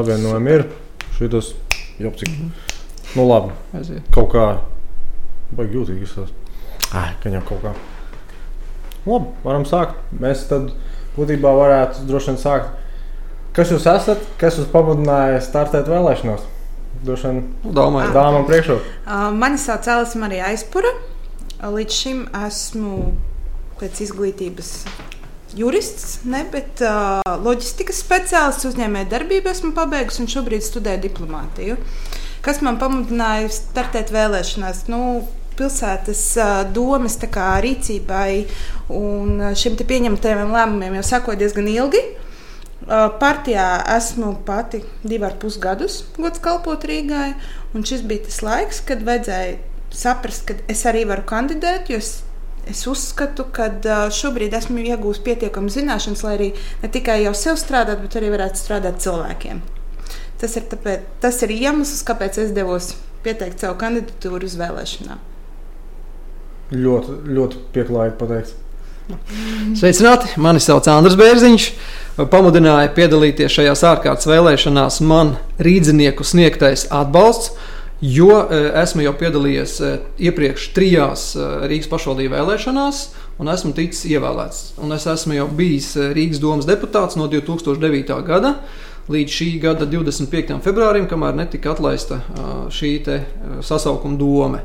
Savienojumi ir šis jopcik. Nu labi, Aiziet. kaut kā baigi jūtīgi izsās. Ai, ka jau kaut kā. Labi, varam sākt. Mēs tad būtībā varētu droši vien sākt. Kas jūs esat? Kas jūs pamudināja startēt vēlēšanās? Droši vien Nu, Domāju, dāmām priekšroku. Uh, Mani sauc Alice Marija Aizpura. Līdz šim esmu pēc izglītības jurists, ne, bet uh, loģistikas speciālists, uzņēmēja darbību esmu pabeigusi un šobrīd studēju diplomātiju. Kas man pamudināja startēt vēlēšanās? Nu, pilsētas domas kā rīcībai un te pieņemtajiem lēmumiem jau sako diezgan ilgi. Partijā esmu pati divi ar pus gadus, gods kalpot Rīgai. Un šis bija tas laiks, kad vajadzēja saprast, ka es arī varu kandidēt. Jo es, es uzskatu, ka šobrīd esmu iegūmis pietiekamas zināšanas, lai arī ne tikai jau sev strādāt, bet arī varētu strādāt cilvēkiem. Tas ir, tāpēc, tas ir iemesls, kāpēc es devos pieteikt savu kandidatūru uz vēlēšanām. Ļoti, ļoti pieklājīgi pateikts. Sveicināti! Mani sauc Andris Bērziņš. Pamudināja piedalīties šajās ārkārtas vēlēšanās man rīdzinieku sniegtais atbalsts, jo e, esmu jau piedalījies e, iepriekš trijās e, Rīgas pašvaldību vēlēšanās. Un esmu ticis ievēlēts. Un es esmu jau bijis Rīgas domas deputāts no 2009. gada līdz šī gada 25. februārim, kamēr netika atlaista šī sasaukuma doma.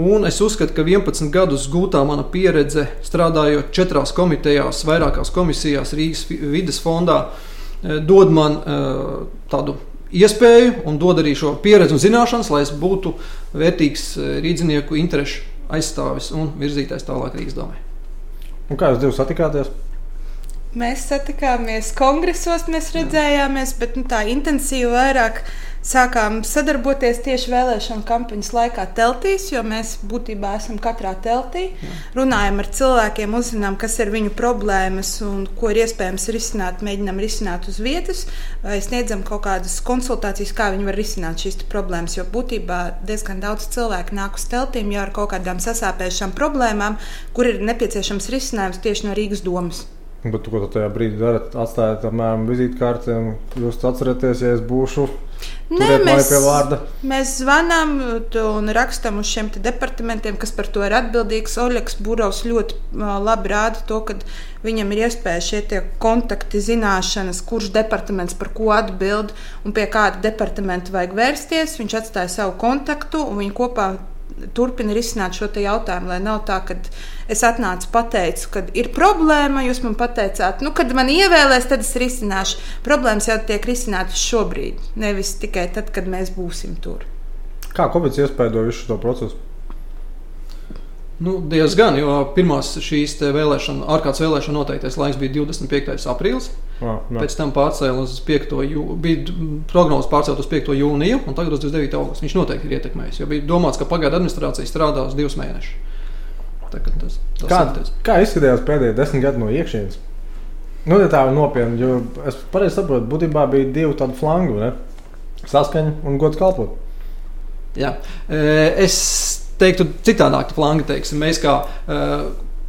Un es uzskatu, ka 11 gadus gūtā mana pieredze strādājot četrās komitejās, vairākās komisijās Rīgas vides fondā, dod man tādu iespēju un dod arī šo pieredzi un zināšanas, lai es būtu vērtīgs eh, rīdzinieku interešu aizstāvis un virzītājs tālāk Rīgas domē. Un kā jūs divi satikāties? Mēs satikāmies kongresos, mēs redzējāmies, bet nu, tā intensīvi vairāk sākām sadarboties tieši vēlēšanu kampaņas laikā teltīs, jo mēs būtībā esam katrā teltī. Runājam ar cilvēkiem, uzzinām, kas ir viņu problēmas un ko ir iespējams risināt, mēģinām risināt uz vietas, vai sniedzam kaut kādas konsultācijas, kā viņi var risināt šīs problēmas. Jo būtībā diezgan daudz cilvēku nāk uz teltīm jau ar kaut kādām sasāpējušām problēmām, kur ir nepieciešams risinājums tieši no Rīgas domas. Bet ko tu tajā brīdī darat? Atstājat apmēram vizītkarti. Jūs atceraties, ja es būšu Nē, mēs, mēs zvanām un rakstām uz šiem departamentiem, kas par to ir atbildīgs. Oļegs Būrovs ļoti labi rāda to, ka viņam ir iespēja šie kontakti, zināšanas, kurš departaments par ko atbild un pie kāda departamenta vajag vērsties. Viņš atstāja savu kontaktu un viņi kopā turpina risināt šo jautājumu, lai nav tā, ka es atnācu, pateicu, ka ir problēma. Jūs man pateicāt, nu, kad man ievēlēs, tad es risināšu. Problēmas jau tiek risinātas šobrīd, nevis tikai tad, kad mēs būsim tur. Kā Covid iespaidoja visu šo procesu? Nu, diezgan, jo pirmās šīs vēlēšana, ārkārtas vēlēšana noteiktais laiks bija 25. aprīlis. Ah, jā. Pēc tam pārcēlās uz 5. jūniju, bija prognozes pārcelt uz 5. jūniju, un tagad uz 29. augustu. Viņš noteikti ir ietekmējis, jo bija domāts, ka pagaidu administrācija strādās divus mēnešus. Tas, tas Kā, tas. kā izskatījās pēdējie desmit gadi no iekšienes? Nu, ja tā ir nopietni, jo es pareizi saprotu, būtībā bija divi tādi flangi, saskaņa un gods kalpot. Jā. Es teiktu, citādāk, flangi, teiksim, mēs kā e,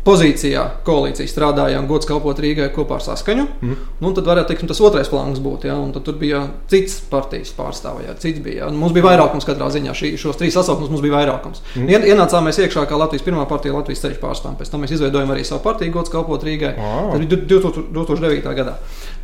pozīcijā koalīcija strādājām, gods kalpot Rīgai kopā ar saskaņu. Mhm. Nu, tad varētu teikt, tas otrais plāns būtu. Ja, tur bija cits partijas pārstāvja, ja, cits bija. Ja. Un Mums bija vairākums katrā ziņā. Šī, šos trīs sasaukumus mums bija vairākums. Mm. Ienācām mēs iekšā kā Latvijas pirmā partija, Latvijas ceļu pārstāvjiem. Pēc tam mēs izveidojām arī savu partiju, gods kalpot Rīgai. Ah. Tas bija 2000 2009. gadā.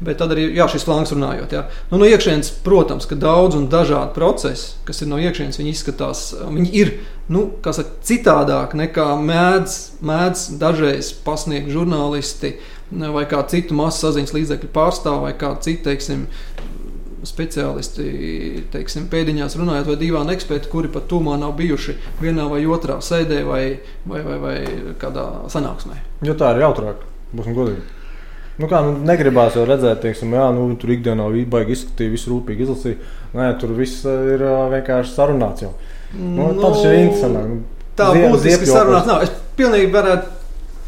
Bet tad arī jā, šis flanks runājot. Jā. Nu, no iekšienes, protams, ka daudz un dažādi procesi, kas ir no iekšienes, viņi izskatās, viņi ir nu, saka, citādāk nekā mēdz, mēdz dažreiz pasniegt žurnālisti vai kā citu masu saziņas līdzekļu pārstāvji vai kā citu, teiksim, speciālisti, teiksim, pēdiņās runājot, vai divi eksperti, kuri pat tūmā nav bijuši vienā vai otrā sēdē vai, vai, vai, vai kādā sanāksmē. Jo tā ir jautrāk, būsim godīgi. Nu kā, nu, negribās jau redzēt, teiksim, jā, nu, tur ikdienā baigi izskatīja, visu rūpīgi izlasīja. Nē, tur viss eh, ir ā, vienkārši sarunāts jau. Nu, nu, tas ir interesanti. Tā būtiski ziepjoklis. sarunāt nav. Es pilnīgi varētu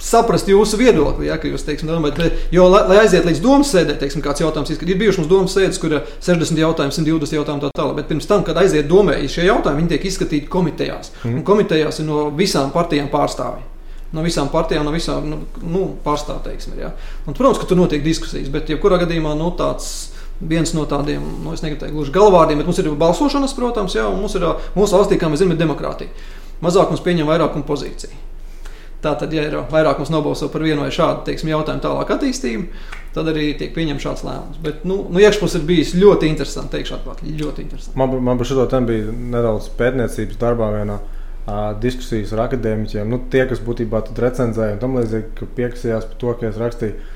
saprast jūsu viedokli, ja, jūs teiksim, domājat, jo, lai, lai aiziet līdz domas sēdē, teiksim, kāds jautājums izskat, ir bijuši mums domas sēdes, kur ir 60 jautājumu, 120 jautājumu tā tālāk, bet pirms tam, kad aiziet domē, šie jautājumi tiek izskatīti komitejās. Mm. Un komitejās ir no visām partijām pārstāvji. No visām partijām, no visām nu, nu, pārstāvteiksim. Ja. Un, protams, ka tur notiek diskusijas, bet jebkurā gadījumā nu, tāds viens no tādiem, nu, es negribu teikt, gluži galvārdiem, bet mums ir balsošanas, protams, jā, un mums ir mūsu valstī, kā mēs zinām, ir demokrātija. Mazākums pieņem vairākumu pozīciju. Tātad, ja ir vairākums nobalso par vienu vai šādu teiksim, jautājumu tālāk attīstību, tad arī tiek pieņemts šāds lēmums. Bet nu, nu, iekšpusē ir bijis ļoti interesanti. Teikšu, atklāt, ļoti interesanti. Man, man par šo tēmu bija nedaudz pētniecības darbā vienā. Uh, diskusijas ar akadēmiķiem, nu, tie, kas būtībā recenzēja un tam līdzīgi, piekasījās par to, ka es rakstīju,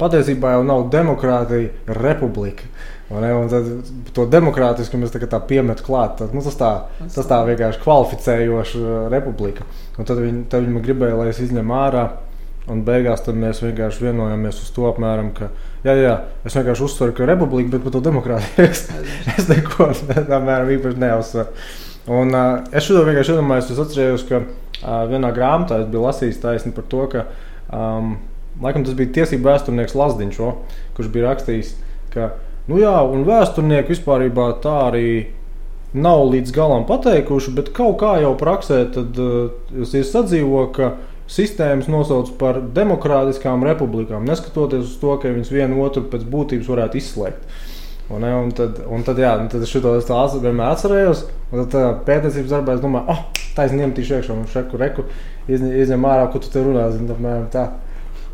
patiesībā jau nav demokrātija, republika. Un tad to demokrātisku mēs tā, tā piemetam klāt. Tad, nu, tas, tā, tas tā vienkārši kvalificējoši republika. Un tad viņi, tad viņi gribēja, lai es izņemu ārā. Un beigās mēs vienkārši vienojāmies uz to, apmēram, ka jā, jā, es vienkārši uzsveru, ka republika, bet par to demokrātiju es, es neko tādu īpaši neuzsveru. Un, uh, es šo vienkārši iedomājos, es atcerējos, ka uh, vienā grāmatā es biju lasījis taisni par to, ka um, laikam tas bija tiesību vēsturnieks Lasdiņš, kurš bija rakstījis, ka Nu jā, un vēsturnieki vispār tā arī nav līdz galam pateikuši, bet kaut kā jau praksē tad, uh, ir sadzīvo, ka sistēmas nosauc par demokrātiskām republikām, neskatoties uz to, ka viņas vienu otru pēc būtības varētu izslēgt. Un, un tad, un tad, jā, un tad es šo tādu vienmēr atcerējos. Tad pētniecības darbā es domāju, ah, oh, tā izņemt iekšā un šeku reku, izņem, ārā, ko tu te runā. Zin, apmēram, tā.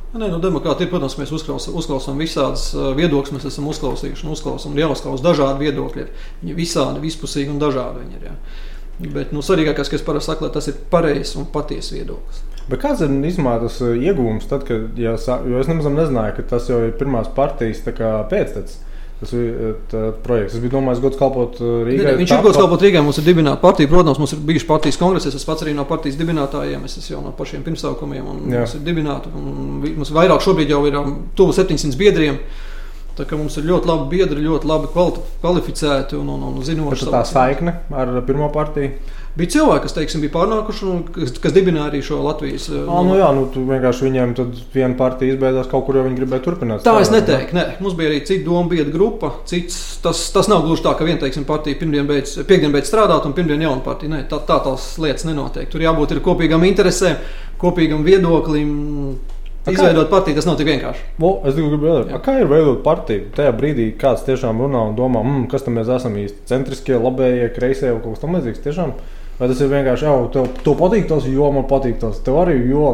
Nē, nu, demokrātija, protams, mēs uzklausām, uzklausām visādas viedokļas, mēs esam uzklausījuši un uzklausām, un jāuzklausa dažādi viedokļi. Viņi visādi, vispusīgi un dažādi viņi ir. Jā. Bet nu, svarīgākais, kas parasti saka, tas ir pareizs un patiesa viedoklis. Bet kāds ir izmērs ieguvums tad, kad, ja, jo es nemaz nezināju, ka tas jau ir pirmās partijas pēctecis. Tas bija projekts. Es biju domājis, ka kalpot Rīgai. Ne, ne, viņš ir gods kalpot Rīgai. Mums ir dibināta partija. Protams, mums ir bijuši partijas kongresi. Es pats arī no partijas dibinātājiem. Es esmu jau no pašiem pirmsākumiem. Mums ir dibināta. Mums vairāk šobrīd jau ir tuvu 700 biedriem. Tā kā mums ir ļoti labi biedri, ļoti labi kvalificēti un, un, un zinoši. Tā saikne ar pirmo partiju. Bija cilvēki, kas teiksim, bija pārnākuši un kas, kas dibināja arī šo Latvijas monētu. Ah, nu jā, nu, tu vienkārši viņiem viena partija izbeigās kaut kur, jo viņi gribēja turpināt. Tā es neteiktu. Ne. Mums bija arī cita doma, biedra grupa. Cits, tas, tas nav gluži tā, ka viena teiksim, partija pirmdien beidz, piekdien beidz strādāt un pirmdien jauna partija. Ne, tā, tā tās lietas nenotiek. Tur jābūt kopīgām interesēm, kopīgam viedoklim. Izveidot partiju, tas nav tik vienkārši. Bo, es gribu jautāt, kā ir veidot partiju? Tajā brīdī kāds tiešām runā un domā, mm, kas tam mēs esam īsti centriskie, labējie, kreisie vai kaut kas tamlīdzīgs. Tiešām Vai tas ir vienkārši, jau tev, tev patīk tas, jo man patīk tas, tev arī jo.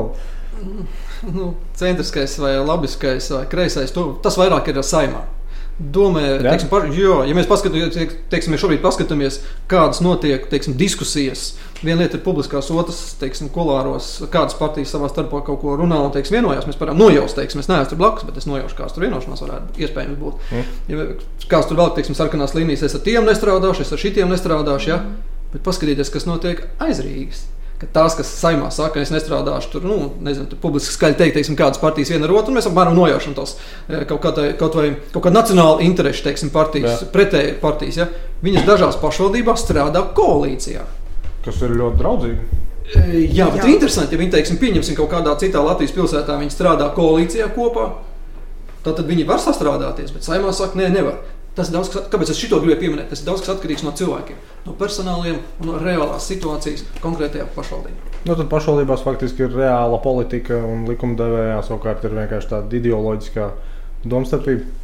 Nu, centriskais vai labiskais vai kreisais, to, tas vairāk ir saimā. Domāju, teiksim, par, jo, ja mēs paskatāmies, teiksim, mēs šobrīd paskatāmies, kādas notiek teiksim, diskusijas. Viena lieta ir publiskās, otrs, teiksim, kolāros, kādas partijas savā starpā kaut ko runā un teiksim, vienojās. Mēs varam nojaust, teiksim, es neesmu tur blakus, bet es nojaušu, kādas tur vienošanās varētu iespējams būt. Mm. Ja kāds tur vēl, teiksim, sarkanās līnijas, es ar tiem nestrādāšu, es ar šitiem nestrādāšu. Ja? Mm bet paskatieties, kas notiek aiz Rīgas. Ka tās, kas saimā saka, es nestrādāšu tur, nu, nezinu, tur publiski skaļi teikt, teiksim, kādas partijas viena ar otru, un mēs apmēram nojaušam tos eh, kaut, kādai, kaut vai kaut kāda nacionāla interešu, teiksim, partijas, pretēji partijas. Ja? Viņas dažās pašvaldībās strādā koalīcijā. Kas ir ļoti draudzīgi. Eh, jā, bet Jā. interesanti, ja viņi, teiksim, pieņemsim kaut kādā citā Latvijas pilsētā, viņi strādā koalīcijā kopā. Tad viņi var sastrādāties, bet saimā saka, nē, nevar. Tas daudz, kas, kāpēc es šo gribēju pieminēt. Tas daudz kas atkarīgs no cilvēkiem, no personāliem un no reālās situācijas konkrētajā pašvaldībā. Nu, tad pašvaldībās faktiski ir reāla politika, un likumdevējā savukārt ir vienkārši tāda ideoloģiskā domstarpība.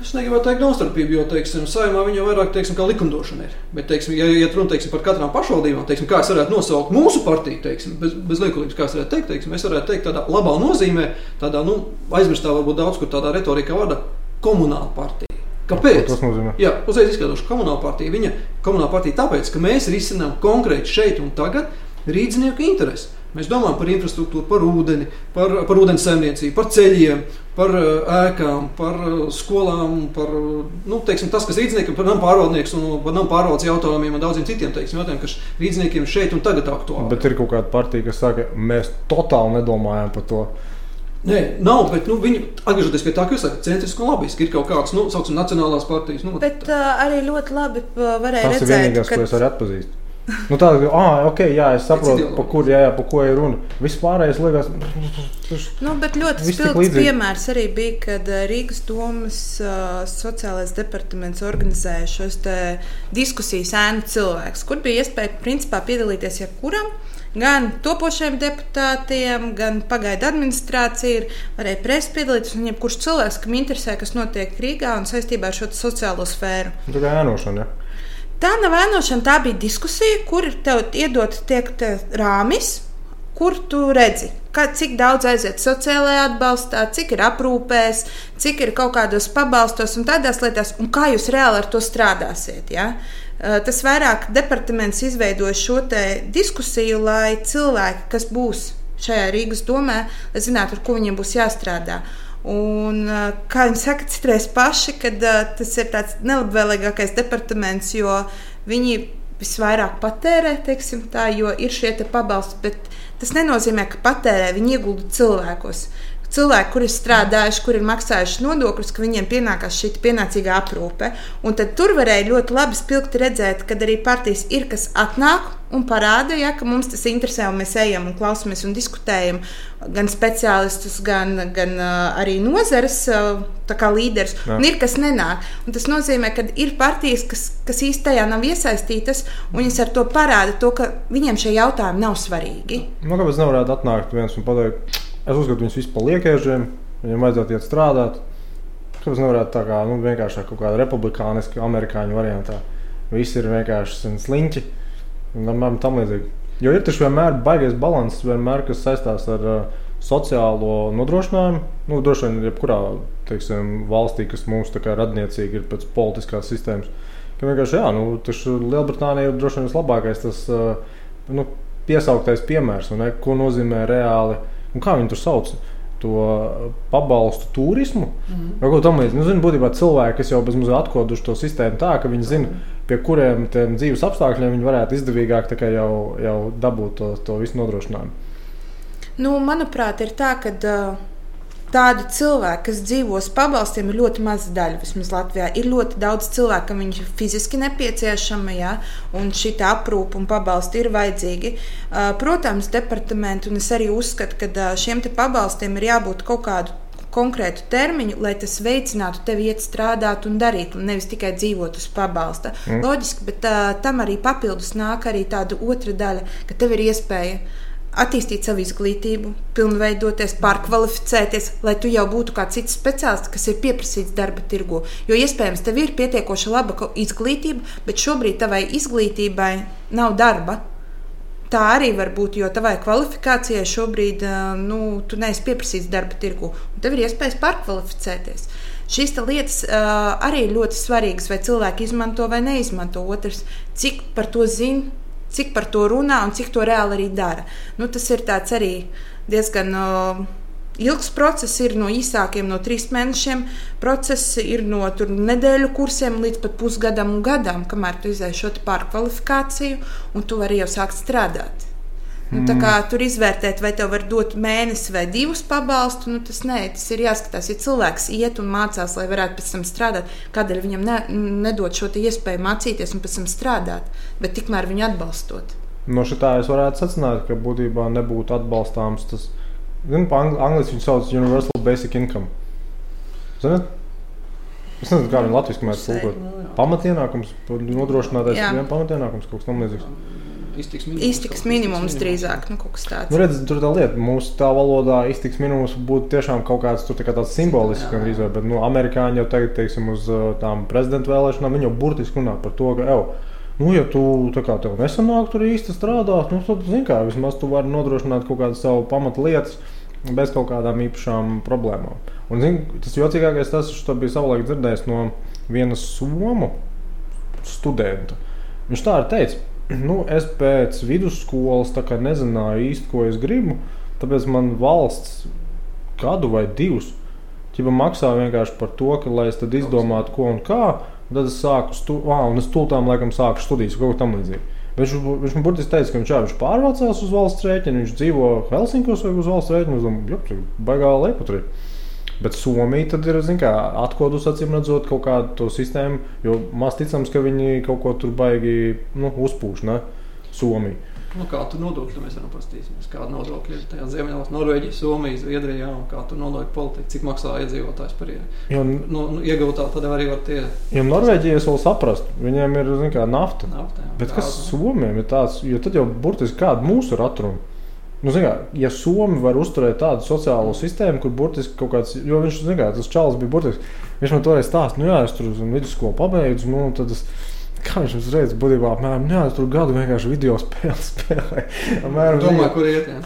Es negribētu teikt domstarpību, jo, teiksim, saimā viņa vairāk, teiksim, kā likumdošana ir. Bet, teiksim, ja iet runa, teiksim, par katrām pašvaldībām, teiksim, kā es varētu nosaukt mūsu partiju, teiksim, bez, bez liekulības, kā es varētu teikt, teiksim, es varētu teikt tādā labā nozīmē, tādā, nu, aizmirstā varbūt daudz, kur tādā retorikā vada komunāla partija. Kāpēc? Tas nozīmē. Jā, uzreiz izskaidrošu, ka komunāla partija, viņa komunāla partija tāpēc, ka mēs risinām konkrēti šeit un tagad rīznieku interesi. Mēs domājam par infrastruktūru, par ūdeni, par, par ūdens saimniecību, par ceļiem, par ēkām, par skolām, par nu, teiksim, tas, kas rīzniekiem, par nama pārvaldnieks un par nama pārvaldes jautājumiem un daudziem citiem teiksim, jautājumiem, kas rīzniekiem šeit un tagad aktuāli. Bet ir kaut kāda partija, kas saka, mēs totāli nedomājam par to. Nē, nav, bet nu, viņi atgriežoties pie tā, ka jūs sakat, centriski un labiski ir kaut kāds, nu, saucam, nacionālās partijas. Nu, bet uh, arī ļoti labi varēja Tas redzēt, ir vienīgais, kad... ko es varu atpazīt. Nu, tā ir ah, okay, jā, es saprotu, pa kur, jā, jā, pa ko ir runa. Vispārējais liekas, nu, bet ļoti spilgts piemērs arī bija, kad Rīgas domas uh, sociālais departaments organizēja šos diskusijas ēnu cilvēkus, kur bija iespēja principā piedalīties jebkuram. Ja gan topošiem deputātiem, gan pagaidu administrācija ir varēja presi piedalīties. Un jebkurš cilvēks, kam interesē, kas notiek Rīgā un saistībā ar šo sociālo sfēru. Tā kā ēnošana. Ja? Tā nav ēnošana, tā bija diskusija, kur tev iedot tiek te rāmis, kur tu redzi, kā, cik daudz aiziet sociālajā atbalstā, cik ir aprūpēs, cik ir kaut kādos pabalstos un tādās lietās, un kā jūs reāli ar to strādāsiet. Ja? Tas vairāk departaments izveidoja šo diskusiju, lai cilvēki, kas būs šajā Rīgas domē, lai zinātu, ar ko viņiem būs jāstrādā. Un, kā viņi saka, citreiz paši, ka tas ir tāds nelabvēlīgākais departaments, jo viņi visvairāk patērē, teiksim, tā, jo ir šie pabalsti, bet tas nenozīmē, ka patērē, viņi iegulda cilvēkos cilvēki, kuri ir strādājuši, kuri ir maksājuši nodokļus, ka viņiem pienākās šī pienācīga aprūpe. Un tad tur varēja ļoti labi spilgti redzēt, ka arī partijas ir kas atnāk un parāda, ja, ka mums tas interesē, un mēs ejam un klausamies un diskutējam gan speciālistus, gan, gan uh, arī nozares uh, līderus. Un ir kas nenāk. Un tas nozīmē, ka ir partijas, kas, kas īstajā nav iesaistītas, un viņas ar to parāda to, ka viņiem šie jautājumi nav svarīgi. Nu, kāpēc nevarētu atnākt viens un pateikt? Es uzskatu viņus vispār liekēžiem, viņiem vajadzētu iet strādāt. Kāpēc nevarētu tā kā nu, vienkārši kaut kāda republikāniska, amerikāņu variantā? Visi ir vienkārši sliņķi un tam līdzīgi. Jo ir taču vienmēr baigais līdzsvars, vienmēr, kas saistās ar uh, sociālo nodrošinājumu. Nu, droši vien, jebkurā teiksim, valstī, kas mums ir radniecīga, ir pēc politiskās sistēmas. Ka vienkārši, jā, nu, Lielbritānija ir droši vien vislabākais tas uh, nu, piesauktais piemērs, ne, ko nozīmē reāli un kā viņi tur sauc. To pabalstu turismu, mm -hmm. vai ko tamlīdzīgu. Nu, zinu, būtībā cilvēki, kas jau bezmazliet atkoduši to sistēmu tā, ka viņi zina, pie kuriem dzīves apstākļiem viņi varētu izdevīgāk jau, jau dabūt to, to visu nodrošinājumu. Nu, manuprāt, ir tā, ka uh, Tādu cilvēku, kas dzīvo uz pabalstiem, ir ļoti maza daļa. Vismaz Latvijā ir ļoti daudz cilvēku, kam viņi ir fiziski nepieciešami, ja, un šī aprūpe un pabalsti ir vajadzīgi. Protams, departamentu, un es arī uzskatu, ka šiem pabalstiem ir jābūt kaut kādu konkrētu termiņu, lai tas veicinātu tevi iet strādāt un darīt, un nevis tikai dzīvot uz pabalsta. Mm. Loģiski, bet uh, tam arī papildus nāk arī tāda otra daļa, ka tev ir iespēja attīstīt savu izglītību, pilnveidoties, pārkvalificēties, lai tu jau būtu kā cits speciālists, kas ir pieprasīts darba tirgu. Jo iespējams, tev ir pietiekoši laba izglītība, bet šobrīd tavai izglītībai nav darba. Tā arī var būt, jo tavai kvalifikācijai šobrīd nu, tu neesi pieprasīts darba tirgu, tev ir iespējas pārkvalificēties. Šīs lietas uh, arī ir ļoti svarīgas, vai cilvēki izmanto vai neizmanto. Otrs, cik par to zina cik par to runā un cik to reāli arī dara. Nu, tas ir arī diezgan. Uh, Ilgs process ir no īsākiem, no trīs mēnešiem. Process ir no tur, nedēļu kursiem līdz pat pusgadam un gadam, kamēr tu izdevi šo pārkvalifikāciju, un tu vari jau sākt strādāt. Nu, tā kā tur izvērtēt, vai tev var dot mēnesi vai divus pabalstu, nu, tas nē, tas ir jāskatās. Ja cilvēks iet un mācās, lai varētu pēc tam strādāt, kādēļ viņam ne, nedot šo iespēju mācīties un pēc tam strādāt, bet tikmēr viņu atbalstot. No šitā es varētu secināt, ka būtībā nebūtu atbalstāms tas, zinu, pa angli, angliski viņu sauc Universal Basic Income. Zināt? Es nezinu, kā viņi latviešu mēs tulkot. Pamatienākums, nodrošinātais pamatienākums, kaut kas tam līdzīgs. Iztiks minimums, iztiks minimums drīzāk, nu, kaut kas tāds. Nu, redz, tur tā lieta, mūsu tā valodā iztiks minimums būtu tiešām kaut kāds tur, kā tāds simbolisks, gan arī, bet nu, amerikāņi jau tagad, teiksim, uz uh, tām prezidenta vēlēšanām, viņi jau burtiski runā par to, ka, evo, Nu, ja tu kā, tev nesanāk tur īsti strādāt, nu, tad, zini, kā vismaz tu vari nodrošināt kaut kādas savu pamatu lietas bez kaut kādām īpašām problēmām. Un, zini, tas jocīgākais tas, kas bija savulaik dzirdējis no vienas somu studenta. Viņš tā arī teica, nu, es pēc vidusskolas nezināju īsti, ko es gribu. Tāpēc man valsts gadu vai divus ķipa maksā vienkārši par to, ka, lai es izdomātu, ko un kā. Tad es sāku studēt, ah, un es tultām laikam sāku studijas kaut ko tamlīdzīgu. Viņš, viņš man burtiski teica, ka viņš, jā, viņš pārvācās uz valsts rēķinu, viņš dzīvo Helsinkos vai uz valsts rēķinu. Es domāju, ka baigā lepotrī. Bet Somija tad ir kā, atkodus, acīm redzot, kaut kādu to sistēmu, jo maz ticams, ka viņi kaut ko tur baigi nu, uzpūš. Ne? Somija. Nu, kā tur nodokļi mēs varam paskatīties? Kāda nodokļa ir tajā Ziemeļvalstī, Norvēģija, Somija, Zviedrija, un kā tur nodokļu politika, cik maksā iedzīvotājs par jo, nu, nu, iegūtā, tad arī var tie. Jo Norvēģijas vēl saprast, viņiem ir, kā, nafta. nafta jā, Bet kas Somijam ir tāds, jo tad jau burtiski kāda mūsu ir atruna. Nu, kā, ja Somija var uzturēt tādu sociālo sistēmu, kur burtiski kaut kāds, jo viņš, kā, tas čalis bija burtiski, viņš man toreiz stāstīja, nu jā, es tur vidusskolu pabeidzu, nu, tad es, Kā viņš uzreiz būtībā apmēram, jā, tur gadu vienkārši video spēli spēlē. Apmēram, Domāju, kur iet. Jā.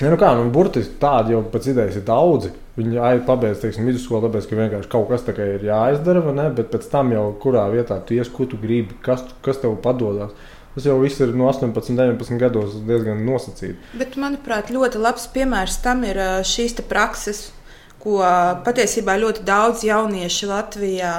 Ja, nu kā, nu, burtiski tādi jau pēc idejas ir daudzi. Viņi pabeidz, teiksim, vidusskolu, tāpēc, ka vienkārši kaut kas tā kā ir jāizdara, ne? Bet pēc tam jau kurā vietā tu ies, ko tu gribi, kas, kas tev padodas. Tas jau viss ir no 18, 19 gados diezgan nosacīts. Bet, manuprāt, ļoti labs piemērs tam ir šīs prakses, ko patiesībā ļoti daudz jaunieši Latvijā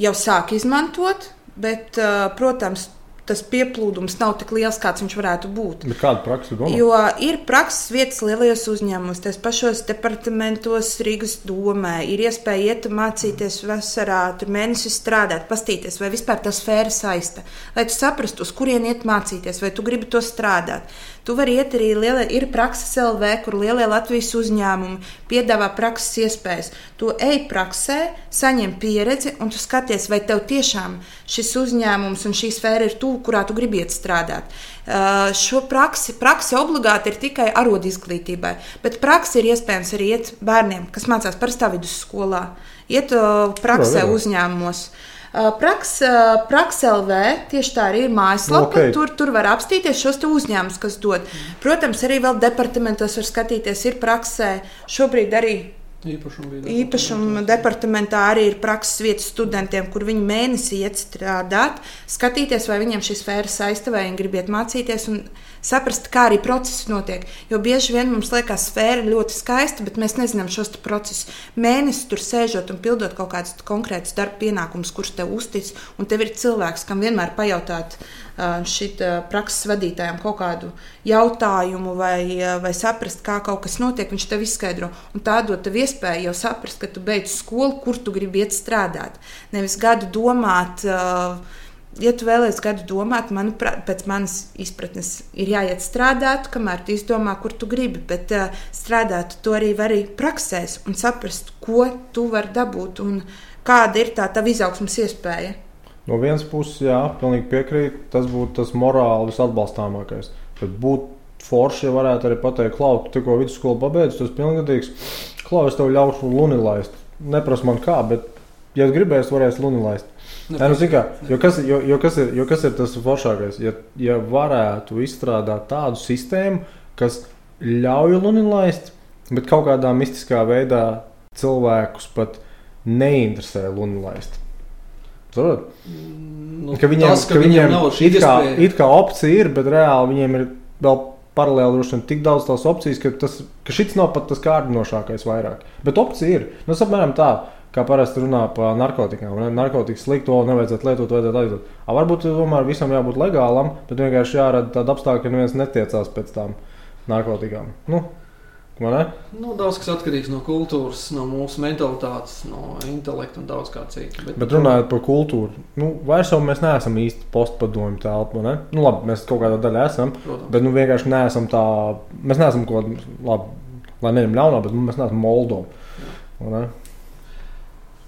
jau sāk izmantot. Bet, protams, tas pieplūdums nav tik liels, kāds viņš varētu būt. Bet kāda praksa domā? Jo ir prakses vietas lielajos uzņēmumos, tos pašos departamentos, Rīgas domē, ir iespēja iet mācīties vasarā, tur mēnesi strādāt, pastīties, vai vispār tā sfēra saista. Lai tu saprastu, uz kurien iet mācīties, vai tu gribi to strādāt. Tu vari iet arī lielai, ir prakses LV, kur lielie Latvijas uzņēmumi piedāvā prakses iespējas. Tu ej praksē, saņem pieredzi, un tu skaties, vai tev tiešām šis uzņēmums un šī sfēra ir tuvu, kurā tu gribi iet strādāt. Uh, šo praksi, praksi obligāti ir tikai arodu izglītībai, bet praksi ir iespējams arī iet bērniem, kas mācās parastā vidusskolā, iet uh, praksē uzņēmumos. Uh, Praks, Prakselv, tieši tā arī ir mājaslapa. Okay. Tur, tur var apstīties šos uzņēmumus, kas dod. Protams, arī vēl departamentos var skatīties, ir praksē. Šobrīd arī Īpašuma, Īpašuma departamentā arī ir prakses vietas studentiem, kur viņi mēnesī iet strādāt, skatīties, vai viņiem šī sfēra saista, vai viņi grib iet mācīties. Un, saprast, kā arī procesi notiek. Jo bieži vien mums liekas, sfēra ļoti skaista, bet mēs nezinām šos procesus. Mēnesi tur sēžot un pildot kaut kādus konkrētus darba pienākumus, kurus tev uztic, un tev ir cilvēks, kam vienmēr pajautāt šī prakses vadītājam kaut kādu jautājumu vai, vai saprast, kā kaut kas notiek, viņš tev izskaidro. Un tā dod tev iespēju jau saprast, ka tu beidz skolu, kur tu gribi iet strādāt. Nevis gadu domāt. Uh, ja tu vēlēsies gadu domāt, manuprāt, pēc manas izpratnes, ir jāiet strādāt, kamēr tu izdomā, kur tu gribi. Bet uh, strādāt to arī var arī praksēs un saprast, ko tu vari dabūt un kāda ir tā tava izaugsmas iespēja. No vienas puses, jā, pilnīgi piekrītu. Tas būtu tas morāli visatbalstāmākais. Bet būtu forši, ja varētu arī pateikt, Klau, tu tikko vidusskolu pabeidzi, tas ir pilngadīgs. Klau, es tev ļaušu luni laist. Neprasu man kā, bet, ja gribēsi, varēsi luni laist. Nē, nu, kā, jo, kas, jo, jo, kas ir, jo kas ir tas foršākais? Ja, ja varētu izstrādāt tādu sistēmu, kas ļauj lunilaist, bet kaut kādā mistiskā veidā cilvēkus pat neinteresē lunilaist. Saprot? Nu, ka viņiem, tas, ka ka viņiem, viņiem it, kā, it kā opcija ir, bet reāli viņiem ir vēl paralēli droši vien tik daudz tās opcijas, ka, tas, ka šis nav pat tas kārdinošākais vairāk. Bet opcija ir. Nu, apmēram tā kā parasti runā par narkotikām. Narkotikas slikto nevajadzētu lietot, vajadzētu aizliegt. Varbūt tomēr visam jābūt legālam, bet vienkārši jārada tāda apstākļa, ka neviens netiecās pēc tām narkotikām. Nu, Nu, daudz kas atkarīgs no kultūras, no mūsu mentalitātes, no intelekta un daudz kā cita. Bet, bet runājot par kultūru, nu, vairs jau mēs neesam īsti postpadomju telpa. Nu, labi, mēs kaut kādā daļā esam, Protams. bet nu, vienkārši neesam tā, mēs neesam kaut kāda, lai neņem ļaunā, bet nu, mēs neesam Moldova.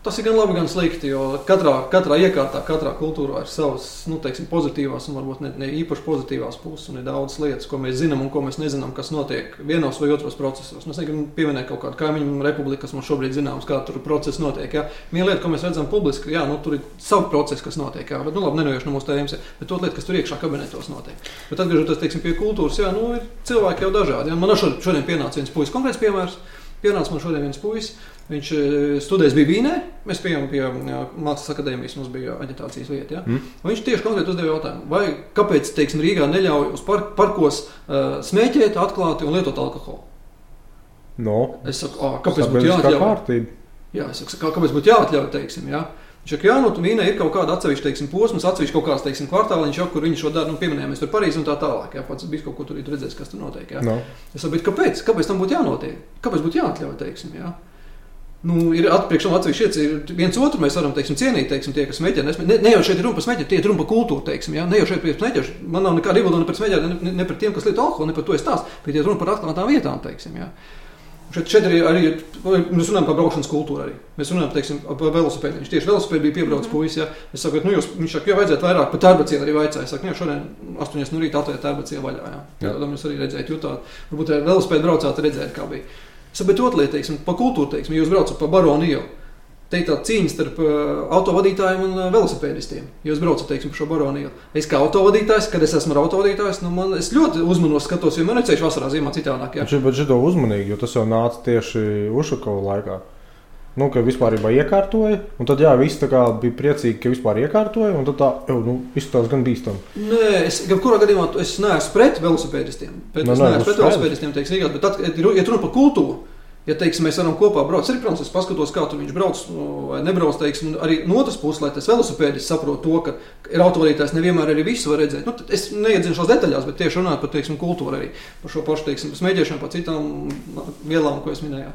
Tas ir gan labi, gan slikti, jo katrā, katrā iekārtā, katrā kultūrā ir savas nu, teiksim, pozitīvās un varbūt ne, ne īpaši pozitīvās puses. Ir daudz lietas, ko mēs zinām un ko mēs nezinām, kas notiek vienos vai otros procesos. Mēs negribam pieminēt kaut kādu kaimiņu republiku, kas mums šobrīd zināms, kā tur process notiek. Ja? Viena lieta, ko mēs redzam publiski, jā, nu, tur ir savi procesi, kas notiek. Jā, bet, nu, labi, nenojoši no mūsu tēmas, bet to lietu, kas tur iekšā kabinetos notiek. Bet atgriežoties teiksim, pie kultūras, jā, nu, ir cilvēki jau dažādi. Jā. Man šodien pienāca viens puisis konkrēts piemērs. Pienāca man šodien viens puisis, viņš e, studēs bija Vīnē. Mēs bijām pie Mākslas akadēmijas, mums bija aģitācijas vieta. Ja? Mm. Viņš tieši konkrēti uzdeva jautājumu, vai kāpēc teiksim, Rīgā neļauj uz par, parkos uh, smēķēt, atklāti un lietot alkoholu? No. Es saku, kāpēc būtu jāatļauj? Jā, es saku, kāpēc būtu jāatļauj? Teiksim, ja? Viņš saka, jā, nu, Vīnē ir kaut kāda atsevišķa teiksim, posms, atsevišķa kaut kāds teiksim, kvartāliņš, jau, kur viņi šo darbu nu, pieminēja. Mēs tur Parīzē un tā tālāk. Jā, pats bija kaut ko tur redzējis, kas tur notiek. Jā. No. Es saprotu, kāpēc? Kāpēc tam būtu jānotiek? Kāpēc būtu jāatļauj? Teiksim, jā? Nu, ir atpriekš no atsevišķi ir viens otru mēs varam teiksim, cienīt, teiksim, tie, kas smēķē. Ne, ne jau šeit ir runa par smēķēšanu, tie ir runa par kultūru. Teiksim, ja? Ne jau šeit ir smēķēšana. Man nav nekāda iebilda ne par smēķēšanu, ne, ne par tiem, kas lieto alkoholu, ne par to es stāstu, bet tie ir runa par atklātām vietām. Teiksim, ja? Šeit, šeit arī, arī mēs runājam par braukšanas kultūru. Arī. Mēs runājam teiksim, par velosipēdu. Viņš tieši velosipēdu bija piebraucis mm -hmm. puisis. Ja. Es saku, nu, jūs, viņš saka, jau vajadzētu vairāk par tērbacielu arī vaicāju. Es saku, nu, šodien 8 no rīta atvērt tērbacielu vaļā. Ja. Jā. Tad jūs arī redzējāt, jutāt. Varbūt arī velosipēdu braucāt, redzēt, kā bija. Lieta, teiksim, par kultūru, teiksim, jūs braucat pa Baronu ielu. Te ir tā cīņa starp uh, autovadītājiem un uh, velosipēdistiem. Jūs braucat teiksim, pa šo baronu ielu. Es kā autovadītājs, kad es esmu autovadītājs, nu, man, es ļoti uzmanos skatos, jo man ir ceļš vasarā, ziemā citādāk. Jā. Bet šito uzmanīgi, jo tas jau nāca tieši Ušakova laikā. Nu, ka vispār iekārtoja, un tad jā, visi bija priecīgi, ka vispār iekārtoja, un tad tā jau nu, izskatās gan bīstami. Nē, es jebkurā gadījumā es neesmu pret velosipēdistiem. Bet nu, es neesmu pret velosipēdistiem, teiksim, bet tad, ir runa par kultūru, Ja teiksim, mēs varam kopā braukt, arī protams, es paskatos, kā viņš brauc nu, vai nebrauc. Teiksim, arī no otras puses, lai tas velosipēdis saprotu to, ka ir autovadītājs nevienmēr arī visu var redzēt. Nu, es neiedziļināšos detaļās, bet tieši runājot par teiksim, kultūru, arī par šo pašu teiksim, smēķēšanu, par citām nu, vielām, ko es minēju.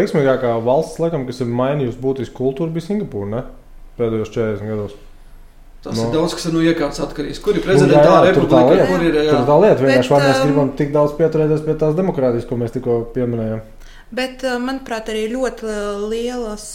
Veiksmīgākā valsts, laikam, kas ir mainījusi būtisku kultūru, bija Singapūra pēdējos 40 gados. Tas no. ir daudz, kas ir no iekārtas atkarīgs. Kur ir nu, republika? Kur ir jā. tā lieta? Vienkārši bet, mēs um, gribam tik daudz pieturēties pie tās demokrātijas, ko mēs tikko pieminējām. Bet, eh, manuprāt, arī ļoti lielas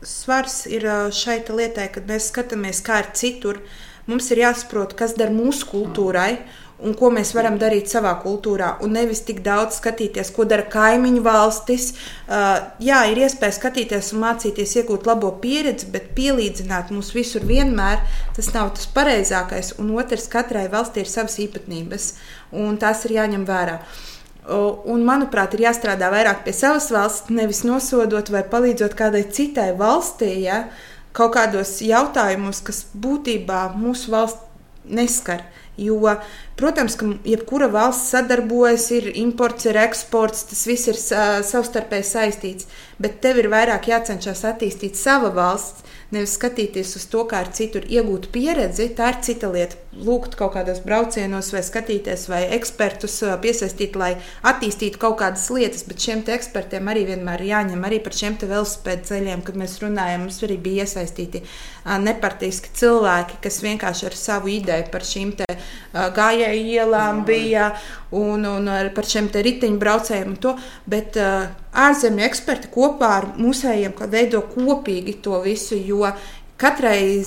svars ir eh, šai lietai, kad mēs skatāmies, kā ir citur. Mums ir jāsaprot, kas der mūsu kultūrai un ko mēs varam darīt savā kultūrā. Un nevis tik daudz skatīties, ko dara kaimiņu valstis. Uh, jā, ir iespēja skatīties un mācīties, iegūt labo pieredzi, bet pielīdzināt mums visur vienmēr tas nav tas pareizākais. Un otrs, katrai valstī ir savas īpatnības, un tās ir jāņem vērā. Uh, Un, manuprāt, ir jāstrādā vairāk pie savas valsts, nevis nosodot vai palīdzot kādai citai valstī, ja, kaut kādos jautājumos, kas būtībā mūsu valsts neskar. Jo, protams, ka jebkura valsts sadarbojas, ir imports, ir eksports, tas viss ir savstarpēji saistīts. Bet tev ir vairāk jācenšas attīstīt sava valsts, nevis skatīties uz to, kā ar citur iegūt pieredzi. Tā ir cita lieta. Lūgt kaut kādos braucienos, vai skatīties, vai ekspertus piesaistīt, lai attīstītu kaut kādas lietas. Bet šiem ekspertiem arī vienmēr ir jāņem arī par šiem velospēdu ceļiem, kad mēs runājam. Mums arī bija iesaistīti nepartiski cilvēki, kas vienkārši ar savu ideju par šīm gājēju ielām bija un, un par šiem riteņbraucējiem. Bet uh, ārzemju eksperti kopā ar mūsējiem veido kopīgi to visu, jo katrai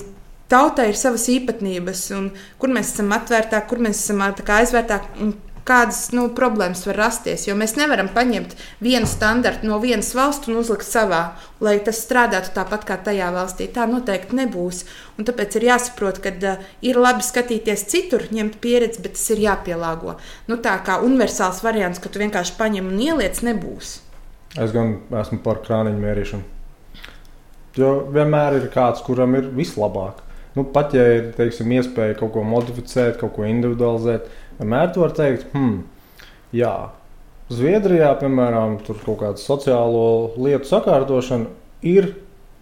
tautai ir savas īpatnības, un kur mēs esam atvērtāki, kur mēs esam aizvērtāki kādas nu, problēmas var rasties. Jo mēs nevaram paņemt vienu standartu no vienas valsts un uzlikt savā, lai tas strādātu tāpat kā tajā valstī. Tā noteikti nebūs. Un tāpēc ir jāsaprot, ka uh, ir labi skatīties citur, ņemt pieredzi, bet tas ir jāpielāgo. Nu, tā kā universāls variants, ka tu vienkārši paņem un ieliec, nebūs. Es gan esmu par krāniņu mērīšanu. Jo vienmēr ir kāds, kuram ir vislabāk. Nu, pat ja ir teiksim, iespēja kaut ko modificēt, kaut ko individualizēt, Vienmēr tu vari teikt, hmm, jā, Zviedrijā, piemēram, tur kaut kāda sociālo lietu sakārtošana ir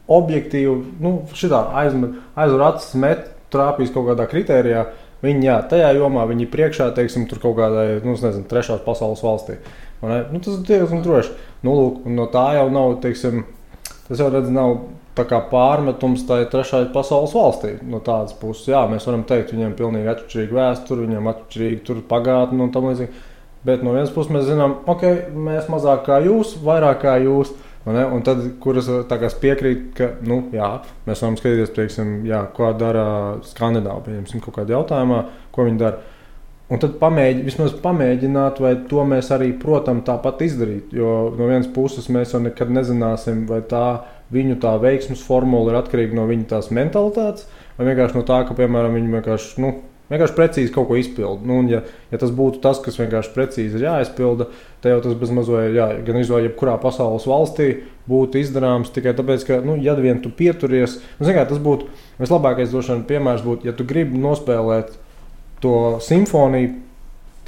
objektīvi, nu, šitā aizver acis, met, trāpīs kaut kādā kritērijā. Viņi, jā, tajā jomā viņi ir priekšā, teiksim, tur kaut kādai, nu, nezinu, trešās pasaules valstī. Nu, tas ir diezgan droši. Nu, lūk, no tā jau nav, teiksim, tas jau redz, nav pārmetums tai trešajai pasaules valstī. No tādas puses, jā, mēs varam teikt, viņiem ir pilnīgi atšķirīga vēsture, viņiem ir atšķirīga pagātne un tam līdzīgi. Bet no vienas puses mēs zinām, ok, mēs mazāk kā jūs, vairāk kā jūs. Un tad, kuras piekrīt, ka nu, jā, mēs varam skatīties, pieksim, jā, ko dara skandināvi, pieņemsim, kaut kādā jautājumā, ko viņi dara. Un tad pamēģi, vismaz pamēģināt, vai to mēs arī, protams, tāpat izdarīt. Jo no vienas puses mēs jau nekad nezināsim, vai tā viņu tā veiksmes formula ir atkarīga no viņa tās mentalitātes, vai vienkārši no tā, ka, piemēram, viņi vienkārši, nu, vienkārši precīzi kaut ko izpilda. Nu, ja, ja tas būtu tas, kas vienkārši precīzi ir jāizpilda, tad jau tas bez mazliet, jā, gan izvēlēt, jebkurā pasaules valstī būtu izdarāms tikai tāpēc, ka, nu, ja vien tu pieturies, nu, kā, tas būtu vislabākais došana piemērs, būtu, ja tu gribi nospēlēt to simfoniju.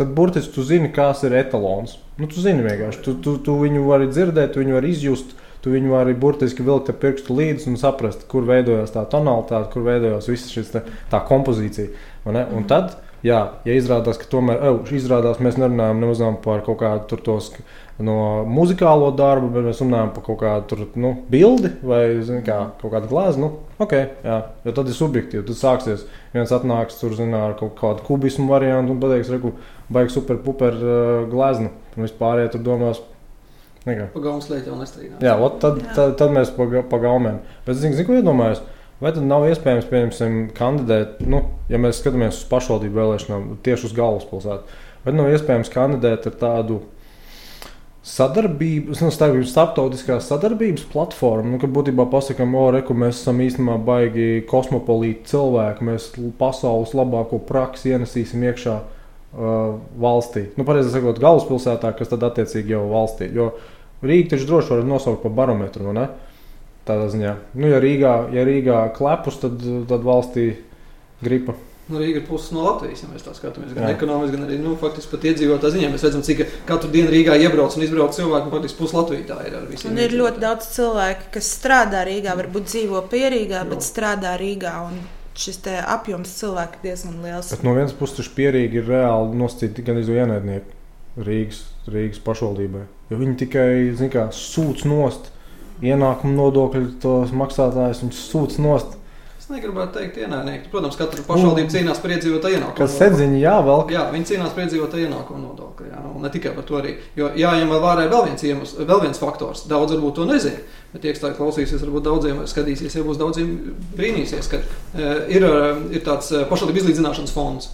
Tad burtiski tu zini, kas ir etalons. Nu, tu zini, vienkārši tu, tu, tu viņu vari dzirdēt, tu viņu vari izjust. Tu viņu vari burtiski vilkt ar pirkstu līdzi un saprast, kur veidojās tā tonalitāte, kur veidojās visa šī tā kompozīcija. Un tad jā, ja izrādās, ka tomēr ev, izrādās, mēs nerunājam par kaut kādu tos, no muzikālo darbu, bet mēs runājam par kaut kādu nu, bildi vai kā, kaut kādu glāzi. Nu, okay, jā, jo tad ir subjektīvi. Tad sāksies viens atnāks tur zinā, ar kaut kādu kubismu variantu un pateiks, ka baigs super puper uh, glāzni. Un vispārējie tur domās. Pagaunus lieta jau nestrīdās. Jā, ot, tad, tad, tad, tad mēs pagaumēm. Bet zinu, zin, ko iedomājos. Vai tad nav iespējams, pieņemsim, kandidēt, nu, ja mēs skatāmies uz pašvaldību vēlēšanām, tieši uz galvaspilsētu, vai nav iespējams kandidēt ar tādu sadarbības, nu, starptautiskās sadarbības platformu, nu, ka būtībā pasakām, o, reku, mēs esam īstenībā baigi kosmopolīti cilvēki, mēs pasaules labāko praksi ienesīsim iekšā uh, valstī. Nu, pareizi sakot, galvaspilsētā, kas tad attiecīgi jau valstī. Jo Rīga taču droši var nosaukt par barometru, ne? Tādā ziņā, nu, ja Rīgā, ja Rīgā klepus, tad, tad valstī gripa. Nu, Rīga ir puses no Latvijas, ja mēs tā skatāmies. Gan Jā. ekonomiski, gan arī nu, faktiski pat iedzīvotāju ziņā. Mēs redzam, cik katru dienu Rīgā iebrauc un izbrauc cilvēki. Nu, faktiski puses Latvijā tā ir. Un ir ļoti daudz cilvēku, kas strādā Rīgā, varbūt dzīvo pierīgā, bet strādā Rīgā. Un šis apjoms cilvēku ir diezgan liels. Bet no vienas puses, pierīgi ir reāli nosacīti gan iz ienaidnieku Rīgas, Rīgas pašvaldībai. Jo viņi tikai, kā, sūdz nost ienākumu nodokļu maksātājus, viņš sūdz nost. Negribētu teikt, ienaidnieki. Protams, katra pašvaldība cīnās par iedzīvotāju ienākumu. Kas sedziņi jāvelk? Jā, viņi cīnās par iedzīvotāju ienākumu nodokli. Jā, un ne tikai par to arī. Jo jāņem vērā vēl viens iemesls, vēl viens faktors. Daudz varbūt to nezina. Bet tie, kas tā klausīsies, varbūt daudziem skatīsies, ja būs daudziem brīnīsies, ka e, ir, ir tāds pašvaldību izlīdzināšanas fonds.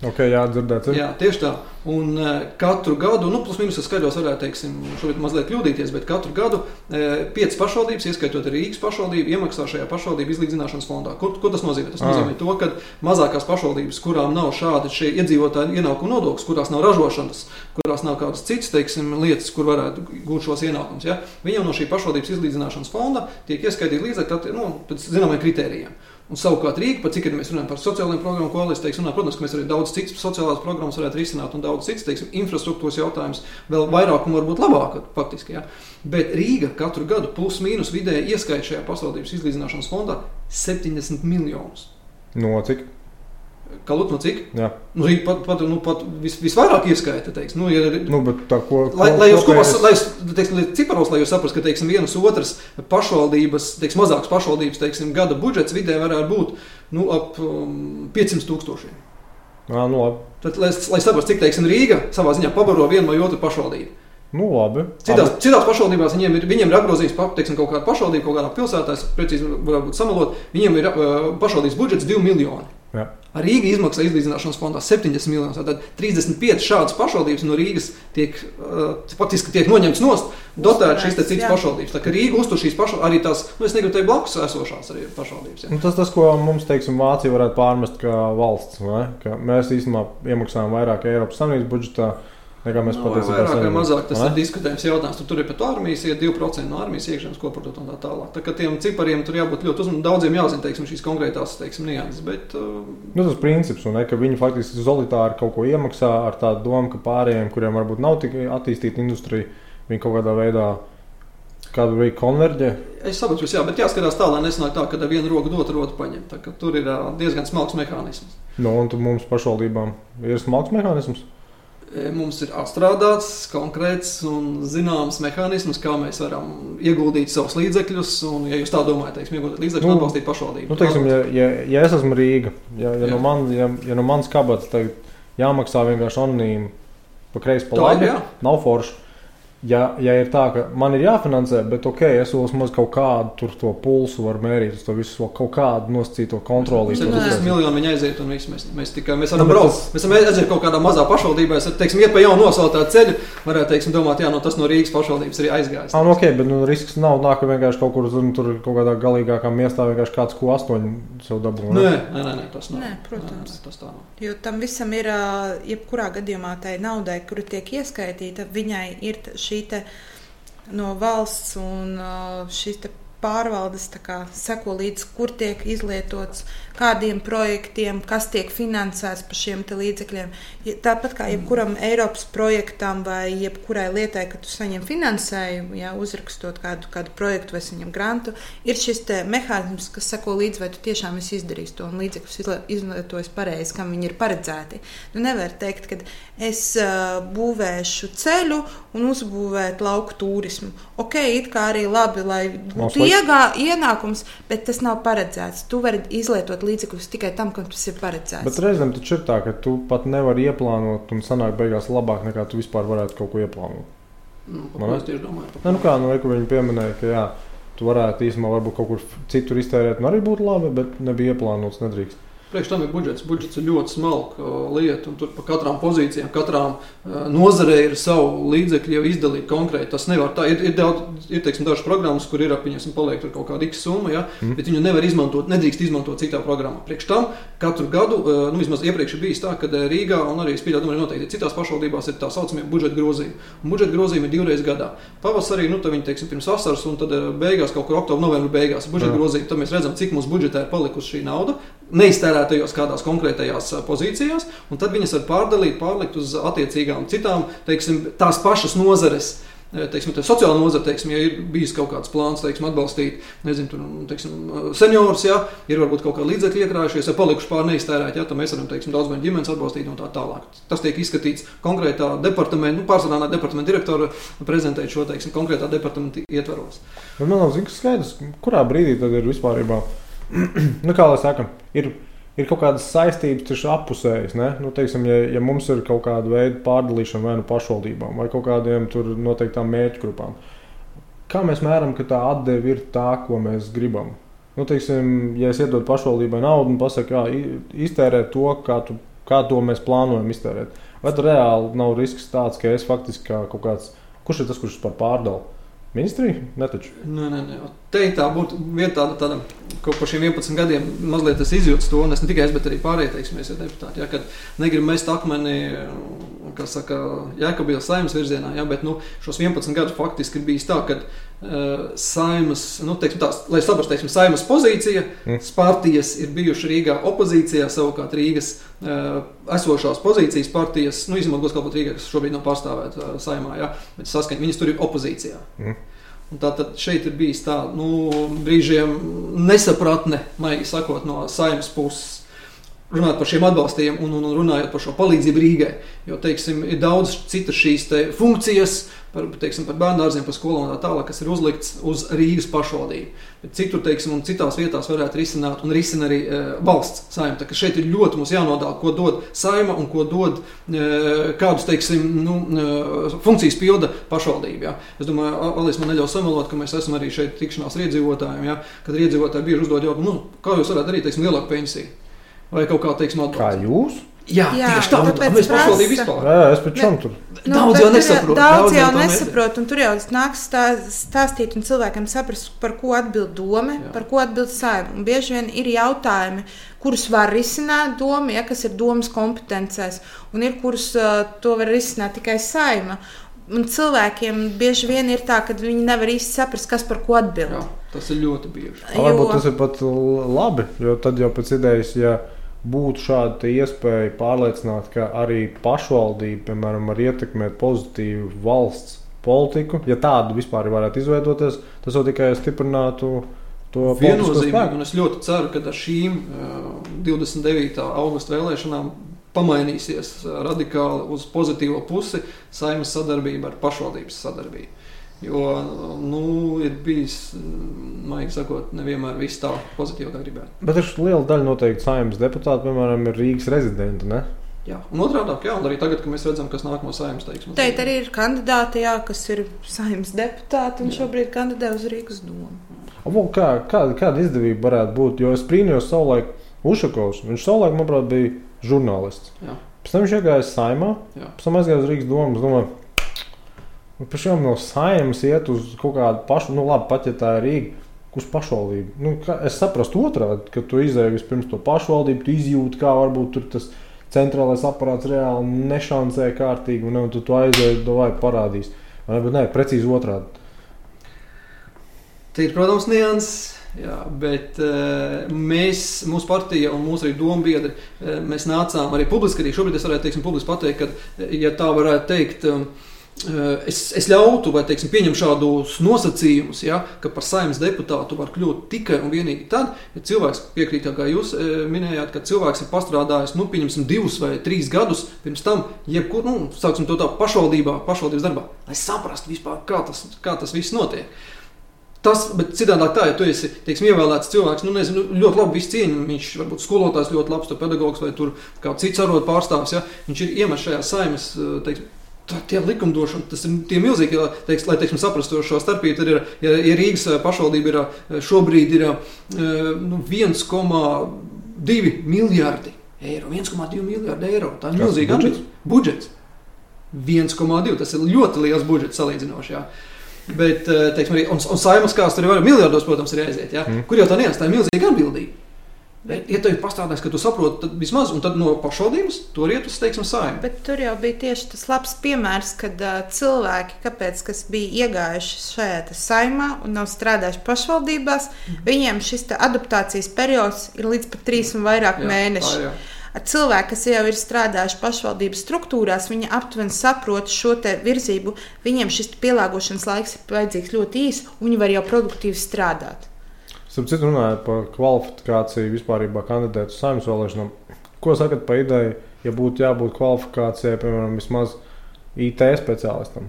Okay, jā, dzirdēt, jā, tieši tā. Un uh, katru gadu, nu, plus mīnus skaidros, varētu teiksim, šobrīd mazliet kļūdīties, bet katru gadu uh, piecas pašvaldības, ieskaitot arī Rīgas pašvaldību, iemaksā šajā pašvaldību izlīdzināšanas fondā. Ko, ko tas nozīmē? Tas nozīmē to, ka mazākās pašvaldības, kurām nav šādi iedzīvotāju ienākumu nodoklis, kurās nav ražošanas, kurās nav kādas citas teiksim, lietas, kur varētu gūt šos ienākumus, ja? viņiem no šī pašvaldības izlīdzināšanas fonda tiek ieskaitīti līdzekļi nu, pēc zināmiem kritērijiem. Un savukārt Rīga, pat cik mēs runājam par sociālajiem programmu, ko Alis teiks, runā, protams, ka mēs arī daudz citas sociālās programmas varētu risināt un daudz citas, teiksim, infrastruktūras jautājumus vēl vairāk un varbūt labāk, faktiski. Ja. Bet Rīga katru gadu plus mīnus vidēji ieskaita šajā pasaulības izlīdzināšanas fondā 70 miljonus. No cik? Kaut no cik? Jā. Nu, pat, pat, nu, pat vis, visvairāk ieskaita. Teiks, nu, ja, nu, tā, ko, lai, lai jūs kopās, lai teiksim, lai ciparos, lai jūs saprastu, ka, teiksim, vienas otras pašvaldības, teiksim, mazākas pašvaldības, teiksim, gada budžets vidē varētu būt, nu, ap um, 500 tūkstošiem. Jā, nu, labi. Tad, lai, lai saprastu, cik, teiksim, Rīga savā ziņā pabaro vienu vai otru pašvaldību. Nu, labi. Citās, labi. citās pašvaldībās viņiem ir, viņiem ir apgrozījums, teiksim, kaut kāda pašvaldība, kaut kādā pilsētā, precīzi varbūt samalot, viņiem ir uh, pašvaldības budžets 2 miljoni. Jā. Ar Rīga izmaksā izlīdzināšanas fondā 70 miljonus. Tad 35 šādas pašvaldības no Rīgas tiek, uh, faktiski tiek noņemts nost, dotēt šīs citas jā. pašvaldības. Tā kā Rīga uztur šīs pašvaldības, arī tās, nu es negribu teikt, blakus esošās arī pašvaldības. Nu, tas, tas, ko mums, teiksim, Vācija varētu pārmest kā valsts, vai? ka mēs īstenībā iemaksājam vairāk Eiropas Savienības budžetā Nekā mēs no, nu, patiesībā vairāk vai mazāk tas ne? ir diskutējums jautājums. Tur, tur ir pat armijas, ir 2% no armijas iekšzemes koprodukta un tā tālāk. Tā kā tiem cipariem tur jābūt ļoti uzmanīgiem. Daudziem jāzina teiksim, šīs konkrētās teiksim, nianses. Bet, uh... nu, tas princips, un ne, ka viņi faktiski solitāri kaut ko iemaksā ar tādu domu, ka pārējiem, kuriem varbūt nav tik attīstīta industrija, viņi kaut kādā veidā kādu veidu konverģē. Es saprotu, jā, bet jāskatās tā, lai nesanāk tā, ka viena roka dot, otru paņem. Tur ir diezgan smalks mehānisms. Nu, un mums pašvaldībām ir smalks mehānisms. E, mums ir atstrādāts konkrēts un zināms mehānisms, kā mēs varam ieguldīt savus līdzekļus. Un, ja jūs tā domājat, teiksim, ieguldīt līdzekļus, nu, atbalstīt pašvaldību. Nu, teiksim, ja, ja, ja es esmu Rīga, ja, ja, no, man, ja, ja no manas kabatas jāmaksā vienkārši anonīmi pa kreisi pa labi, nav forši ja, ja ir tā, ka man ir jāfinansē, bet ok, es vismaz kaut kādu to pulsu varu mērīt, uz to visu kaut kādu nosacīto kontroli. Mēs tam miljonu viņa aiziet, un viss, mēs, mēs tikai mēs varam nu, braukt. Tas... Mēs varam aiziet kaut kādā mazā pašvaldībā, es teiksim, iet pa jaunu nosauktā ceļu, varētu teiksim, domāt, jā, no tas no Rīgas pašvaldības arī aizgājis. Ah, nu, ok, bet nu, risks nav nāk, ka vienkārši kaut kur zin, tur kaut kādā galīgākā miestā vienkārši kāds ko astoņu sev dabū. Nē, nē, nē, nē, tas nav. Nē, protams. Nē, nē, tas tā nav. Jo tam visam ir, jebkurā gadījumā tai naudai, kuru tiek ieskaitīta, viņai ir šī te no valsts un šīs pārvaldes kā, seko līdzi, kur tiek izlietots, kādiem projektiem, kas tiek finansēts par šiem līdzekļiem. Tāpat kā jebkuram Eiropas projektam vai jebkurai lietai, kad tu saņem finansējumu, ja, uzrakstot kādu, kādu projektu vai saņem grantu, ir šis mehānisms, kas seko līdzi, vai tu tiešām esi izdarījis to un līdzekļus izlietojis pareizi, kam viņi ir paredzēti. Nu, nevar teikt, ka es uh, būvēšu ceļu un uzbūvēt lauku turismu. Ok, it kā arī labi, lai būtu ienākums, bet tas nav paredzēts. Tu vari izlietot līdzekļus tikai tam, kam tas ir paredzēts. Bet reizēm taču ir tā, ka tu pat nevari ieplānot un sanāk beigās labāk nekā tu vispār varētu kaut ko ieplānot. Nu, es tieši domāju, ka. Nu, kā nu, viņi pieminēja, ka jā, tu varētu īstenībā kaut kur citur iztērēt, un arī būtu labi, bet nebija ieplānots, nedrīkst. Priekš tam ir budžets. Budžets ir ļoti smalka uh, lieta, un tur pa katrām pozīcijām, katrām uh, nozarei ir savu līdzekļu jau izdalīt konkrēti. Tas nevar tā. Ir, ir, daudz, ir teiksim, dažas programmas, kur ir un paliek kaut kāda x summa, ja, mm. bet viņu nevar izmantot, nedrīkst izmantot citā programmā. Priekš tam katru gadu, uh, nu vismaz iepriekš ir bijis tā, ka Rīgā un arī Spīļā domāju, noteikti citās pašvaldībās ir tā saucamie budžeta grozījumi. Un budžeta grozījumi ir divreiz gadā. Pavasarī, nu, tad viņi teiksim, pirms vasaras un tad beigās kaut kur oktobra, novembra beigās budžeta grozījumi. Tad mēs redzam, cik mums budžetā ir palikusi šī nauda neiztērētajos kādās konkrētajās pozīcijās, un tad viņas var pārdalīt, pārlikt uz attiecīgām citām, teiksim, tās pašas nozares. Teiksim, tā sociāla nozara, teiksim, ja ir bijis kaut kāds plāns teiksim, atbalstīt nezinu, tur, teiksim, seniorus, ja ir varbūt kaut kāda līdzekļa iekrājušies, ja palikuši pār neiztērēt, ja, tad mēs varam teiksim, daudz bērnu ģimenes atbalstīt un tā tālāk. Tas tiek izskatīts konkrētā departamenta, nu, pārsvarā departamenta direktora prezentēt šo teiksim, konkrētā departamenta ietvaros. Man liekas, skaidrs, kurā brīdī tad ir vispārībā nu, kā lai saka, ir, ir kaut kādas saistības tieši apusējas. Nu, teiksim, ja, ja mums ir kaut kāda veida pārdalīšana vai nu pašvaldībām vai kaut kādiem noteiktām mērķu grupām, kā mēs mēram, ka tā atdeve ir tā, ko mēs gribam? Nu, teiksim, ja es iedodu pašvaldībai naudu un pasaku, jā, iztērēt to, kā, tu, kā to mēs plānojam iztērēt, vai tur reāli nav risks tāds, ka es faktiski kā kaut kāds, kurš ir tas, kurš par pārdalu? Ministrija? Nē, nē, nē. Te tā būtu vieta, tāda, ko par šiem 11 gadiem mazliet es izjūtu to, un es ne tikai es, bet arī pārējie, teiksim, mēs ir deputāti, ja, kad negribam mest akmeni, kas saka, Jēkabīlas saimas virzienā, ja, bet, nu, šos 11 gadus faktiski ir bijis tā, ka saimas, nu, teiksim tās, lai saprastu, teiksim, saimas pozīcija, mm. partijas ir bijuši Rīgā opozīcijā, savukārt Rīgas uh, esošās pozīcijas partijas, nu, izmantos kaut ko Rīgā, kas šobrīd nav pārstāvēta uh, saimā, ja, bet saskaņa, viņas tur ir opozīcijā. Mm. Tātad šeit ir bijis tā, nu, brīžiem nesapratne, maigi sakot, no saimnes puses. Runājot par šiem atbalstiem un, un, un runājot par šo palīdzību Rīgai. Jo, teiksim, ir daudz citas šīs funkcijas, par, teiksim, par bērniem, par skolām un tā tālāk, kas ir uzlikts uz Rīgas pašvaldību. Bet citur, teiksim, un citās vietās varētu risināt, un risina arī e, valsts saimta. Šeit ir ļoti mums jānodala, ko dod saima un ko dod e, kādus, teiksim, nu, e, funkcijas pilda pašvaldība. Ja. Es domāju, Alis man neļaus samalot, ka mēs esam arī šeit tikšanās ar iedzīvotājiem, ja, kad iedzīvotāji bieži uzdod jautājumu, nu, kā jūs varētu darīt, teiksim, lielāku pensiju. Vai kaut kā, teiksim, atbalstu. Kā jūs? Jā, jā tieši tā, tā mēs pašvaldību vispār. Jā, es pēc tam tur. Nu, daudz jau nesaprot. Daudz, daudz jau nesaprot, un tur jau nāks stāstīt un cilvēkiem saprast, par ko atbild doma, jā. par ko atbild saima. Bieži vien ir jautājumi, kurus var risināt doma, ja, kas ir domas kompetencēs, un ir kurus uh, to var risināt tikai saima. Un cilvēkiem bieži vien ir tā, ka viņi nevar īsti saprast, kas par ko atbild. Jā, tas ir ļoti bieži. Jo... Varbūt tas ir pat labi, jo tad jau pēc idejas, ja būtu šāda iespēja pārliecināt, ka arī pašvaldība, piemēram, var ietekmēt pozitīvu valsts politiku. Ja tāda vispār varētu izveidoties, tas jau tikai stiprinātu viennozīmīgi. Un es ļoti ceru, ka ar šīm uh, 29. augusta vēlēšanām pamainīsies radikāli uz pozitīvo pusi saimnes sadarbība ar pašvaldības sadarbību. Jo nu, ir bijis, maigi sakot, nevienmēr viss tā pozitīvi, kā gribētu. Bet ir liela daļa noteikti saimnes deputāti, piemēram, ir Rīgas rezidenti. Ne? Jā, un otrādi, jā, un arī tagad, kad mēs redzam, kas nāk no saimnes, teiksim, Teit arī ir kandidāti, jā, kas ir saimnes deputāti un jā. šobrīd kandidē uz Rīgas domu. Kā, kāda, kāda izdevība varētu būt? Jo es brīnījos savulaik Ušakovs. Viņš savulaik, manuprāt, bija žurnālists. Jā. Pēc tam viņš iegāja saimā, pēc tam aizgāja uz Rīgas domu. Domāju, Pēc tam no saimnes iet uz kaut kādu pašu, nu labi, pat ja tā ir Rīga. Uz pašvaldību. Nu, es saprotu otrādi, ka tu izdevi vispirms to pašvaldību, tu izjūti, kā varbūt tur tas centrālais aparāts reāli nešancē kārtīgi, un, un tu to aizēji, to vajag parādīs. Vai bet nē, precīzi otrādi. Te ir, protams, nianses. Jā, bet uh, mēs, mūsu partija un mūsu arī dombiedri, uh, mēs nācām arī publiski, arī šobrīd es varētu teiksim, publiski pateikt, ka, ja tā varētu teikt, um, es, es ļautu, vai teiksim, pieņem šādus nosacījumus, ja, ka par saimnes deputātu var kļūt tikai un vienīgi tad, ja cilvēks piekrīt, kā jūs minējāt, ka cilvēks ir pastrādājis, nu, pieņemsim, divus vai trīs gadus pirms tam, jebkur, nu, sāksim to tā pašvaldībā, pašvaldības darbā, lai saprastu vispār, kā tas, kā tas viss notiek. Tas, bet citādi tā, ja tu esi teiksim, ievēlēts cilvēks, nu, nezinu, ļoti labi cieņu, viņš varbūt skolotājs ļoti labs, pedagogs vai kāds cits arot pārstāvs, ja, viņš ir iemetis šajā saimas, teiksim, tie likumdošana, tas ir tie milzīgi, teiks, lai teiksim, saprastu šo starpību. Tad ir, ja, ja Rīgas pašvaldība ir šobrīd ir nu, 1,2 miljardi eiro. 1,2 miljardi eiro. Tā ir milzīga budžets. budžets. 1,2 tas ir ļoti liels budžets salīdzinoši. Jā. Bet, eh, teiksim, arī, un, un saimas kāds tur ir miljardos, protams, ir aiziet. Ja? Mm. Kur jau tā nians, tā ir milzīga atbildība. Bet, ja tev ir pastrādājis, ka tu saproti, tad vismaz no pašvaldības tur iet uz, teiksim, saimnu. Bet tur jau bija tieši tas labs piemērs, kad uh, cilvēki, kāpēc, kas bija iegājuši šajā saimā un nav strādājuši pašvaldībās, mm. viņiem šis adaptācijas periods ir līdz pat trīs un vairāk jā, mēneši. Tā, jā cilvēki, kas jau ir strādājuši pašvaldības struktūrās, viņi aptuveni saprot šo virzību. Viņiem šis pielāgošanas laiks ir vajadzīgs ļoti īss, un viņi var jau produktīvi strādāt. Sapratu, runājot par kvalifikāciju vispār kandidēt uz saimnes vēlēšanām. Ko sakat par ideju, ja būtu jābūt kvalifikācijai, piemēram, vismaz IT speciālistam?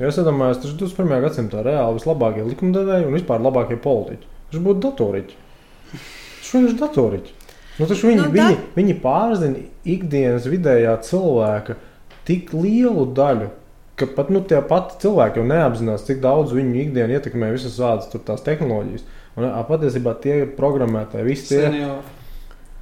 Ja es domāju, tas ir 21. gadsimtā reāli vislabākie likumdevēji un vispār labākie politiķi. Viņš būtu datoriķis. Viņš ir datoriķis. Nu, viņi, nu, viņi, da... viņi pārzina ikdienas vidējā cilvēka tik lielu daļu, ka pat nu, tie pati cilvēki jau neapzinās, cik daudz viņu ikdienu ietekmē visas tādas tehnoloģijas. Un patiesībā tie ir programmētāji, visi tie ir.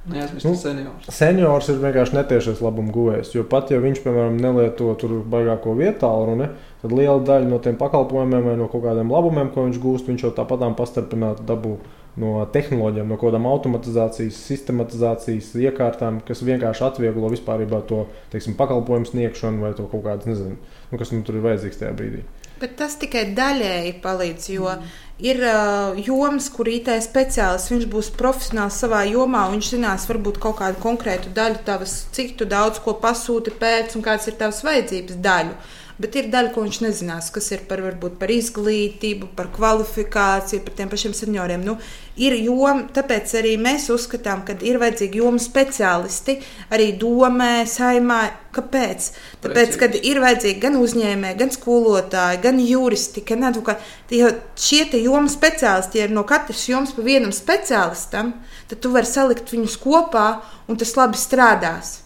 Nu, seniors. seniors ir vienkārši netiešais labuma guvējs. Jo pat ja viņš, piemēram, nelieto tur baigāko vietu, runu, tad liela daļa no tiem pakalpojumiem vai no kaut kādiem labumiem, ko viņš gūst, viņš jau tāpatām pastarpināti dabū no tehnoloģijām, no kaut kādām automatizācijas, sistematizācijas iekārtām, kas vienkārši atvieglo vispār to teiksim, pakalpojumu sniegšanu vai to kaut kādu, nezinu, nu, kas nu, tur ir vajadzīgs tajā brīdī. Bet tas tikai daļēji palīdz, jo mm. ir uh, jomas, kur IT speciālists, viņš būs profesionāls savā jomā, viņš zinās varbūt kaut kādu konkrētu daļu, tavas, cik tu daudz ko pasūti pēc un kādas ir tavas vajadzības daļu. Uh, bet ir daļa, ko viņš nezinās, kas ir par, varbūt, par izglītību, par kvalifikāciju, par tiem pašiem senioriem. Nu, ir joma, tāpēc arī mēs uzskatām, ka ir vajadzīgi jomu speciālisti arī domē, saimā. Kāpēc? Tāpēc, kad ir vajadzīgi gan uzņēmēji, gan skolotāji, gan juristi, gan advokāti. Jo šie jomu speciālisti, ja ir no katras jomas pa vienam speciālistam, tad tu vari salikt viņus kopā un tas labi strādās.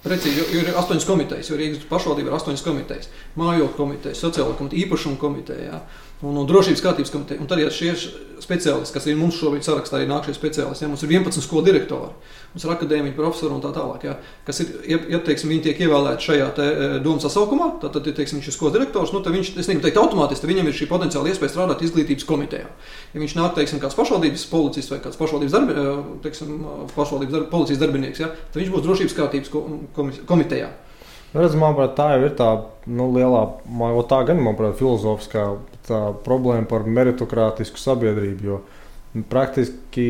Precīzi, ir astoņas komitejas, jo Rīgas pašvaldība ir astoņas komitejas. Mājokļu komiteja, sociālā komiteja, īpašuma komiteja. Jā un, un drošības kārtības komiteja. Un tad, ja šie speciālisti, kas ir mums šobrīd sarakstā, arī nāk šie speciālisti, ja mums ir 11 skolu direktori, mums ir akadēmiķi, profesori un tā tālāk, ja, kas ir, ja, ja teiksim, viņi tiek ievēlēti šajā te, e, domu sasaukumā, tad, tad ja teiksim, viņš ir skolas direktors, nu, tad viņš, es negribu teikt automātiski, viņam ir šī potenciāla iespēja strādāt izglītības komitejā. Ja viņš nāk, teiksim, kāds pašvaldības policists vai kāds pašvaldības, darbi, e, teiksim, pašvaldības darb, policijas darbinieks, ja, tad viņš būs drošības kārtības komitejā. Redz, manuprāt, tā jau ir tā nu, lielā, tā gan, manuprāt, filozofiskā tā problēma par meritokratisku sabiedrību. Jo praktiski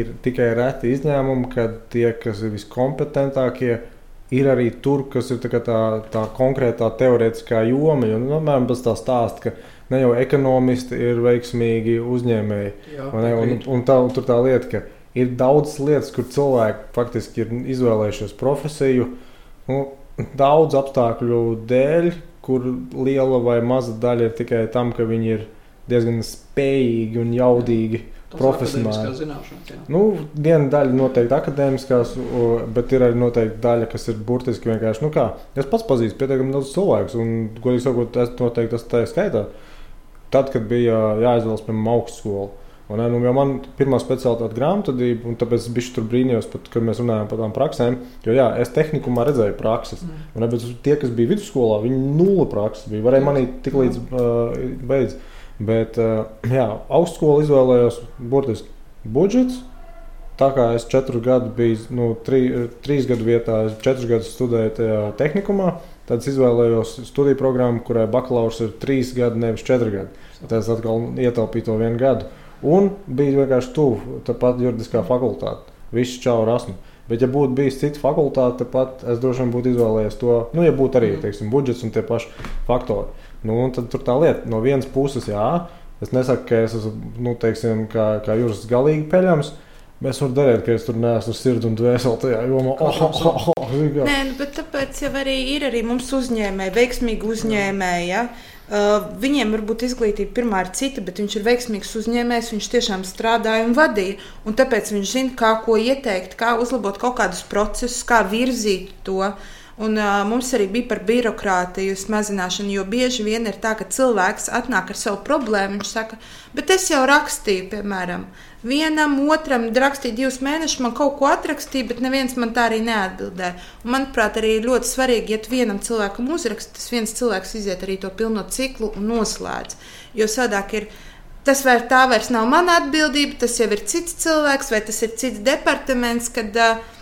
ir tikai reti izņēmumi, kad tie, kas ir viskompetentākie, ir arī tur, kas ir tā, tā, tā konkrētā teorētiskā joma. Jo, nu, piemēram, tas tā stāsta, ka ne jau ekonomisti ir veiksmīgi uzņēmēji. Jā, ne, un, un, tā, un tur tā lieta, ka ir daudz lietas, kur cilvēki faktiski ir izvēlējušies profesiju. Nu, daudz apstākļu dēļ, kur liela vai maza daļa ir tikai tam, ka viņi ir diezgan spējīgi un jaudīgi. Profesionāli. Nu, viena daļa noteikti akadēmiskās, bet ir arī noteikti daļa, kas ir burtiski vienkārši. Nu kā, es pats pazīstu pietiekami daudz cilvēku, un, godīgi sakot, es noteikti tas tā skaitā. Tad, kad bija jāizvēlas, piemēram, augstskola, Un, nu, man ir pirmā specialitāte grāmatvedība, un tāpēc es biju tur brīnījos, pat, kad mēs runājām par tām praksēm. Jo jā, es tehnikumā redzēju prakses, mm. un bet tie, kas bija vidusskolā, viņi nulle prakses bija. Varēja manīt tik līdz uh, beidz. Bet uh, jā, augstskola izvēlējos burtiski budžets. Tā kā es četru gadu biju, nu, trī, trīs gadu vietā, es četrus gadus studēju tajā tehnikumā, tad izvēlējos studiju programmu, kurai bakalaurs ir trīs gadi, nevis četri gadi. Tad es atkal ietaupīju to vienu gadu. Un bija vienkārši tuvu, tāpat juridiskā fakultāte. Viss čau rasmu. Bet, ja būtu bijis cita fakultāte, tad es droši vien būtu izvēlējies to, nu, ja būtu arī teiksim, budžets un tie paši faktori. Nu, tad tur tā lieta, no vienas puses, jā, es nesaku, ka es esmu, nu, teiksim, kā, kā jūras galīgi peļams. Mēs varam darīt, ka es tur neesmu sirds un dvēseli tajā jomā. Oh, oh, oh, oh, Nē, nu, bet tāpēc jau arī ir arī mums uzņēmēji, veiksmīgi uzņēmēji. Ja? Uh, viņiem varbūt izglītība pirmā ir cita, bet viņš ir veiksmīgs uzņēmējs. Viņš tiešām strādāja un vadīja. Un tāpēc viņš zina, kā ko ieteikt, kā uzlabot kaut kādus procesus, kā virzīt to. Uh, Un, uh, mums arī bija par birokrātiju mazināšanu, jo bieži vien ir tā, ka cilvēks atnāk ar savu problēmu. Viņš saka, bet es jau rakstīju, piemēram, vienam, otram, rakstīju divus mēnešus, man kaut ko atrakstīja, bet neviens man tā arī neatbildēja. Un, manuprāt, arī ļoti svarīgi, ja tu vienam cilvēkam uzraksti, tas viens cilvēks iziet arī to pilno ciklu un noslēdz. Jo sadāk ir. Tas vairs tā vairs nav mana atbildība, tas jau ir cits cilvēks vai tas ir cits departaments. Kad, uh,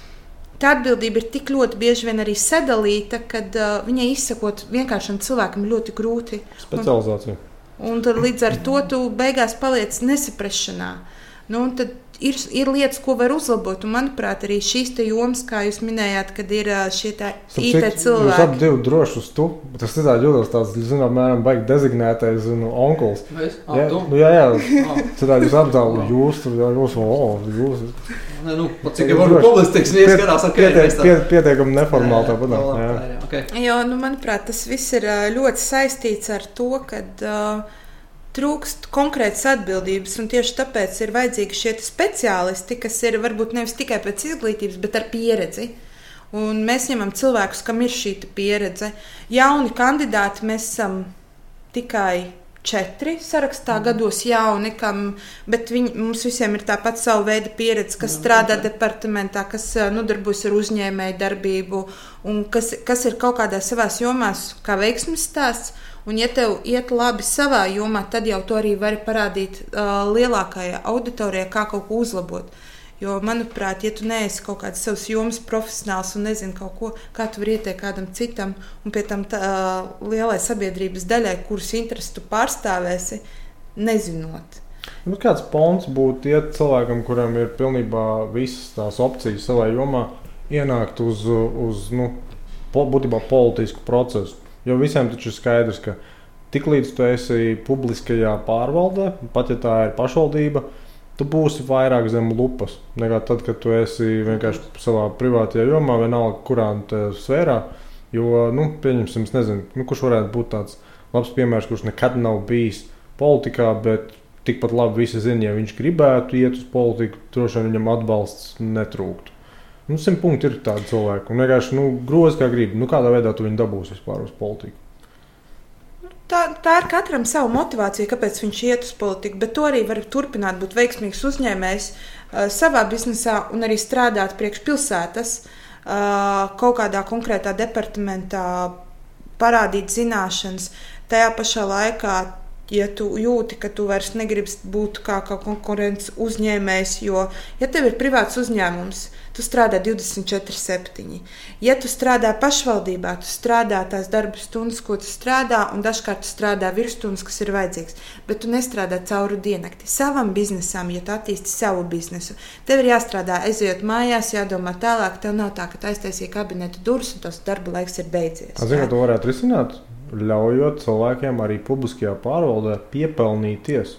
tā atbildība ir tik ļoti bieži vien arī sadalīta, ka uh, viņai izsakot vienkāršam cilvēkam ļoti grūti. Specializācija. Un, un tad līdz ar to tu beigās paliec nesaprašanā. Nu, tad ir, ir lietas, ko var uzlabot. Un, manuprāt, arī šīs jomas, kā jūs minējāt, kad ir šie IT cilvēki. Jūs abi divi droši uz bet es tādā jūtos tāds, zinām, mēram, baigi dezignētais nu, onkuls. Jā, nu, jā, jā. Citādi jūs apdāvu jūs, jau jūs, o, jūs. Ne, nu, cik jau varu publistiski vieskarās, ok. Pietiek, pietiek, pietiekami neformāli jā. Okay. Jo, nu, manuprāt, tas viss ir ļoti saistīts ar to, kad uh, trūkst konkrētas atbildības, un tieši tāpēc ir vajadzīgi šie speciālisti, kas ir varbūt nevis tikai pēc izglītības, bet ar pieredzi. Un mēs ņemam cilvēkus, kam ir šī pieredze. Jauni kandidāti mēs esam tikai četri sarakstā mm. gados jauni, kam, bet viņi, mums visiem ir tāpat savu veidu pieredze, kas mm. strādā departamentā, kas nodarbojas ar uzņēmēju darbību un kas, kas ir kaut kādā savā jomā, kā veiksmes stāsts. Un, ja tev iet labi savā jomā, tad jau to arī vari parādīt uh, lielākajai auditorijai, kā kaut ko uzlabot. Jo, manuprāt, ja tu neesi kaut kāds savs jomas profesionāls un nezini kaut ko, kā tu vari ieteikt kādam citam, un pie tam tā, uh, lielai sabiedrības daļai, kuras intereses tu pārstāvēsi, nezinot. Nu, kāds pons būtu iet cilvēkam, kuram ir pilnībā visas tās opcijas savā jomā, ienākt uz, uz nu, po, būtībā politisku procesu? Jo visiem taču ir skaidrs, ka tiklīdz tu esi publiskajā pārvaldē, pat ja tā ir pašvaldība, tu būsi vairāk zem lupas nekā tad, kad tu esi vienkārši savā privātajā jomā, vienalga kurā sfērā. Jo, nu, pieņemsim, nezinu, nu, kurš varētu būt tāds labs piemērs, kurš nekad nav bijis politikā, bet tikpat labi visi zina, ja viņš gribētu iet uz politiku, droši vien viņam atbalsts netrūktu. Nu, simt punkti ir tādi cilvēki. Un vienkārši nu, grozi kā gribi. Nu, kādā veidā tu viņu dabūsi vispār uz politiku? Tā, tā ir katram sava motivācija, kāpēc viņš iet uz politiku. Bet to arī var turpināt, būt veiksmīgs uzņēmējs uh, savā biznesā un arī strādāt priekš pilsētas uh, kaut kādā konkrētā departamentā, parādīt zināšanas. Tajā pašā laikā ja tu jūti, ka tu vairs negribi būt kā, kā konkurences uzņēmējs, jo, ja tev ir privāts uzņēmums, tu strādā 24-7. Ja tu strādā pašvaldībā, tu strādā tās darba stundas, ko tu strādā, un dažkārt tu strādā virsstundas, kas ir vajadzīgs. Bet tu nestrādā cauri diennakti. Savam biznesam, ja tu attīsti savu biznesu, tev ir jāstrādā, aizejot mājās, jādomā tālāk. Tev nav tā, ka aiztaisīja kabineta durvis un tas darba laiks ir beidzies. Zinu, to varētu risināt, ļaujot cilvēkiem arī publiskajā pārvaldē piepelnīties.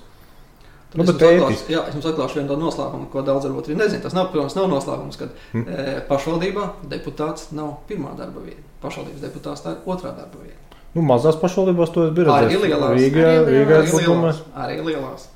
Nu, es, jums atklāšu, jā, es jums atklāšu vienu tādu noslēpumu, ko daudz varbūt arī nezina. Tas nav, protams, nav noslēpums, ka hmm. e, pašvaldībā deputāts nav pirmā darba vieta. Pašvaldības deputāts tā ir otrā darba vieta. Nu, mazās pašvaldībās to es biju redzējis. Arī lielās. Rīgā, arī lielās. Arī lielās. Arī lielās.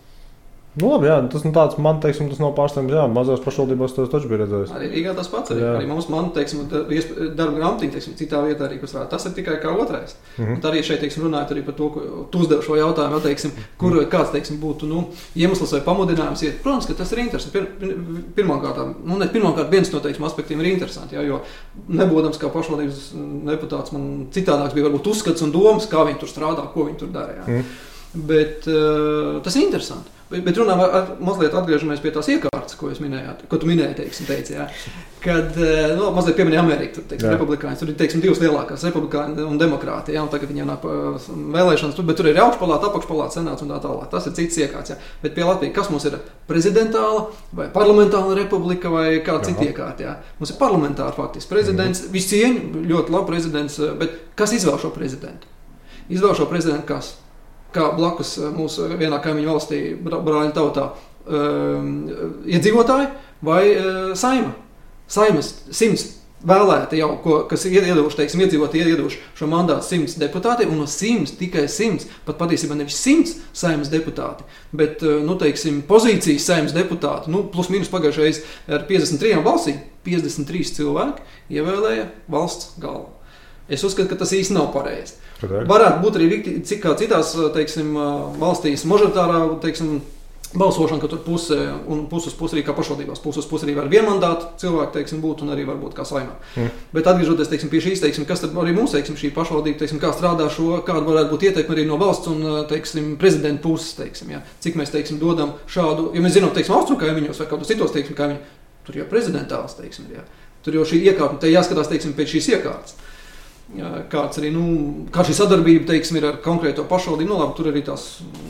Nu, labi, jā, tas, nu, tāds, man teiksim, tas nav pārsteigums. Jā, mazās pašvaldībās tas taču bija redzējis. Arī Rīgā tas pats. Arī, jā. arī mums, man, teiksim, darba grāmatiņa, teiksim, citā vietā arī, kas rāda. Tas ir tikai kā otrais. Mm -hmm. Un arī šeit, teiksim, runājot arī par to, ko tu uzdevi šo jautājumu, teiksim, kur mm -hmm. kāds, teiksim, būtu, nu, iemesls vai pamudinājums iet. Protams, ka tas ir interesanti. Pir, pir, pirmkārt, nu, ne, pirmkārt, viens no, teiksim, aspektiem ir interesanti, jā, jo nebūdams kā pašvaldības deputāts, man citādāks bija varbūt uzskats un domas, kā viņi tur strādā, ko viņi tur dara. Jā. Mm -hmm. Bet uh, tas ir interesanti. Bet, runā, ar, mazliet atgriežamies pie tās iekārtas, ko jūs minējāt, ko tu minēji, teiksim, teici, jā. kad eh, nu, mazliet pieminēja Ameriku, tur, teiksim, republikāņus, tur ir, teiksim, divas lielākās republikāņi un demokrāti, jā, un tagad viņiem nāk uh, vēlēšanas, bet tur ir augšpalāta, apakšpalāta, senāts un tā tālāk. Tas ir cits iekārts, jā. Bet pie Latvijas, kas mums ir prezidentāla vai parlamentāla republika vai kāda cita iekārta, jā. Mums ir parlamentāra faktiski prezidents, mm. viscieņu, ļoti labi prezidents, bet kas izvēl šo prezidentu? Izvēl šo prezidentu kas? Kā blakus eh, mūsu vienā kaimiņu valstī, brāļu tautā, um, iedzīvotāji vai uh, saima. Saimas simts vēlēti jau, ko, kas ir iedevuši, teiksim, iedzīvotāji iedevuši šo mandātu simts deputātiem, un no simts tikai simts, pat patiesībā nevis simts saimas deputāti, bet, eh, nu, teiksim, pozīcijas saimas deputāti, nu, plus mīnus pagājušais ar 53 balsīm, 53 cilvēki ievēlēja valsts galvu. Es uzskatu, ka tas īsti nav pareizi. Varētu būt arī cik kā citās teiksim, valstīs mažoritārā teiksim, balsošana, ka tur puse un puses pusi arī kā pašvaldībās, puses pusi arī var vienmandātu cilvēku, teiksim, būt un arī varbūt kā saimā. Mm. Bet atgriežoties, teiksim, pie šīs, teiksim, kas tad arī mums, teiksim, šī pašvaldība, teiksim, kā strādā šo, kāda varētu būt ieteikuma arī no valsts un, teiksim, prezidenta puses, teiksim, jā. cik mēs, teiksim, dodam šādu, jo mēs zinām, teiksim, austrumu kaimiņos vai kādos citos, teiksim, kaimiņos, tur jau prezidentāls, teiksim, jā. Tur jau šī iekārta, te jāskatās, teiksim, pēc šīs iekārtas kāds arī, nu, kā šī sadarbība, teiksim, ir ar konkrēto pašvaldību, nu, labi, tur arī tās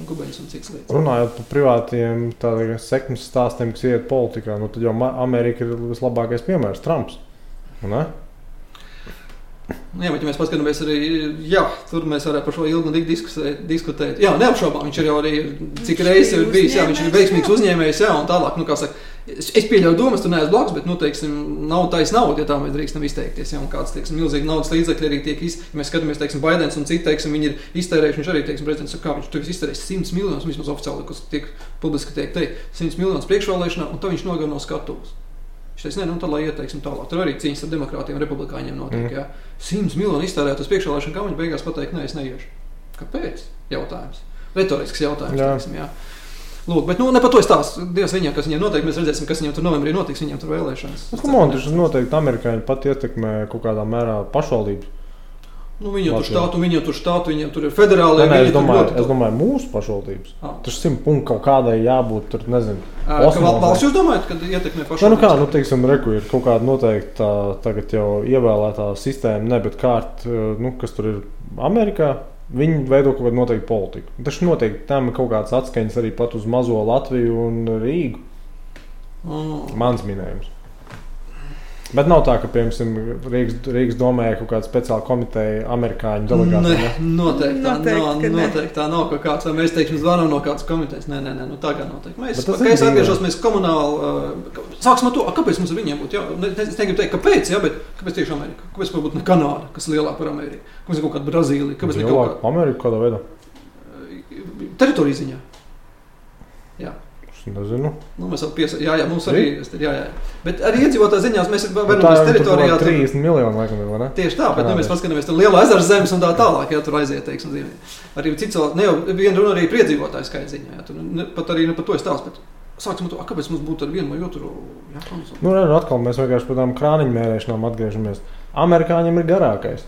gubeņas un citas lietas. Runājot par privātiem sekmes stāstiem, kas iet politikā, nu, tad jau Amerika ir vislabākais piemērs - Trumps. Ne? Jā, bet ja mēs paskatāmies arī, jā, tur mēs varētu par šo ilgu un diskutēt. diskutēt. Jā, neapšaubām, viņš ir jau arī cik reizes ir bijis, jā, viņš ir veiksmīgs uzņēmējs, jā, un tālāk, nu, kā saka, Es, es pieļauju domas, tu neesi blakus, bet, nu, teiksim, nav taisa nauda, ja tā mēs drīkstam izteikties. Ja kāds, teiksim, milzīgi naudas līdzekļi arī tiek iztērēti. Ja mēs skatāmies, teiksim, Baidens un citi, teiksim, viņi ir iztērējuši, viņš arī, teiksim, prezidents, kā viņš tur iztērēs 100 miljonus, vismaz oficiāli, kas tiek publiski tiek teikt, 100 miljonus priekšvēlēšanā, un tā viņš nogar no skatuves. Viņš teica, nu, tad lai ieteiksim tālāk. Tur arī cīņas ar demokrātiem un republikāņiem notiek. Mm. Ja? 100 miljonu iztērēt uz priekšvēlēšanu kampaņu, beigās pateikt, nē, es neiešu. Kāpēc? Jautājums. Retorisks jautājums. Jā. Teiksim, jā. Lūk, bet nu, ne par to stāstu. Dievs viņam, kas viņam notiek, mēs redzēsim, kas viņam tur novembrī notiks. Viņam tur vēlēšanas. Nu, Komon, tas noteikti amerikāņi pat ietekmē kaut kādā mērā pašvaldības. Nu, viņam tur štātu, viņam tur štātu, viņam tur ir federāli. Nē, es, domāju, es domāju, mūsu pašvaldības. Ah. Tur simt punktu kaut kādai jābūt. Tur nezinu. Valsts jūs domājat, kad ietekmē pašvaldības? Nu, nu kā, nu, teiksim, reku ir kaut kāda noteikta tagad jau ievēlētā sistēma, ne, bet kārt, nu, kas tur ir Amerikā. Viņi veido kaut kādu noteiktu politiku. Tas noteikti tam ir kaut kāds atskaņas arī pat uz mazo Latviju un Rīgu. Mm. Mans minējums. Bet nav tā, ka, piemēram, Rīgas, Rīgas domē kaut kāda speciāla komiteja, amerikāņu delegācija. Ne, noteikti tā noteikti, nav. Noteikti tā nav kaut kāds, mēs teiksim, zvanām no kādas komitejas. Nē, nē, nē nu, tā kā noteikti. Mēs, kad es atgriežos, mēs komunāli, uh, sāksim ar to, kāpēc mums ar viņiem būtu, jā, es negribu teikt, kāpēc, jā, bet kāpēc tieši Amerika? Kāpēc varbūt ne Kanāda, kas ir lielāka par Ameriku? Kāpēc kaut kāda Brazīlija? Kāpēc ne kaut kāda? Amerika kādā veidā? Teritorija ziņā. Nezinu. Nu, mēs piesakām, jā, jā, mums arī ir. Jā, jā. Bet arī iedzīvotāju ziņās mēs varam būt teritorijā. 30 miljoni, laikam, vai ne? Tieši tā, bet nu, mēs paskatāmies tur liela ezera zemes un tā tālāk, ja tur aiziet, teiksim, zīmē. Arī cits, ne jau viena runa arī par iedzīvotāju skaita ziņā, jā, tur ne, pat arī ne par to stāst. Bet... Sāksim to, kāpēc mums būtu ar vienu vai otru jākonsultē. Nu, redz, atkal mēs vienkārši par tādām krāniņu mērēšanām atgriežamies. Amerikāņiem ir garākais.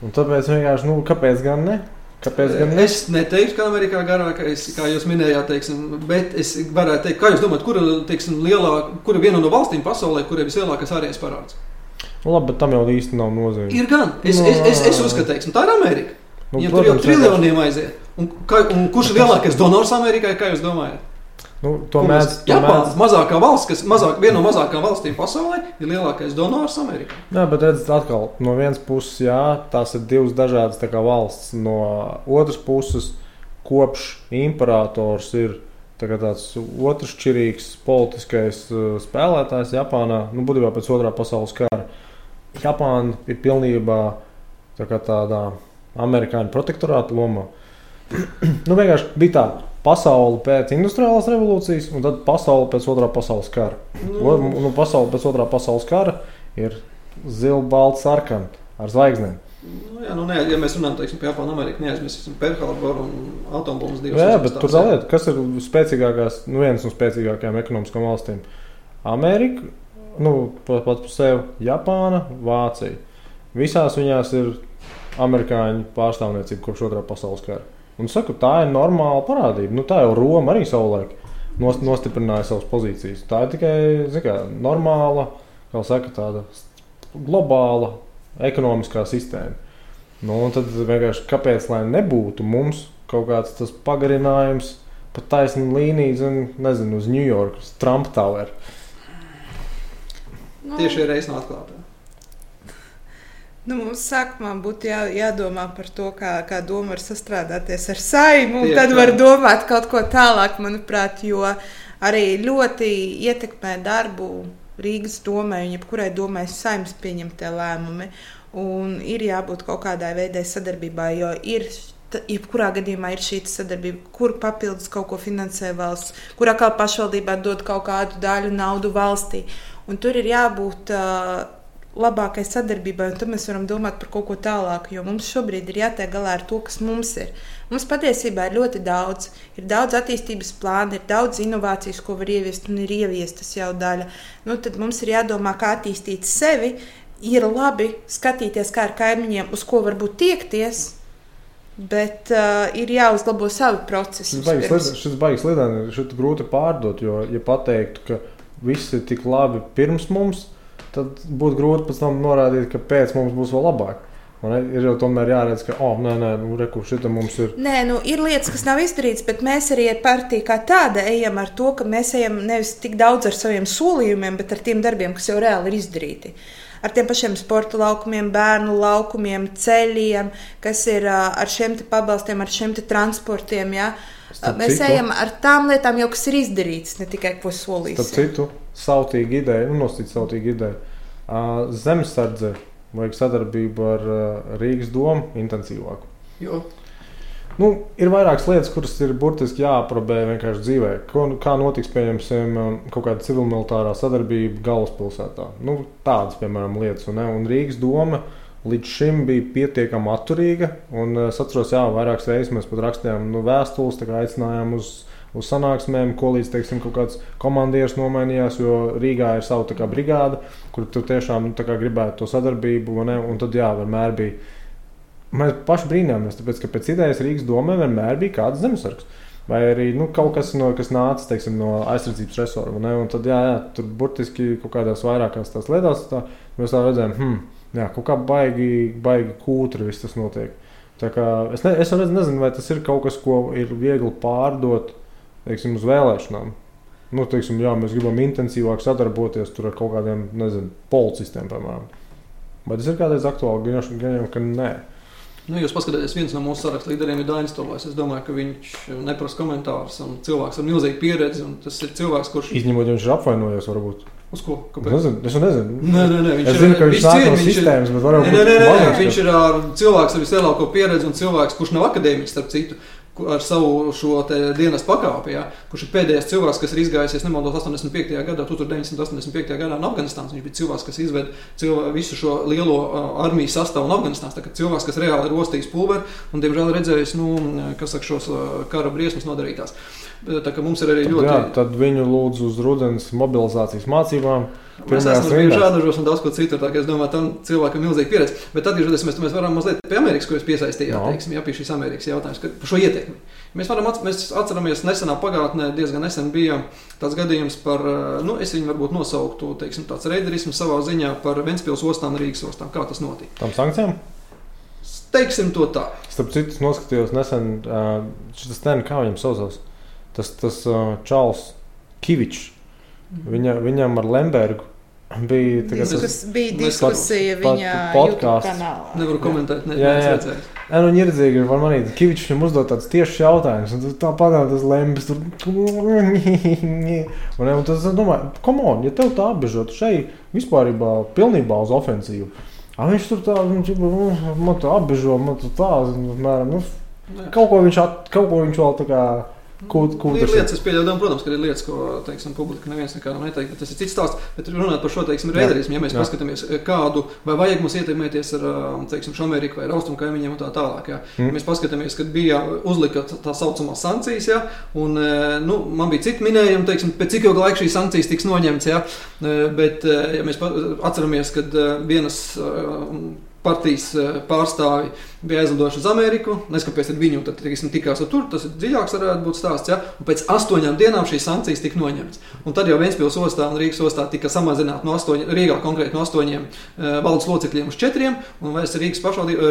Un tāpēc vienkārši, nu, kāpēc gan ne? Kāpēc gan ne? Es neteiktu, ka Amerikā garākais, kā jūs minējāt, teiksim, bet es varētu teikt, kā jūs domājat, kura, teiksim, lielāka, kura viena no valstīm pasaulē, kur ir vislielākais ārējais parāds? Nu, labi, bet tam jau īsti nav nozīme. Ir gan. Es, no, es, es, es uzskatu, teiksim, tā ir Amerika. Nu, Viņam protams, tur jau triljoniem aiziet. Un, kā, un kurš ir lielākais donors Amerikai, kā jūs domājat? Nu, to mēs Japāna, mazākā valsts, kas mazāk, viena no mazākajām valstīm pasaulē, ir lielākais donors Amerikā. Jā, bet redziet, atkal no vienas puses, jā, tās ir divas dažādas kā, valsts. No otras puses, kopš imperators ir tā tāds otršķirīgs politiskais uh, spēlētājs Japānā, nu, būtībā pēc otrā pasaules kara. Japāna ir pilnībā tā tādā amerikāņu protektorāta lomā. nu, vienkārši bija tā pasauli pēc industriālās revolūcijas, un tad pasauli pēc otrā pasaules kara. Nu, nu, pasauli pēc otrā pasaules kara ir zila, balta, sarkana ar zvaigznēm. Nu, jā, nu, ne, ja mēs runājam teiksim, par Japānu, Ameriku, neaizmirsīsim Perlharboru un atombumbas divas. Jā, bet tur lieta, kas ir spēcīgākās, nu, viens no spēcīgākajām ekonomiskām valstīm? Amerika, nu, pat par sevi Japāna, Vācija. Visās viņās ir amerikāņu pārstāvniecība kopš otrā pasaules kara. Un saku, tā ir normāla parādība. Nu, tā jau Roma arī savulaik. nost, nostiprināja savas pozīcijas. Tā ir tikai kā, normāla, kā saka, tāda globāla ekonomiskā sistēma. Nu, tad vienkārši kāpēc lai nebūtu mums kaut kāds tas pagarinājums, pat taisnība līnija, zin, nezinu, uz New York, uz Trump Tower. Nu, Tieši reizes no atklātā. Nu, mums sākumā būtu jā, jādomā par to, kā, kā doma var sastrādāties ar saimu. Tad var domāt kaut ko tālāk, manuprāt, jo arī ļoti ietekmē darbu Rīgas domē un jebkurai domai saimnes pieņemtie lēmumi. Un ir jābūt kaut kādai veidai sadarbībai, jo ir jebkurā gadījumā ir šī sadarbība, kur papildus kaut ko finansē valsts, kurā kā pašvaldībā dod kaut kādu daļu naudu valstī. Un tur ir jābūt uh, labākai sadarbībai, un tad mēs varam domāt par kaut ko tālāku. Jo mums šobrīd ir jātiek galā ar to, kas mums ir. Mums patiesībā ir ļoti daudz, ir daudz attīstības plānu, ir daudz inovācijas, ko var ieviest, un ir ieviestas jau daļa. Nu, tad mums ir jādomā, kā attīstīt sevi. Ir labi skatīties, kā ar kaimiņiem, uz ko varbūt tiekties. Bet uh, ir jāuzlabo savi procesi. Šis baigs lidojums ir grūti pārdot, jo, ja pateiktu, ka viss ir tik labi pirms mums, tad tad būtu grūti pēc tam norādīt, ka pēc mums būs vēl labāk. Man ir jau tomēr jāredz, ka, oh, nē, nē, nu, reku, šita mums ir. Nē, nu, ir lietas, kas nav izdarītas, bet mēs arī ar partiju kā tāda ejam ar to, ka mēs ejam nevis tik daudz ar saviem solījumiem, bet ar tiem darbiem, kas jau reāli ir izdarīti. Ar tiem pašiem sporta laukumiem, bērnu laukumiem, ceļiem, kas ir ar šiem pabalstiem, ar šiem transportiem. Ja? Mēs ejam ar tām lietām, jau, kas ir izdarītas, ne tikai ko solījis. Starp citu, sautīga ideja, nu, nosacīt sautīga ideja. Zemesardze vajag sadarbību ar Rīgas domu intensīvāku. Jo. Nu, ir vairākas lietas, kuras ir burtiski jāaprobē vienkārši dzīvē. Ko, kā notiks, pieņemsim, kaut kāda civil-militārā sadarbība galvaspilsētā. Nu, tādas, piemēram, lietas. Un, un Rīgas doma līdz šim bija pietiekami atturīga. Un es atceros, jā, vairākas reizes mēs pat rakstījām nu, vēstules, aicinājām uz uz sanāksmēm, ko līdz teiksim, kaut kāds komandieris nomainījās, jo Rīgā ir sava kā, brigāde, kur tu tiešām kā, gribētu to sadarbību. Un tad jā, vienmēr bija. Mēs paši brīnāmies, tāpēc, ka pēc idejas Rīgas domē vienmēr bija kāds zemesargs. Vai arī nu, kaut kas, no, kas nāca teiksim, no aizsardzības resora. Tad, jā, jā, tur burtiski kaut kādās vairākās tās lietās tā, mēs tā redzējām, hmm, jā, kaut kā baigi, baigi kūtri viss tas notiek. Tā kā, es, ne, es nezinu, vai tas ir kaut kas, ko ir viegli pārdot teiksim, uz vēlēšanām. Nu, teiksim, jā, mēs gribam intensīvāk sadarboties ar kaut kādiem nezinu, policistiem, piemēram. Vai tas ir kādreiz aktuāli? Gan jau, ka nē. Nu, jūs paskatieties, viens no mūsu saraksta līderiem ir Dainis Tolais. Es domāju, ka viņš neprasa komentārus. Cilvēks ar milzīgu pieredzi, un tas ir cilvēks, kurš. Izņemot, ja viņš ir apvainojies, varbūt. Uz ko? Kāpēc? Nezinu, es nezinu. Nē, nē, nē, viņš es zinu, ka viņš nāk no sistēmas, bet varbūt. Nē, nē, nē, nē, viņš ir cilvēks ar vislielāko pieredzi un cilvēks, kurš nav akadēmiķis, starp citu ar savu šo dienas pakāpi, ja, kurš ir pēdējais cilvēks, kas ir izgājis, ja nemaldos, 85. gadā, 1985. gadā no Afganistānas. Viņš bija cilvēks, kas izveda cilvēku, visu šo lielo uh, armijas sastāvu no Afganistānas. Tā, cilvēks, kas reāli ir ostījis pulveri un, diemžēl, redzējis, nu, kas saka, šos uh, kara briesmas nodarītās. Tā kā mums ir arī ļoti. Jā, tad viņu lūdzu uz rudens mobilizācijas mācībām. Mēs esam bijuši Žānažos un daudz ko citu. Tā, es domāju, tam cilvēkam ir milzīga pieredze. Bet atgriežoties, mēs, mēs varam mazliet pie Amerikas, ko jūs piesaistījāt, no. teiksim, jā, pie šīs Amerikas jautājums, par šo ietekmi. Mēs, varam, mēs atceramies, nesenā pagātnē diezgan nesen bija tāds gadījums par, nu, es viņu varbūt nosauktu, teiksim, tāds reiderismu savā ziņā par Ventspils ostām Rīgas ostām. Kā tas notika? Tam sankcijām? Teiksim to tā. Starp citu, noskatījos nesen, uh, šis ten, kā viņam saucās, tas, tas uh, Čārls Kivičs. Viņa, viņam ar Lembergu bija tas bija diskusija pat, viņa podkāstā. Nevaru komentēt, ne, jā, jā. Jā, nu, ieradzīgi var manīt, Kivičs viņam uzdot tāds tiešs jautājums, un tā padām tas lembis tur. Un, un tas, domāju, come on, ja tev tā apbežot šeit vispārībā pilnībā uz ofensīvu. A, viņš tur tā, viņš, nu, man tā apbežo, man tā, mēram, nu, kaut ko viņš, at, kaut ko viņš vēl tā kā Ko, ko ir lietas, kas pieļaujam, protams, ka ir lietas, ko teiksim, publika neviens nekādam neteiks. Tas ir cits stāsts. Bet runājot par šo teiksim, reiderismu, ja mēs jā. paskatāmies, eh, kādu vai vajag mums ietekmēties ar um, teiksim, Ameriku vai Austrumu kaimiņiem un tā tālāk. Ja. Mm. Mēs paskatāmies, kad bija uzlika tā saucamās sankcijas, ja, un eh, nu, man bija citi minējumi, teiksim, pēc cik ilga laika šīs sankcijas tiks noņemtas. Ja, bet, ja mēs atceramies, kad vienas partijas eh, pārstāvi bija aizlidojuši uz Ameriku. Neskatoties viņu, tad teiksim, tikās tur. Tas ir dziļāks, varētu būt stāsts. Ja? Un pēc astoņām dienām šīs sankcijas tika noņemtas. Un tad jau Vēnspils ostā un Rīgas ostā tika samazināta no astoņiem, Rīgā konkrēti no astoņiem uh, valdes locekļiem uz četriem. Un vairs Rīgas,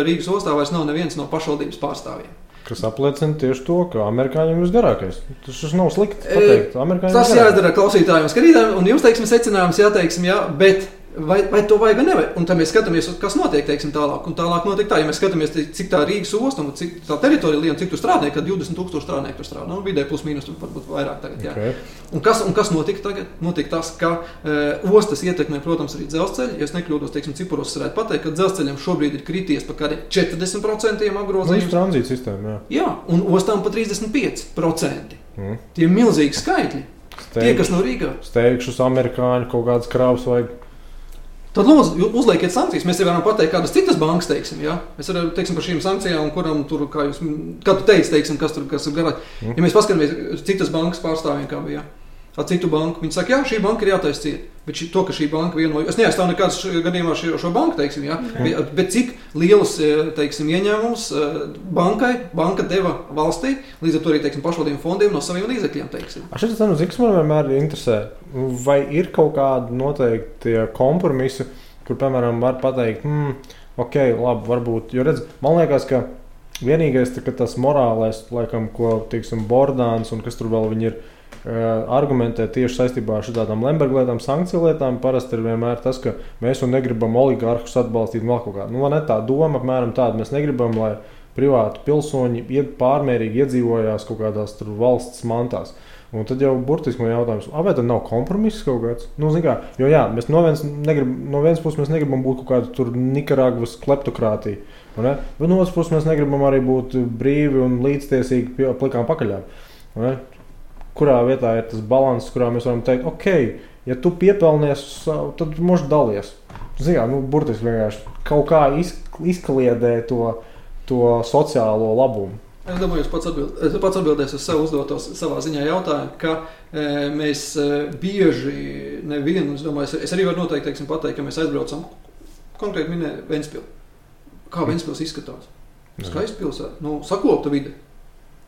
Rīgas ostā vairs nav neviens no pašvaldības pārstāvjiem. Kas apliecina tieši to, ka amerikāņiem ir visgarākais. Tas nav slikti pateikt. Tas jāizdara klausītājiem, skatītājiem, un jums, teiksim, secinājums, jāteiksim, jā, bet Vai, vai to vajag vai nevajag? Un tad mēs skatāmies, kas notiek teiksim, tālāk. Un tālāk notiek tā, ja mēs skatāmies, cik tā Rīgas ostas un cik tā teritorija liela, cik tur strādā, kad 20,000 strādnieku tur strādā. Nu, vidēji plus mīnus, varbūt vairāk tagad. Jā. Okay. Un kas, un kas notika tagad? Notika tas, ka uh, ostas ietekmē, protams, arī dzelzceļu. Ja es nekļūdos, teiksim, cipuros varētu pateikt, ka dzelzceļam šobrīd ir krities pa kādiem 40% apgrozījumiem. Ir tranzīta sistēma. Jā. jā, un ostām pa 35%. Mm. Tie ir milzīgi skaitļi. Steigš, Tie, kas no Rīgā. Steigšus amerikāņu kaut kādas krāpes vajag Tad lūdzu, uzliekiet sankcijas. Mēs varam pateikt, kādas citas bankas, teiksim, ja? mēs varam teiksim par šīm sankcijām, kuram tur, kā jūs, kā tu teici, teiksim, kas tur kas ir garāk. Mm. Ja mēs paskatāmies citas bankas pārstāvjiem, kā bija. Ja? Ar citu banku. Viņi saka, jā, šī banka ir jātaisa cieta. Bet šī, to, ka šī banka vieno, es neaizstāvu nekādas gadījumā šo, šo banku, teiksim, jā, mm. bet, bet cik lielus teiksim, ieņēmumus bankai banka deva valstī, līdz ar to arī teiksim, pašvaldību fondiem no saviem līdzekļiem. Šis tas zināms, man vienmēr interesē, vai ir kaut kādi noteikti kompromisi, kur, piemēram, var pateikt, hmm, ok, labi, varbūt, jo redz, man liekas, ka vienīgais tā, tas morālais, laikam, ko, teiksim, Bordāns un kas tur vēl ir argumentē tieši saistībā ar šādām Lemberga lietām, sankciju lietām, parasti ir vienmēr tas, ka mēs nu negribam oligarhus atbalstīt vēl kaut kādā. Nu, ne tā doma apmēram tāda. Mēs negribam, lai privāti pilsoņi pārmērīgi iedzīvojās kaut kādās valsts mantās. Un tad jau burtiski man jautājums, vai tad nav kompromiss kaut kāds? Nu, kā, jo jā, mēs no vienas, negrib, no vienas puses mēs negribam būt kaut kāda Nikaragvas kleptokrātija. Bet no otras puses mēs negribam arī būt brīvi un līdztiesīgi pie plikām pakaļām kurā vietā ir tas līdzsvars, kurā mēs varam teikt, ok, ja tu piepelnies, tad mūžs dalies. Zinām, nu, burtiski vienkārši kaut kā izkliedē to, to sociālo labumu. Es domāju, jūs pats, atbild, es pats atbildēšu uz savu uzdoto savā ziņā jautājumu, ka e, mēs e, bieži nevienu, es domāju, es, es arī varu noteikti teiksim, pateikt, ka mēs aizbraucam konkrēti minēju Ventspilu. Kā Ventspils izskatās? Skaista pilsēta, nu, sakopta vide.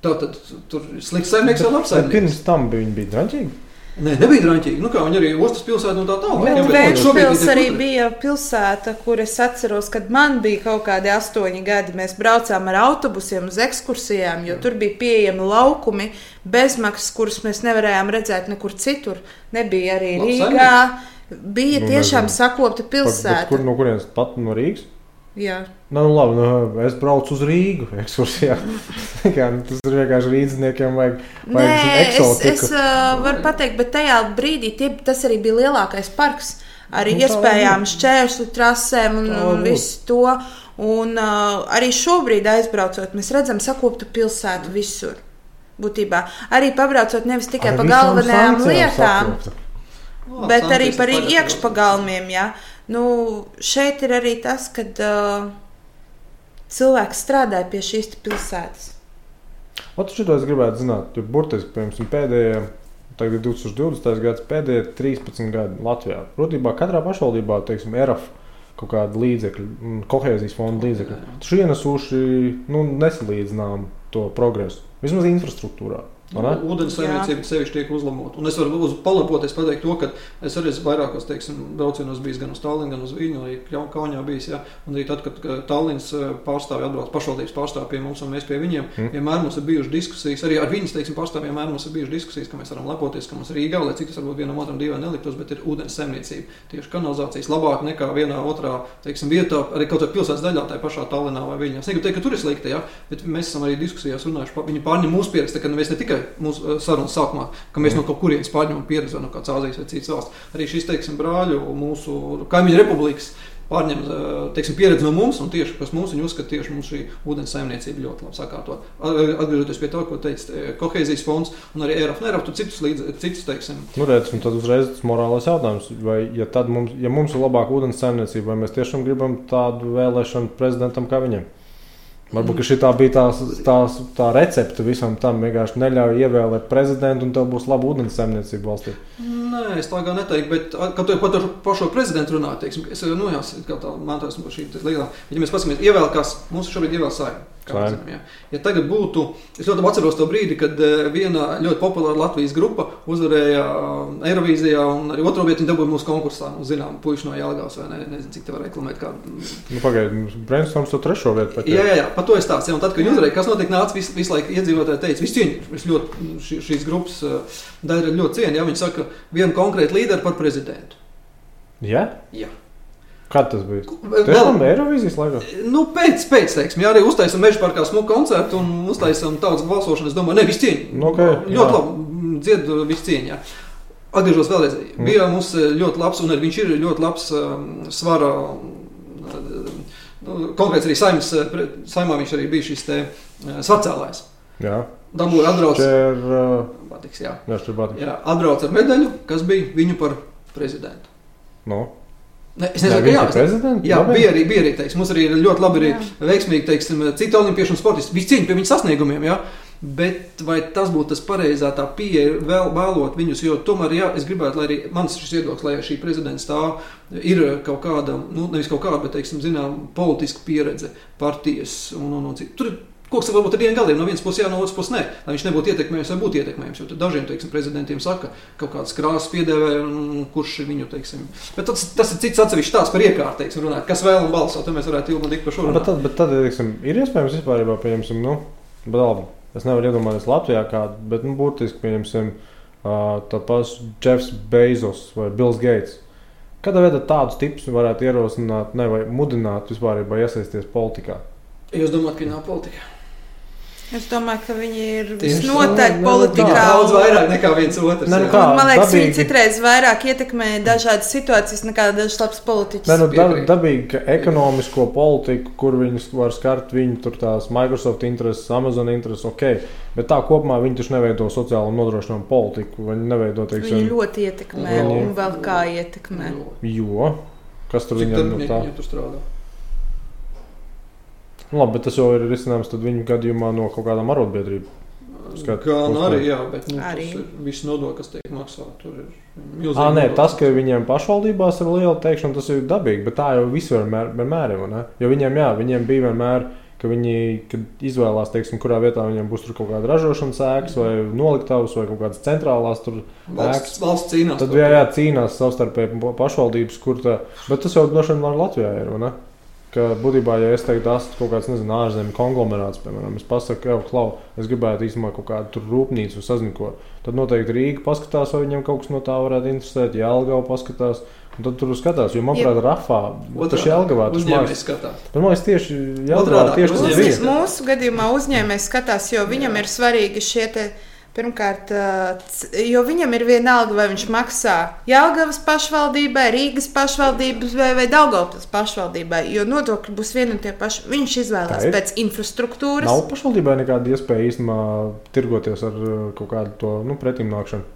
Tā tad tur slikts saimnieks vēl apsaimnieks. Pirms tam viņi bija draņķīgi. Nē, nebija drāmīgi. Nu, kā, viņi arī ostas pilsēta un tā tālāk. Jā, Vēstpils arī bija pilsēta, kur es atceros, kad man bija kaut kādi astoņi gadi. Mēs braucām ar autobusiem uz ekskursijām, jo tur bija pieejami laukumi bezmaksas, kurus mēs nevarējām redzēt nekur citur. Nebija arī Rīgā. Bija nu, tiešām sakopta pilsēta. Pat, kur, no kurienes? Pat no Rīgas? Jā. Nu, labi, nu, es braucu uz Rīgu. Ekskursijā. Nu, tas ir vienkārši rīzniekiem, vajag, vajag Nē, es, es uh, varu pateikt, bet tajā brīdī tie, tas arī bija lielākais parks. Arī nu, iespējām šķērsli trasēm un, un visu to. Un uh, arī šobrīd aizbraucot, mēs redzam sakoptu pilsētu visur. Būtībā arī pabraucot nevis tikai Ar pa galvenajām lietām, sakopta. bet arī par iekšpagalmiem. Ja? Nu, šeit ir arī tas, ka uh, cilvēks strādāja pie šīs pilsētas. Ot, šito es gribētu zināt, jo burtiski piemēram, pēdējie, tagad ir 2020. gads, pēdējie 13 gadi Latvijā. Protībā katrā pašvaldībā, teiksim, ERAF kaut kāda līdzekļa, kohēzijas fonda līdzekļi. Šie ienesuši nu, nesalīdzinām to progresu, vismaz infrastruktūrā. Ūdens saimniecība sevišķi tiek uzlabota. Un es varu uz, palapoties pateikt to, ka es arī vairākos teiksim, braucienos bijis gan uz Tallinu, gan uz Viņu, arī Kaunijā bijis. Jā. Un arī tad, kad Tallinas eh, pārstāvji atbrauc pašvaldības pārstāvji pie mums un mēs pie viņiem, mm. vienmēr mums ir bijušas diskusijas, arī ar viņas teiksim, pārstāvjiem vienmēr mums ir bijušas diskusijas, ka mēs varam lepoties, ka mums Rīgā, lai cik tas varbūt vienam otram divi neliktos, bet ir ūdens saimniecība. Tieši kanalizācijas labāk nekā vienā otrā teiksim, vietā, arī kaut kādā pilsētas daļā, tā pašā Tallinā vai Viņā. Es negribu teikt, ka tur ir slikti, jā, bet mēs esam arī diskusijās runājuši, viņi pārņem mūsu pieredzi, ka mēs ne tikai mūsu eh, sarunas sākumā, ka mēs no kaut kurienes pārņemam pieredzi no kādas Āzijas vai citas valsts. Arī šis, teiksim, brāļu mūsu kaimiņu republikas pārņem eh, teiksim, pieredzi no mums, un tieši kas mums viņi uzskata, tieši mums šī ūdens saimniecība ļoti labi sakārtot. Atgriežoties pie tā, ko teica eh, kohēzijas fonds un arī ERF, NERF, tu citus līdz, citus, teiksim. Nu, redz, un tad uzreiz tas morālais jautājums, vai, ja mums, ja mums ir labāka ūdens saimniecība, vai mēs tiešām gribam tādu vēlēšanu prezidentam kā viņam? Varbūt šī bija tās, tās, tā recepte visam tam. Vienkārši neļauj ievēlēt prezidentu, un tev būs laba ūdens saimniecība valstī. Nē, es tā kā neteiktu, bet, kad tu par to pašu prezidentu runā, teiksim, es jau nojaucu, kā tā mantojums par šī lielā. Ja mēs paskatāmies, ievēl, kas mums šobrīd ievēl saimniecību. Zinām, ja. ja tagad būtu, es ļoti atceros to brīdi, kad eh, viena ļoti populāra Latvijas grupa uzvarēja eh, Eirovīzijā, un arī otru vietu dabūja mūsu konkursā. Nu, zinām, puiši no Jālgājas, vai ne, nezinu, cik te var reklamēt. Kā... Nu, Pagaidiet, Brainstorms to trešo vietu. Jā, jā, jā, par to es stāstu. Ja, un tad, kad viņi uzvarēja, kas notiek, nāca visu, visu laiku iedzīvotāji teica, visu cieņu, es ļoti š, šīs grupas eh, daļa ļoti cienu, ja viņi saka vienu konkrētu līderu par prezidentu. Ja? Jā. Kad tas bija? Tiešām Eirovīzijas laikā? Nu, pēc, pēc teiksim, jā, arī uztaisām meža parkā smuku koncertu un uztaisām tautas balsošanu. Es domāju, ne, viss cieņa. Nu, okay, ļoti labi, dziedu viss cieņa. Atgriežos vēlreiz. Mm. Bija mums ļoti labs, un viņš ir ļoti labs um, svara. Nu, konkrēts arī saimnes, saimā viņš arī bija šis te uh, svacēlājs. Jā. Dabūja atbrauc. Šķer, uh, Batiks, jā. Jā, šķer Batiks. Jā, atbrauc ar medaļu, kas bija viņu par prezidentu. No. Ne, es nezinu, jā, kāda ir tā līnija. Bija arī, bija arī teiksim, mums arī ļoti labi, arī veiksmīgi, teiksim, citi olimpieši un sportisti. Visi cīņa pie viņu sasniegumiem. Jā. Bet vai tas būtu tas pareizā tā pieeja, vēl vēlot viņus, jo tomēr, jā, es gribētu, lai arī mans šis viedoklis, lai šī prezidents tā ir kaut kāda, nu, nevis kaut kāda, bet, teiksim, zinām, politiska pieredze partijas un, un, un citu. Tur Koks varbūt ar diviem galiem, no vienas puses, jā, no otras puses, nē, lai viņš nebūtu ietekmējams vai būtu ietekmējams. Jo dažiem teiksim, prezidentiem saka, ka kaut kādas krāsas piedēvē, un kurš viņu, teiksim. Bet tas, tas ir cits atsevišķs tās par iekārtu, teiksim, runāt, kas vēl un balsot, tad mēs varētu ilgi un tik par šo runāt. Bet tad, bet tad teiksim, ir iespējams vispār, pieņemsim, nu, bet labi, es nevaru iedomāties Latvijā kādu, bet, nu, būtiski, pieņemsim, tā pats Jeffs Bezos vai Bills Gates. Kādā veidā tādus tipus varētu ierosināt, ne, vai mudināt vispār iesaistīties politikā? Jūs domājat, ka nav politikā? Es domāju, ka viņi ir visnotaļ politikā. Daudz vairāk nekā viens otrs. Ne, nu kā, man liekas, dabīgi. viņi citreiz vairāk ietekmē dažādas situācijas nekā dažs labs politiķis. Ne, nu, dab, dabīgi, ka ekonomisko politiku, kur viņus var skart, viņi tur tās Microsoft intereses, Amazon intereses, ok. Bet tā kopumā viņi taču neveido sociālo nodrošinājumu politiku. Viņi neveido, teiksim, viņi ļoti ietekmē viņi... un vēl kā ietekmē. Jo, kas tur viņam nu, tā? Tur strādā. Nu, labi, bet tas jau ir risinājums viņu gadījumā no kaut kādām arotbiedrībām. Gan arī, jā, bet nu, arī. viss nodoklis, kas tiek maksāts. Tur ir milzīgi. Nē, tas, ka viņiem pašvaldībās ir liela teikšana, tas ir dabīgi, bet tā jau visur vienmēr ir. Jo viņiem, jā, viņiem bija vienmēr, ka viņi izvēlās, teiksim, kurā vietā viņiem būs kaut kāda ražošanas ēkas vai noliktavas vai kaut kādas centrālās valsts, valsts cīnās. Tad jā, jā, cīnās savstarpēji pašvaldības, kur tā, bet tas jau droši vien Latvijā ir. Ne? Ka būtībā, ja es teiktu, tas ir kaut kāds nezinu, ārzemju konglomerāts, piemēram, es pasaku, jau klau, es gribētu īstenībā kaut kādu rūpnīcu sazināties, tad noteikti Rīga paskatās, vai viņam kaut kas no tā varētu interesēt, ja Algava paskatās. Un tad tur skatās, jo, manuprāt, Rafā tas ir Jālgavā. Tas uzņēmējs skatās. Man liekas, tieši Jālgavā tieši tas bija. Mūsu gadījumā uzņēmējs skatās, jo viņam Jā. ir svarīgi šie te Pirmkārt, jo viņam ir vienalga, vai viņš maksā Jālgavas pašvaldībai, Rīgas pašvaldības vai, vai Daugavpils pašvaldībai, jo nodokļi būs vieni un tie paši. Viņš izvēlās pēc infrastruktūras. Nav pašvaldībai nekāda iespēja īstenībā tirgoties ar kaut kādu to nu, pretimnākšanu.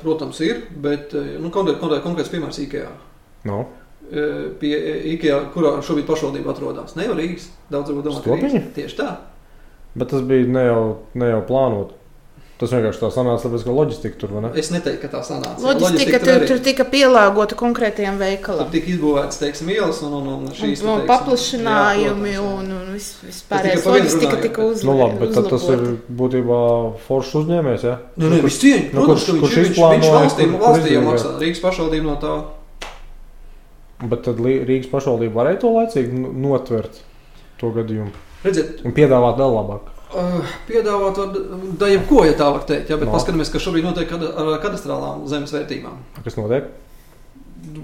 Protams, ir, bet nu, konkrēts konkrēt piemērs IKEA. No. Pie IKEA, kurā šobrīd pašvaldība atrodas. Ne jau Rīgas, daudz varbūt domā, ka Rīgas. Tieši tā. Bet tas bija ne jau, ne jau plānot. Tas vienkārši tā sanāca, tāpēc, ka loģistika tur bija. Es neteiktu, ka tā sanāca. Loģistika, loģistika tur, tur, tur tika pielāgota konkrētiem veikalam. Tur tika izbūvēts, teiksim, ielas un, un, un šīs un, un paplašinājumi jā, un, un viss, vispārējais loģistika tika uzlabota. Nu, labi, bet tas ir būtībā foršs uzņēmējs, ja? Nu, ne, viss cieņ, nu, protams, kurš, kurš viņš, viņš valstī, valstī jau maksā, Rīgas pašvaldība no tā. Bet tad Rīgas pašvaldība varēja to laicīgi notvert to gadījumu. Redziet, un piedāvāt vēl labāk. Uh, piedāvāt da jebko, ja tā var teikt. Ja, bet no. paskatāmies, kas šobrīd notiek ar kadastrālām zemes vērtībām. Kas notiek?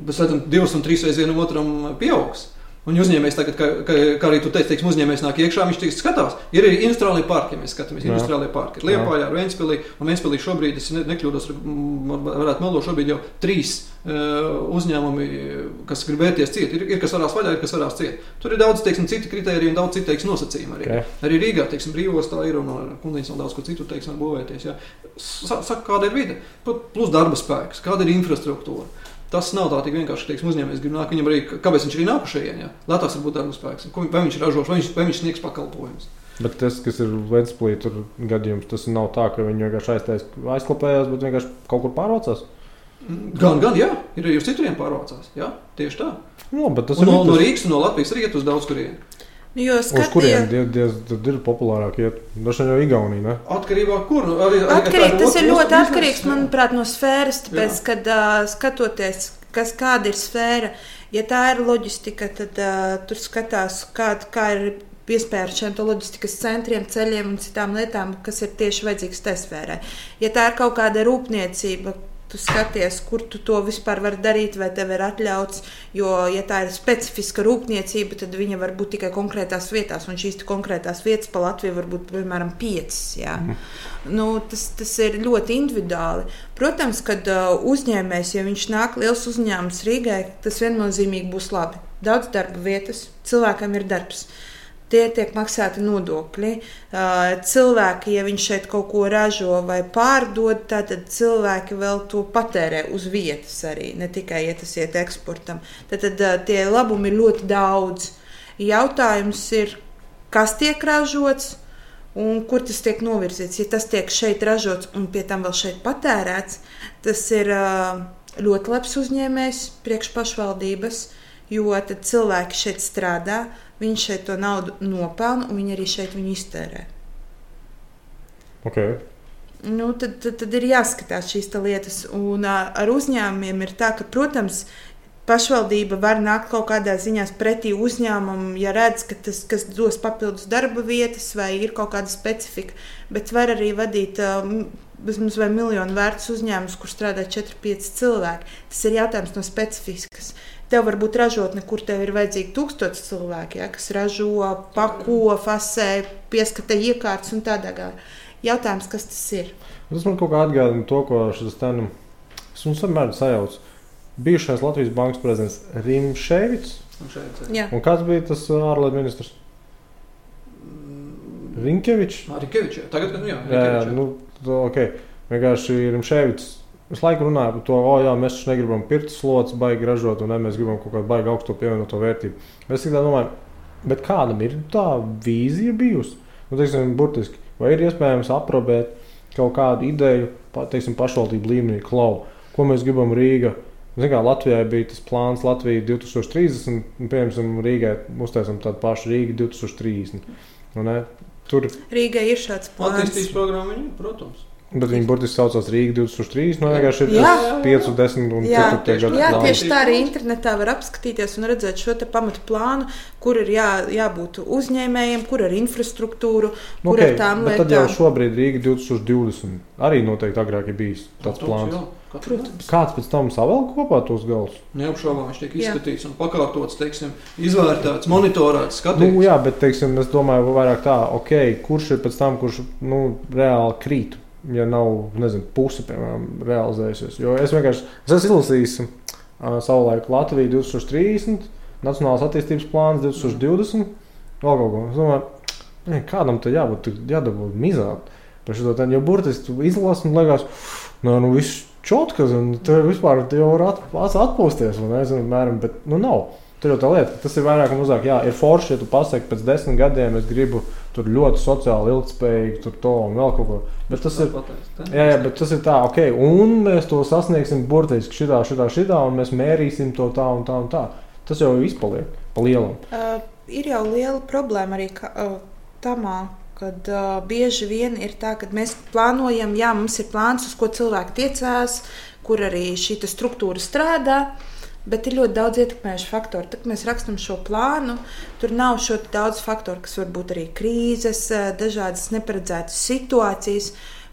Mēs redzam, divas un trīs reizes vienam otram pieaugs. Un uzņēmējs tagad, kā, kā, kā arī tu teici, teiksim, uzņēmējs nāk iekšā, viņš tikai skatās. Ir arī industriālie parki, ja mēs skatāmies. Jā. Industriālie parki ir Liepājā, Vēnspilī. Un Vēnspilī šobrīd, es ne, nekļūdos, varētu melot, šobrīd jau trīs uh, uzņēmumi, kas grib vērties ciet. Ir, ir kas varās vaļā, ir kas varās ciet. Tur ir daudz, teiksim, citi kriteriji un daudz citu, teiksim, nosacījumi arī. Okay. Arī Rīgā, teiksim, brīvostā ir un kundīns un daudz ko citu, teiksim, būvēties. Saka, kāda ir vide, plus darba spēks, kāda ir infrastruktūra. Tas nav tā vienkārši, ka teiksim, uzņēmējs grib nākt. Viņam arī, kāpēc viņš arī nāk šeit, ja lētāks var būt darba spēks, vai viņš ražos, vai viņš, vai viņš sniegs pakalpojumus. Bet tas, kas ir Vēnspilsē, gadījums, tas nav tā, ka viņi vienkārši aizklapējās, bet vienkārši kaut kur pārvācās. Gan, gan, jā, ir arī uz citiem pārvācās. Jā, tieši tā. No, tas un ir no, no Rīgas un no Latvijas arī iet uz daudz kuriem. Nu, Jo Uz kuriem skatījā, diez, diez, tad ir populārāk iet? Dažs jau Igaunija, ne? Atkarībā no kur. Nu, arī, arī, Atkarīgi, tas ir ļoti atkarīgs, jā. manuprāt, no sfēras. Tāpēc, Jā. kad uh, skatoties, kas, kāda ir sfēra, ja tā ir loģistika, tad uh, tur skatās, kā, kā ir iespēja ar šiem loģistikas centriem, ceļiem un citām lietām, kas ir tieši vajadzīgas tai sfērai. Ja tā ir kaut kāda rūpniecība, tu skaties, kur tu to vispār vari darīt, vai tev ir atļauts. Jo, ja tā ir specifiska rūpniecība, tad viņa var būt tikai konkrētās vietās, un šīs konkrētās vietas pa Latviju var būt piemēram piecas. jā. Nu, tas, tas ir ļoti individuāli. Protams, kad uh, uzņēmējs, ja viņš nāk liels uzņēmums Rīgai, tas viennozīmīgi būs labi. Daudz darba vietas, cilvēkam ir darbs. Tie tiek maksāti nodokļi. Cilvēki, ja viņš šeit kaut ko ražo vai pārdod, tad cilvēki vēl to patērē uz vietas arī, ne tikai ja tas iet eksportam. Tad, tad tie labumi ir ļoti daudz. Jautājums ir, kas tiek ražots, un kur tas tiek novirzīts. Ja tas tiek šeit ražots un pie tam vēl šeit patērēts, tas ir ļoti labs uzņēmējs priekš pašvaldības, jo tad cilvēki šeit strādā, viņi šeit to naudu nopelna un viņi arī šeit viņu iztērē. Okay. Nu, tad, tad, tad ir jāskatās šīs lietas. Un ar uzņēmumiem ir tā, ka, protams, pašvaldība var nākt kaut kādā ziņā pretī uzņēmumam, ja redz, ka tas dos papildus darba vietas vai ir kaut kāda specifika. Bet var arī vadīt um, vismaz vai miljonu vērts uzņēmums, kur strādā 4-5 cilvēki. Tas ir jautājums no specifiskas. Tev var būt ražotne, kur tev ir vajadzīgi tūkstoši cilvēki, ja, kas ražo, pako, fasē, pieskata iekārtas un tādā gārā. Jautājums, kas tas ir? Tas man kaut kā atgādina to, ko šis ten. Es mums vienmēr sajaucu. Bijušais Latvijas bankas prezidents Rimšēvits. Un Jā. Un kāds bija tas uh, ārlietu ministrs? Rinkevičs. Arī Kevičs. Tagad, nu, jā, Jā, jā, nu, okay. vienkārši Rimšēvits. Es laiku runāju par to, o, jā, mēs taču negribam pirkt slots, baigi ražot, un ne, mēs gribam kaut kādu baigi augstu pievienoto vērtību. Es tikai domāju, bet kādam ir tā vīzija bijusi? Nu, teiksim, burtiski, vai ir iespējams aprobēt kaut kādu ideju, teiksim, pašvaldību līmenī, klau, ko mēs gribam Rīgā. Kā Latvijai bija tas plāns Latvija 2030, un, piemēram, Rīgai uztaisām tādu pašu Rīgu 2030. Nu, ne? Tur Rīgai ir šāds plāns. Attīstības programma, protams. Bet viņi burtiski saucās Rīga 2003. Nu, vienkārši ir Jā. 5, 10 un Jā, citur tie gadi. Jā, tieši tā arī internetā var apskatīties un redzēt šo pamatu plānu, kur ir jā, jābūt uzņēmējiem, kur ir infrastruktūra, Nu, kur okay, ir tām bet tad jau lietām. šobrīd Rīga 2020 arī noteikti agrāk ir bijis tāds Protams, plāns. jā, Protams. Kāds pēc tam savēl kopā tos galus? Neapšaubām viņš tiek Jā. izskatīts un pakārtots, teiksim, izvērtēts, monitorēts, Nu, skatīts. jā, bet teiksim, es domāju, vairāk tā, okay, kurš ir pēc tam, kurš nu, reāli krīt. Ja nav nezinu, puse, piemēram, realizējusies. Jo es vienkārši es esmu izlasījis uh, savulaik Latviju 2030, Nacionālās attīstības plāns 2020, vēl kaut ko. Es domāju, "Nē, kādam tam jābūt, jādabū mizāt. Par šo tā, jo burtiski tu izlasi un liekas, nē, nu viss čotkas, un tur vispār tu jau var at, at, atpūsties, un nezinu, mēram, bet nu nav. Tur jau tā lieta, tas ir vairāk un mazāk, jā, ir forši, ja tu pasaki, pēc desmit gadiem es gribu tur ļoti sociāli ilgspējīgi, tur to un vēl kaut ko. Bet tas ir, jā, jā, bet tas ir tā, ok, un mēs to sasniegsim burtiski šitā, šitā, šitā, un mēs mērīsim to tā un tā un tā. Tas jau izpaliek pa lielam. Uh, ir jau liela problēma arī ka, uh, tamā. Kad uh, bieži vien ir tā, ka mēs plānojam, jā, mums ir plāns, uz ko cilvēki tiecās, kur arī šī struktūra strādā. Bet ir ļoti daudz ietekmējušu faktoru. Tad, mēs rakstām šo plānu, tur nav šo daudz faktoru, kas var būt arī krīzes, eh, dažādas neparedzētas situācijas,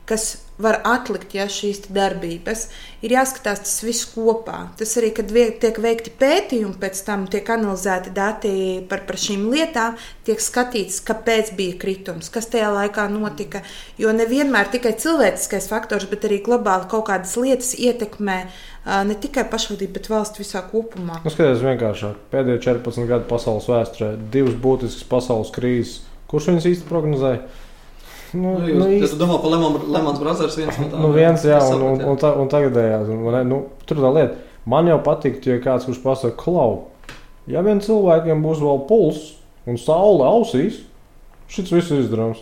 kas var atlikt ja, šīs darbības. Ir jāskatās tas viss kopā. Tas arī, kad tiek veikti pētījumi, pēc tam tiek analizēti dati par, par šīm lietām, tiek skatīts, kāpēc bija kritums, kas tajā laikā notika. Jo nevienmēr tikai cilvēciskais faktors, bet arī globāli kaut kādas lietas ietekmē ā, ne tikai pašvaldību, bet valsts visā kopumā. Nu, skaties vienkāršāk. Pēdējo 14 gadu pasaules vēsturē divas būtiskas pasaules krīzes. Kurš viņas īsti prognozēja? Nu, Nu, nu, jūs, ja īsti, domā par Lemons Brothers, viens no tādiem. nu viens, jā, un, un, un, un tagadējās. Un, ne? nu, tur tā lieta. Man jau patīk, ja kāds kurš pasakā, klau, ja vien cilvēkiem būs vēl pulss un saule ausīs, šis viss ir izdarāms.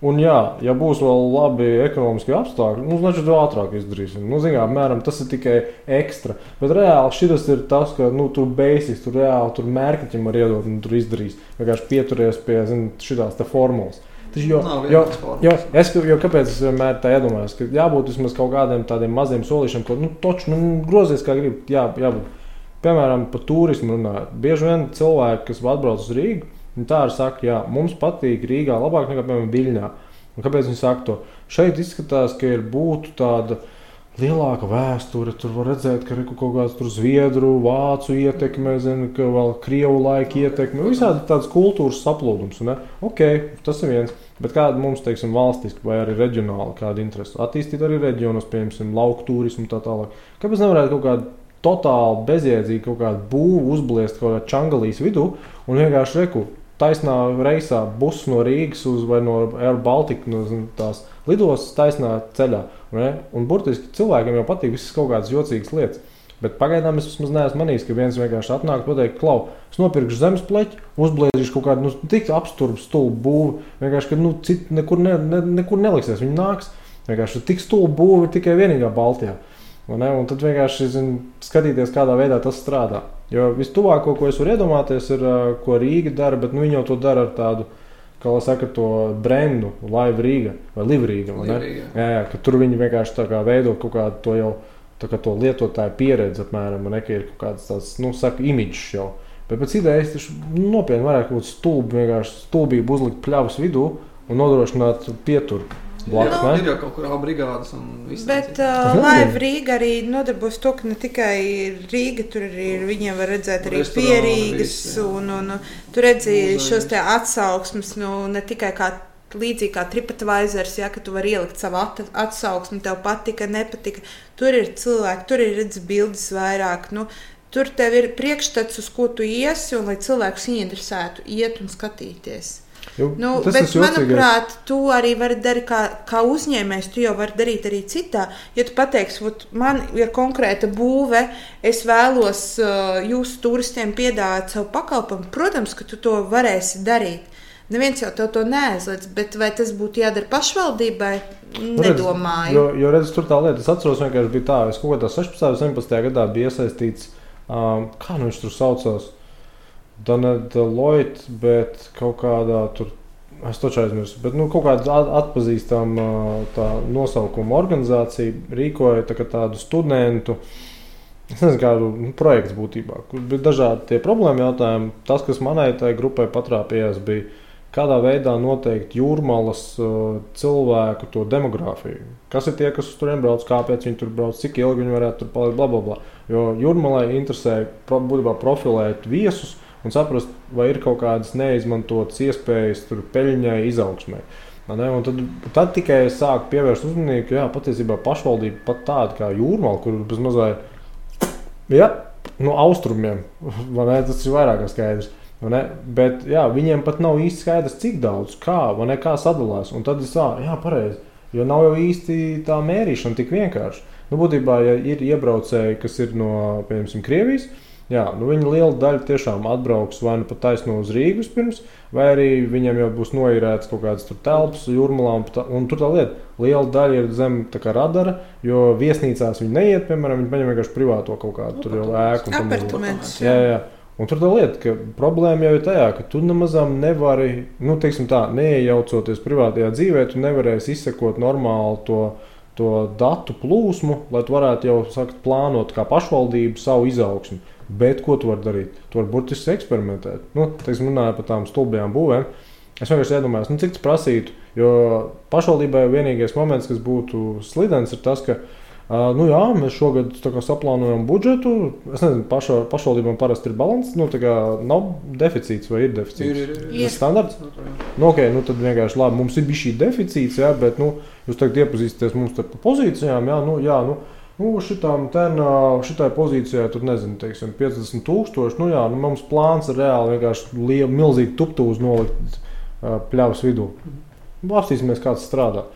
Un, jā, ja būs vēl labi ekonomiski apstākļi, nu, tad vēl ātrāk izdarīsim. Nu, zinām, apmēram, tas ir tikai ekstra. Bet reāli šis ir tas, ka nu, tur beigas, tur reāli tur mērķim var iedot un tur izdarīs. Vienkārši pieturies pie šīs formulas. Tas jo, jo, jo, es, jo kāpēc es vienmēr tā iedomājos, ka jābūt vismaz kaut kādiem tādiem maziem solīšiem, ko nu, toču nu, grozies kā gribi. Jā, jābūt. Piemēram, par turismu runājot. Bieži vien cilvēki, kas atbrauc uz Rīgā, tā arī saka, jā, mums patīk Rīgā labāk nekā, piemēram, Viļņā. Un kāpēc viņi saka to? Šeit izskatās, ka ir būtu tāda lielāka vēsture. Tur var redzēt, ka ir kaut kāda zviedru, vācu ietekme, zinu, ka vēl krievu laika ietekme. Visādi tāds kultūras saplūdums. Ne? Ok, tas ir viens. Bet kāda mums, teiksim, valstiski vai arī reģionāli, kāda interese attīstīt arī reģionos, piemēram, lauku turismu un tā tālāk. Kāpēc nevarētu kaut kādu totāli bezjēdzīgu kaut kādu būvu uzbliest kaut kādā čangalīs vidū un vienkārši reku taisnā reisā bus no Rīgas uz vai no Air Baltica no tās lidostas taisnā ceļā. Ne? Un burtiski cilvēkiem jau patīk visas kaut kādas jocīgas lietas. Bet pagaidām es vismaz neesmu manījis, ka viens vienkārši atnāk un pateiks, klau, es nopirkšu zemes pleķi, uzblēzīšu kaut kādu nu, tik apsturbu stulbu būvu. Vienkārši, ka nu, citu nekur, ne, ne, nekur neliksies. Viņi nāks. Vienkārši tik stulbu būvu tikai vienīgā Baltijā. Un tad vienkārši zin, skatīties, kādā veidā tas strādā. Jo vistuvāko, ko es varu iedomāties, ir, ko Rīga dara, bet nu, viņi jau to dara ar tādu, kā jau saka, to brendu, Live Rīga vai Livrīga. Jā, jā, ka tur viņi vienkārši tā kā veido kaut kādu to jau. To lietotāju pieredzi, apmēram, un ir kaut kāds tāds, nu, saka, imidžs jau. Bet pēc idejas tas nopietni varētu būt stulbi, vienkārši stulbību uzlikt pļavas vidū un nodrošināt pieturu. Blakus, nu, ir jau kaut kur brigādes un viss. Bet uh, Laiva Rīga arī nodarbojas to, ka ne tikai Rīga, tur arī viņiem var redzēt arī pierīgas un, un, un tur redzēja šos te atsauksmes, nu, ne tikai kā līdzīgi kā TripAdvisors, ja tu vari ielikt savu atsauksmi, tev patika, nepatika. Tur ir cilvēki, tur ir redzams bildes vairāk. Nu, tur tev ir priekšstats, uz ko tu iesi, un lai cilvēks ieinteresētu iet un skatīties. Jo, nu, bet, manuprāt, tu arī vari darīt kā, kā uzņēmējs. Tu jau vari darīt arī citā. Ja tu pateiksi, man ir konkrēta būve, es vēlos uh, jūsu turistiem piedāvāt savu pakalpojumu, protams, ka tu to varēsi darīt. Neviens jau to neaizliedz, bet vai tas būtu jādara pašvaldībai? Nu, nedomāju. Jo, jo redz, tur tā lieta, es atceros, vienkārši bija tā, es kaut kādā 16. un 17. gadā biju iesaistīts, um, kā nu viņš tur saucās Deloitte, bet kaut kādā tur. Es to aizmirsu, bet nu, kaut kāda atpazīstama tā nosaukuma organizācija rīkoja tā tādu studentu. Es nezinu, kādu nu, projektu būtībā, kur bija dažādi problēma jautājumi. Tas, kas manai tai grupai patrāpījās, bija kādā veidā noteikt jūrmālas uh, cilvēku to demogrāfiju. Kas ir tie, kas tur brauc, kāpēc viņi tur brauc, cik ilgi viņi varētu tur palikt, bla, bla, bla. Jo jūrmālai interesē būtībā profilēt viesus, uh, un saprast, vai ir kaut kādas neizmantotas iespējas peļņai, izaugsmai. Un tad, tad tikai es sāku pievērst uzmanību, ka jā, patiesībā pašvaldība pat tāda kā jūrmāla, kur bez mazliet ja, no austrumiem, ne, tas ir vairāk skaidrs. Bet jā, viņiem pat nav īsti skaidrs, cik daudz, kā, ne, kā sadalās. Un tad es saprotu, jā, pareizi. Jo nav jau īsti tā mērīšana tik vienkārši. Nu, būtībā, ja ir iebraucēji, kas ir no, piemēram, Krievijas, Jā, nu viņa liela daļa tiešām atbrauks vai nu pat taisno uz Rīgas pirms, vai arī viņam jau būs noīrēts kaut kādas telpas, jūrmalā. Un, tā, un tur tā lieta, liela daļa ir zem radara, jo viesnīcās viņi neiet, piemēram, viņi paņem vienkārši privāto kaut kādu tur jau ēku. Apartaments. Jā, jā. Un tur tā lieta, ka problēma jau ir tajā, ka tu nemazām nevari, nu, teiksim tā, neiejaucoties privātajā dzīvē, tu nevarēsi izsekot normāli to to datu plūsmu, lai tu varētu jau sakt, plānot kā pašvaldību savu izaugsmu. Bet ko tu vari darīt? Tu vari burtiski eksperimentēt. Nu, teiksim, runājot par tām stulbajām būvēm. Es vienkārši iedomājos, nu, cik tas prasītu. Jo pašvaldībai vienīgais moments, kas būtu slidens, ir tas, ka uh, nu, jā, mēs šogad saplānojam budžetu. Es nezinu, paša, pašvaldībām parasti ir līdzsvars. Nu, nav deficīts vai ir deficīts. Ir, ir, ir. ir standarts. Nu, okay, nu, tad vienkārši labi, mums ir bijis šī deficīts, jā, bet nu, jūs tagad iepazīsties mums par pozīcijām. Jā, nu, jā, nu, Nu, šitām ten, šitai pozīcijai, tur nezinu, teiksim, 50 tūkstoši. Nu, jā, nu, mums plāns ir reāli vienkārši liela, milzīga tuptūza nolikt pļavas vidū. Apstīsimies, kā tas strādā.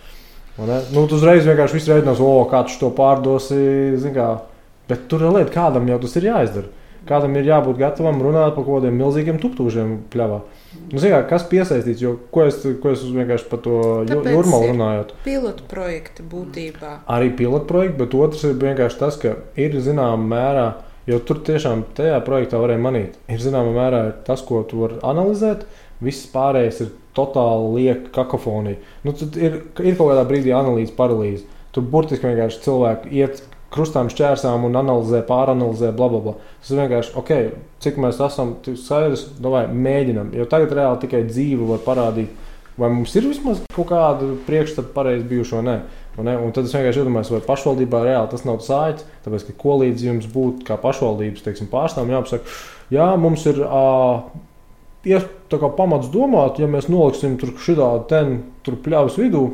Nu, tu uzreiz vienkārši viss reiķinās, o, kā tu to pārdosi. Kā, Bet tur ir lieta, kādam jau tas ir jāizdara. Kādam ir jābūt gatavam runāt par kaut kādiem milzīgiem tūkstošiem pļāvā. Nu, kā, kas piesaistīts, jo ko es, ko es vienkārši par to jūrmālu runājot? Pilotu projekti būtībā. Arī pilotu projekti, bet otrs ir vienkārši tas, ka ir zināmā mērā, jo tur tiešām tajā projektā varēja manīt, ir zināmā mērā tas, ko tu vari analizēt, viss pārējais ir totāli lieka kakofonija. Nu, ir, ir kaut kādā brīdī analīze, paralīze. Tur burtiski vienkārši cilvēki iet krustām, šķērsām un analizē, pāranalizē, bla, bla, bla. Tas ir vienkārši ok, cik mēs esam skaidrs, vai mēģinam. Jo tagad reāli tikai dzīve var parādīt, vai mums ir vismaz kaut kāda priekšstata pareizi bijušo vai nē. Ne? Un tad es vienkārši iedomājos, vai pašvaldībā reāli tas nav sāļš. Tāpēc, ka ko līdz jums būtu kā pašvaldības teiksim, pārstāvjiem jāpasaka, jā, mums ir uh, ir pamats domāt, ja mēs noliksim tur šādu ten, tur pļāvas vidū,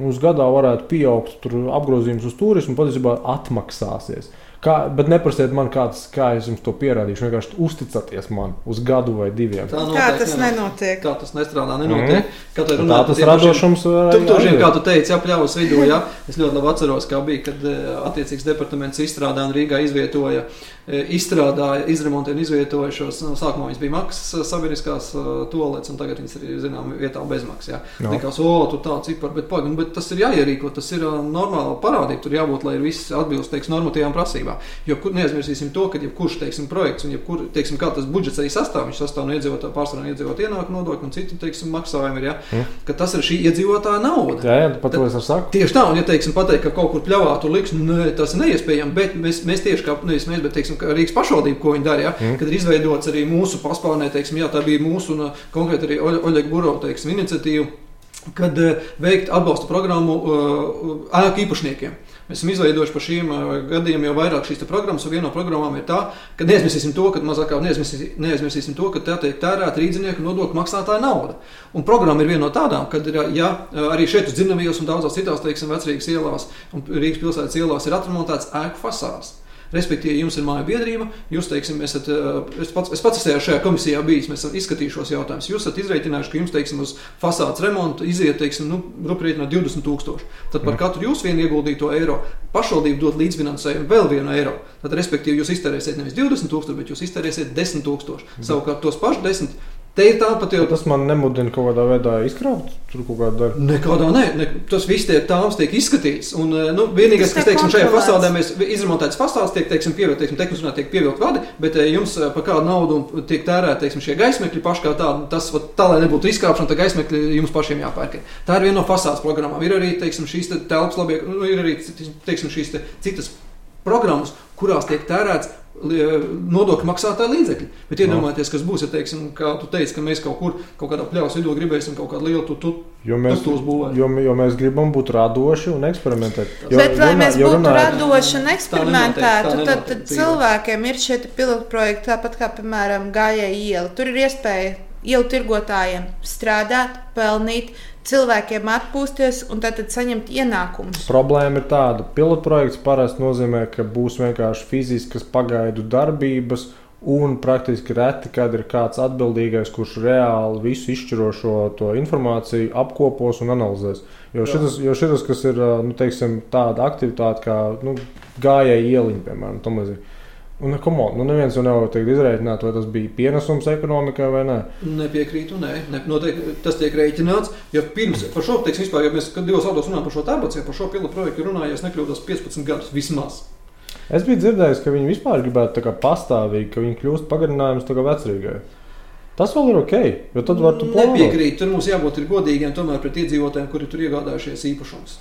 mums gadā varētu pieaugt apgrozījums uz turismu, patiesībā atmaksāsies. Kā, bet neprasiet man, kāds, kā es jums to pierādīšu. Vienkārši uzticaties man uz gadu vai diviem. Tā notiek, kā tas nenotiek? Kā tas nestrādā, nenotiek. Mm. Kā runā, tā tas radošums tūkstošiem, kā tu teici, apļāvas vidū. Jā. Es ļoti labi atceros, kā bija, kad eh, attiecīgs departaments izstrādāja un Rīgā izvietoja, eh, izstrādāja, izremontēja un izvietoja šos. No, nu, sākumā viņas bija maksas eh, sabiedriskās toaletes, un tagad viņas ir zināmā vietā bezmaksas. No. Likās, o, tu tā cipar, bet, pagaid, bet tas ir jāierīko, tas ir normāli parādība. Tur jābūt, lai viss atbilst, teiks, normatīvām prasībām. Jo neaizmirsīsim to, ka jebkurš teiksim, projekts un jebkur, teiksim, kā tas budžets arī sastāv, viņš sastāv no iedzīvotāju pārsvarā iedzīvotāju ienākumu nodokļu un citu teiksim, maksājumu. Ir, ja? mm. Tas ir šī iedzīvotāja nauda. Jā, jā pat to es saku. Tieši tā, un ja teiksim, pateikt, ka kaut kur pļāvā tur liks, ne, tas ir neiespējami, bet mēs, mēs tieši kā nevis mēs, bet teiksim, Rīgas pašvaldība, ko viņi darīja, ja? mm. kad ir izveidots arī mūsu paspārnē, teiksim, jā, tā bija mūsu un konkrēti arī Oļega Buro teiksim, iniciatīva kad veikt atbalsta programmu uh, ēku īpašniekiem. Mēs esam izveidojuši par šīm gadiem jau vairāk šīs programmas, un viena no programmām ir tā, ka neaizmirsīsim to, ka mazākā neaizmirsīsim, neaizmirsīsim to, ka tā tiek tērēta rīdzinieku nodokļu maksātāja nauda. Un programma ir viena no tādām, kad ir, ja arī šeit uz Dzirnavijos un daudzās citās, teiksim, vecrīgas ielās un Rīgas pilsētas ielās ir atremontēts ēku fasādes. Respektīvi, jums ir māja biedrība, jūs, teiksim, esat, eh, es pats, es pats esmu šajā komisijā bijis, mēs esam izskatījuši šos jautājumus. Jūs esat izreikinājuši, ka jums, teiksim, uz fasādes remontu iziet, teiksim, nu, rupjētināt 20 tūkstoši. Tad par katru jūsu vienu ieguldīto eiro pašvaldība dod līdzfinansējumu vēl vienu eiro. Tad, respektīvi, jūs iztērēsiet nevis 20 tūkstoši, bet jūs iztērēsiet 10 tūkstoši. Savukārt tos pašus 10 Te ir tāpat jau tas man nemudina kaut kādā veidā izkrāpt tur kaut kādu darbu. Nekādā nē, ne, tas viss tiek tāms, tiek izskatīts. Un, eh, nu, vienīgais, kas teiksim, šajā fasādē mēs izremontēts fasādes, tiek, teiksim, pievilkt, teiksim, tehniski tiek pievilkt vadi, bet eh, jums eh, par kādu naudu tiek tērēti, teiksim, šie gaismekļi paši kā tādi, tas, tā, lai nebūtu izkāpšana, tad gaismekļi jums pašiem jāpērk. Tā ir viena no fasādes programmām. Ir arī, teiksim, šīs te telpas labie, nu, ir arī, teiksim, šīs te citas programmas, kurās tiek tērēts nodokļu maksātāja līdzekļi. Bet iedomājieties, kas būs, ja, teiksim, kā tu teici, ka mēs kaut kur, kaut kādā pļaus vidū gribēsim kaut kādu lielu tu, tu, jo mēs. Jo, jo mēs gribam būt radoši un eksperimentēt. Jo, Bet, lai runā, mēs būtu runā, radoši un eksperimentētu, tad, tad cilvēkiem ir šie pilotu projekti, tāpat kā, piemēram, gājēji iela. Tur ir iespēja ielu tirgotājiem strādāt, pelnīt, cilvēkiem atpūsties un tad, saņemt ienākumus. Problēma ir tāda, ka pilotprojekts parasti nozīmē, ka būs vienkārši fiziskas pagaidu darbības. Un praktiski reti, kad ir kāds atbildīgais, kurš reāli visu izšķirošo informāciju apkopos un analizēs. Jo šis, jo šis kas ir nu, teiksim, tāda aktivitāte kā nu, gājēji ieliņa, piemēram, tam līdzīgi Un, on, nu neviens jau nevar teikt, izrēķināt, vai tas bija pienesums ekonomikai vai nē. Nepiekrītu, nē, ne, noteikti tas tiek rēķināts. Ja pirms par šo, teiksim, vispār, ja mēs divos vārdos runājam par šo tērbaciju, par šo pilotu projektu runājām, nekļūdos 15 gadus vismaz. Es biju dzirdējis, ka viņi vispār gribētu tā kā pastāvīgi, ka viņi kļūst pagarinājums tā kā vecrīgai. Tas vēl ir ok, jo tad var tu plānot. Nepiekrīt, tur mums jābūt godīgiem tomēr pret iedzīvotājiem, kuri tur iegādājušies īpašumus.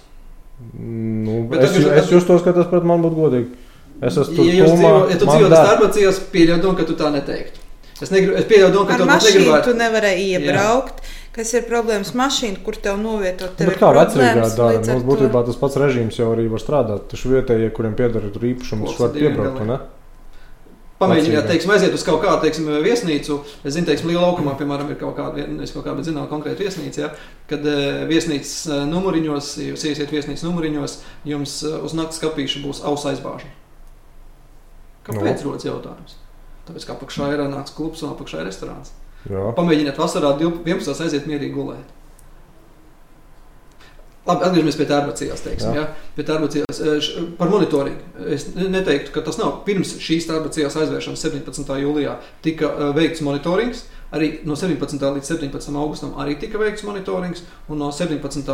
Nu, Bet es, es, es justos, ka tas pret man būtu godīgi. Es esmu tur. Ja, dzīvo, ja tu dzīvo starpmācījos, pieļauj domu, ka tu tā neteiktu. Es, negribu, es pieļauju ka tu negribētu. Tu nevarēji iebraukt. Jā. Kas ir problēmas mašīna, kur tev novietot? Tev kā vecrīgā dara? Mums būtībā tas pats režīms jau arī var strādāt. Taču vietējie, kuriem pieder tur īpašums, var piebraukt, ne? Pamēģiniet, teiksim, aiziet uz kaut kādu teiksim, viesnīcu. Es zinu, teiksim, lielā laukumā, piemēram, ir kaut kāda, es kaut kādā zinām konkrēta viesnīca, ja, kad uh, viesnīcas uh, numuriņos, jūs iesiet viesnīcas numuriņos, jums uh, uz naktas kapīša būs ausa aizbāžana. Kāpēc no. rodas jautājums? Tāpēc, ka apakšā ir nāks klubs un apakšā ir restorāns. Jā. Pamēģiniet vasarā 11. aiziet mierīgi gulēt. Labi, atgriežamies pie tērbacijās. Teiksim, ja? pie tērbacijās par monitoringu. Es neteiktu, ka tas nav pirms šīs tērbacijās aizvēršanas 17. jūlijā tika veikts monitorings. Arī no 17. līdz 17. augustam arī tika veikts monitorings, un no 17.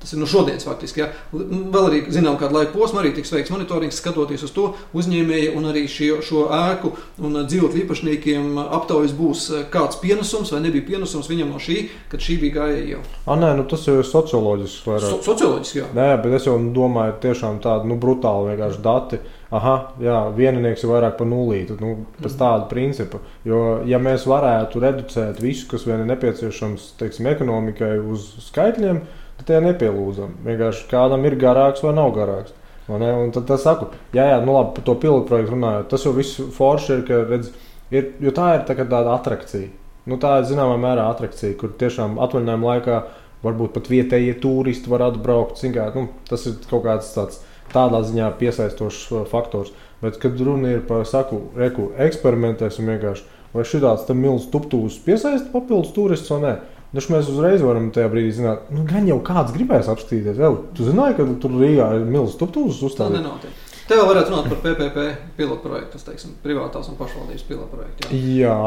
tas ir no šodienas faktiski. Ja, vēl arī zinām, kādu laiku posmu arī tiks veikts monitorings, skatoties uz to uzņēmēju un arī šio, šo ēku un dzīvokļu īpašniekiem aptaujas būs kāds pienesums vai nebija pienesums viņam no šī, kad šī bija gājēja jau. A, nē, nu tas ir socioloģisks vairāk. So, socioloģiski, jā. Nē, bet es jau domāju, tiešām tādu nu, brutālu vienkārši dati ah, jā, vieninieks ir vairāk par nulīti. Nu, pēc tāda principa. Jo, ja mēs varētu reducēt visu, kas vien ir nepieciešams teiksim, ekonomikai, uz skaitļiem, tad tie nepielūdzam. Vienkārši kādam ir garāks vai nav garāks. Un tad es saku, jā, jā, nu labi, par to pilotu projektu runājot. Tas jau viss forši ir, ka redz, ir, jo tā ir tā tāda attrakcija. Nu, tā ir zināmā mērā attrakcija, kur tiešām atvaļinājuma laikā varbūt pat vietējie turisti var atbraukt. Kā, nu, tas ir kaut kāds tāds tādā ziņā piesaistošs uh, faktors. Bet, kad runa ir par saku, reku, eksperimentēsim vienkārši, vai šāds milzīgs tuptūs piesaista papildus turistus vai nē. Dažs mēs uzreiz varam tajā brīdī zināt, nu, gan jau kāds gribēs apskatīties. Jau, tu zināji, ka tur Rīgā ir milzīgs tuptūs uzstādīts. Te vēl varētu runāt par PPP pilotu projektu, teiksim, privātās un pašvaldības pilotu projektu. Jā,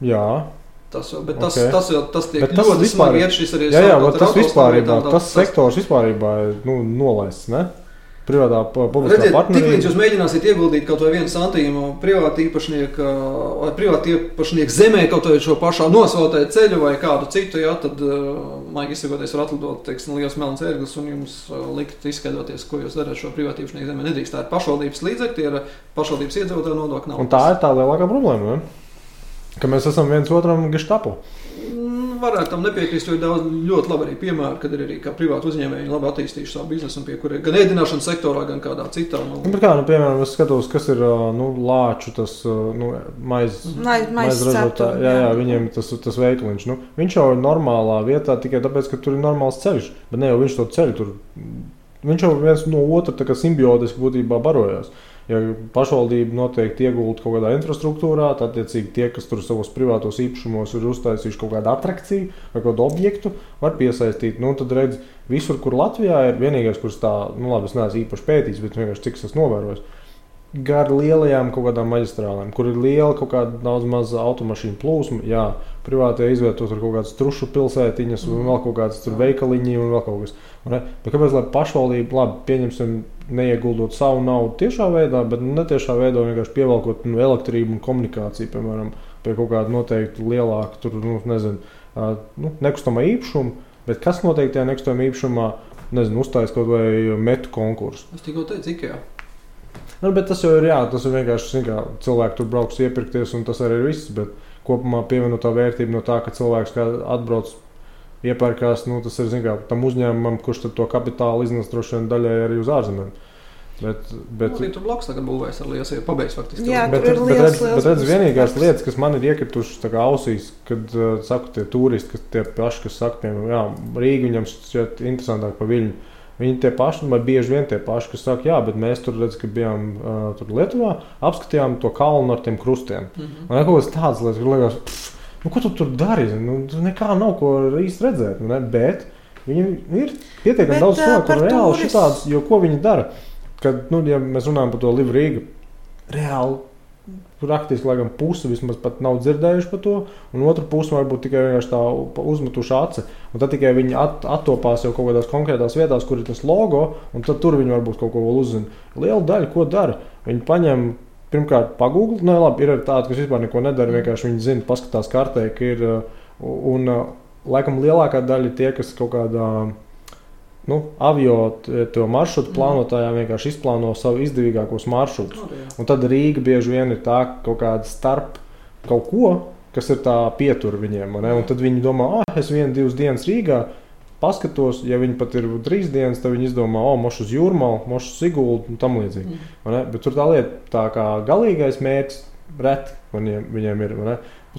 jā. jā. Tas, jau, bet tas, okay. tas, jau, tas tiek bet tas ļoti smagi iet šis arī. Jā, jā, tas vispārībā, tas sektors vispārībā ir nu, nolaists, ne? Privātā publiskā partnerība. Tik līdz jūs mēģināsiet ieguldīt kaut vai vienu santīmu privāta īpašnieka vai privāta īpašnieka zemē, kaut vai šo pašā nosvaltē ceļu vai kādu citu, jā, tad, maigi izsakoties, var atlidot, teiksim, liels melns ērglis un jums likt izskaidroties, ko jūs darat šo privāta īpašnieka zemē. Nedrīkst tā ir pašvaldības līdzekļi, tie ir pašvaldības iedzīvotāju nodokļu naudas. Un tā ir tā lielākā problēma, ne? ka mēs esam viens otram geštapu varētu tam nepiekrist, jo ir daudz ļoti labi arī piemēri, kad ir arī privāti uzņēmēji labi attīstījuši savu biznesu, pie kuriem gan ēdināšanas sektorā, gan kādā citā. Nu, nu, kā, nu, piemēram, es skatos, kas ir nu, lāču tas nu, maizes maiz, ražotāji. Jā, jā, viņiem tas, tas veikaliņš. Nu, viņš jau ir normālā vietā tikai tāpēc, ka tur ir normāls ceļš, bet ne jau viņš to ceļu tur. Viņš jau viens no otra simbiotiski būtībā barojas. Ja pašvaldība noteikti iegulda kaut kādā infrastruktūrā, tad, attiecīgi, tie, kas tur savos privātos īpašumos ir uztaisījuši kaut kādu attrakciju vai kādu objektu, var piesaistīt. Nu, tad redz, visur, kur Latvijā ir vienīgais, kurš tā, nu, labi, es neesmu īpaši pētījis, bet vienkārši cik es esmu novērojis gar lielajām kaut kādām maģistrālēm, kur ir liela kaut kāda daudz maza automašīnu plūsma. Jā, privāti izvietot tur kaut kādas trušu pilsētiņas, un vēl kaut kādas veikaliņi un vēl kaut kas. Bet kāpēc lai pašvaldība, labi, pieņemsim, neieguldot savu naudu tiešā veidā, bet netiešā veidā vienkārši pievelkot nu, elektrību un komunikāciju, piemēram, pie kaut kāda noteikti lielāka, tur, nu, nezinu, nu, nekustamā īpašuma. Bet kas notiek tajā nekustamā īpašumā? Nezinu, uzstājas kaut vai metu konkursu. Es tikko teicu, IKEA. Nu, tas jau ir, jā, tas ir vienkārši kā, cilvēki tur brauks iepirkties, un tas arī ir viss. Bet kopumā pievienotā vērtība no tā, ka cilvēks atbrauc, iepērkās, nu, tas ir kā, tam uzņēmumam, kurš to kapitālu iznes droši vien daļai arī uz ārzemēm. Bet, bet, nu, tur blakus tagad būvēs ar lielu pabeigts faktiski. Jā, bet, bet, bet, redz, bet redz, vienīgās lietas, kas man ir iekritušas ausīs, kad uh, saku tie turisti, kas tie paši, kas saka, piemēram, jā, Rīga viņam šķiet interesantāk par Viļņu. Viņi tie paši, vai bieži vien tie paši, kas saka, jā, bet mēs tur redzam, ka bijām uh, tur Lietuvā, apskatījām to kalnu ar tiem krustiem. Mm -hmm. Man kaut kas tāds liekas, ka liekas, pff, nu, ko tu tur dari? Nu, tur nekā nav ko īsti redzēt. Ne? Bet viņi ir pietiekami daudz cilvēku, kur reāli šitāds, jo ko viņi dara? Kad, nu, ja mēs runājam par to Livu Rīgu, reāli praktiski laikam, pusi vismaz nav dzirdējuši par to, un otra puse varbūt tikai vienkārši tā uzmetuši aci. Un tad tikai viņi at, attopās jau kaut kādās konkrētās vietās, kur ir tas logo, un tad tur viņi varbūt kaut ko vēl uzzina. Liela daļa, ko dara, viņi paņem. Pirmkārt, pagūglēt, nu, labi, ir tādi, kas vispār neko nedara. Vienkārši viņi zina, paskatās kartē, ka ir. Un, laikam, lielākā daļa tie, kas kaut kādā uh, nu, avio maršrutu mm. plānotājiem vienkārši izplāno savu izdevīgākos maršrutus. Un tad Rīga bieži vien ir tā kaut kāda starp kaut ko, kas ir tā pietur viņiem. Un tad viņi domā, ah, es vienu, divas dienas Rīgā. Paskatos, ja viņi pat ir trīs dienas, tad viņi izdomā, o, mošu uz jūrmālu, mošu uz Sigultu un tam līdzīgi. Mm. Bet tur tā lieta, tā kā galīgais mērķis, reti viņiem, viņiem ir.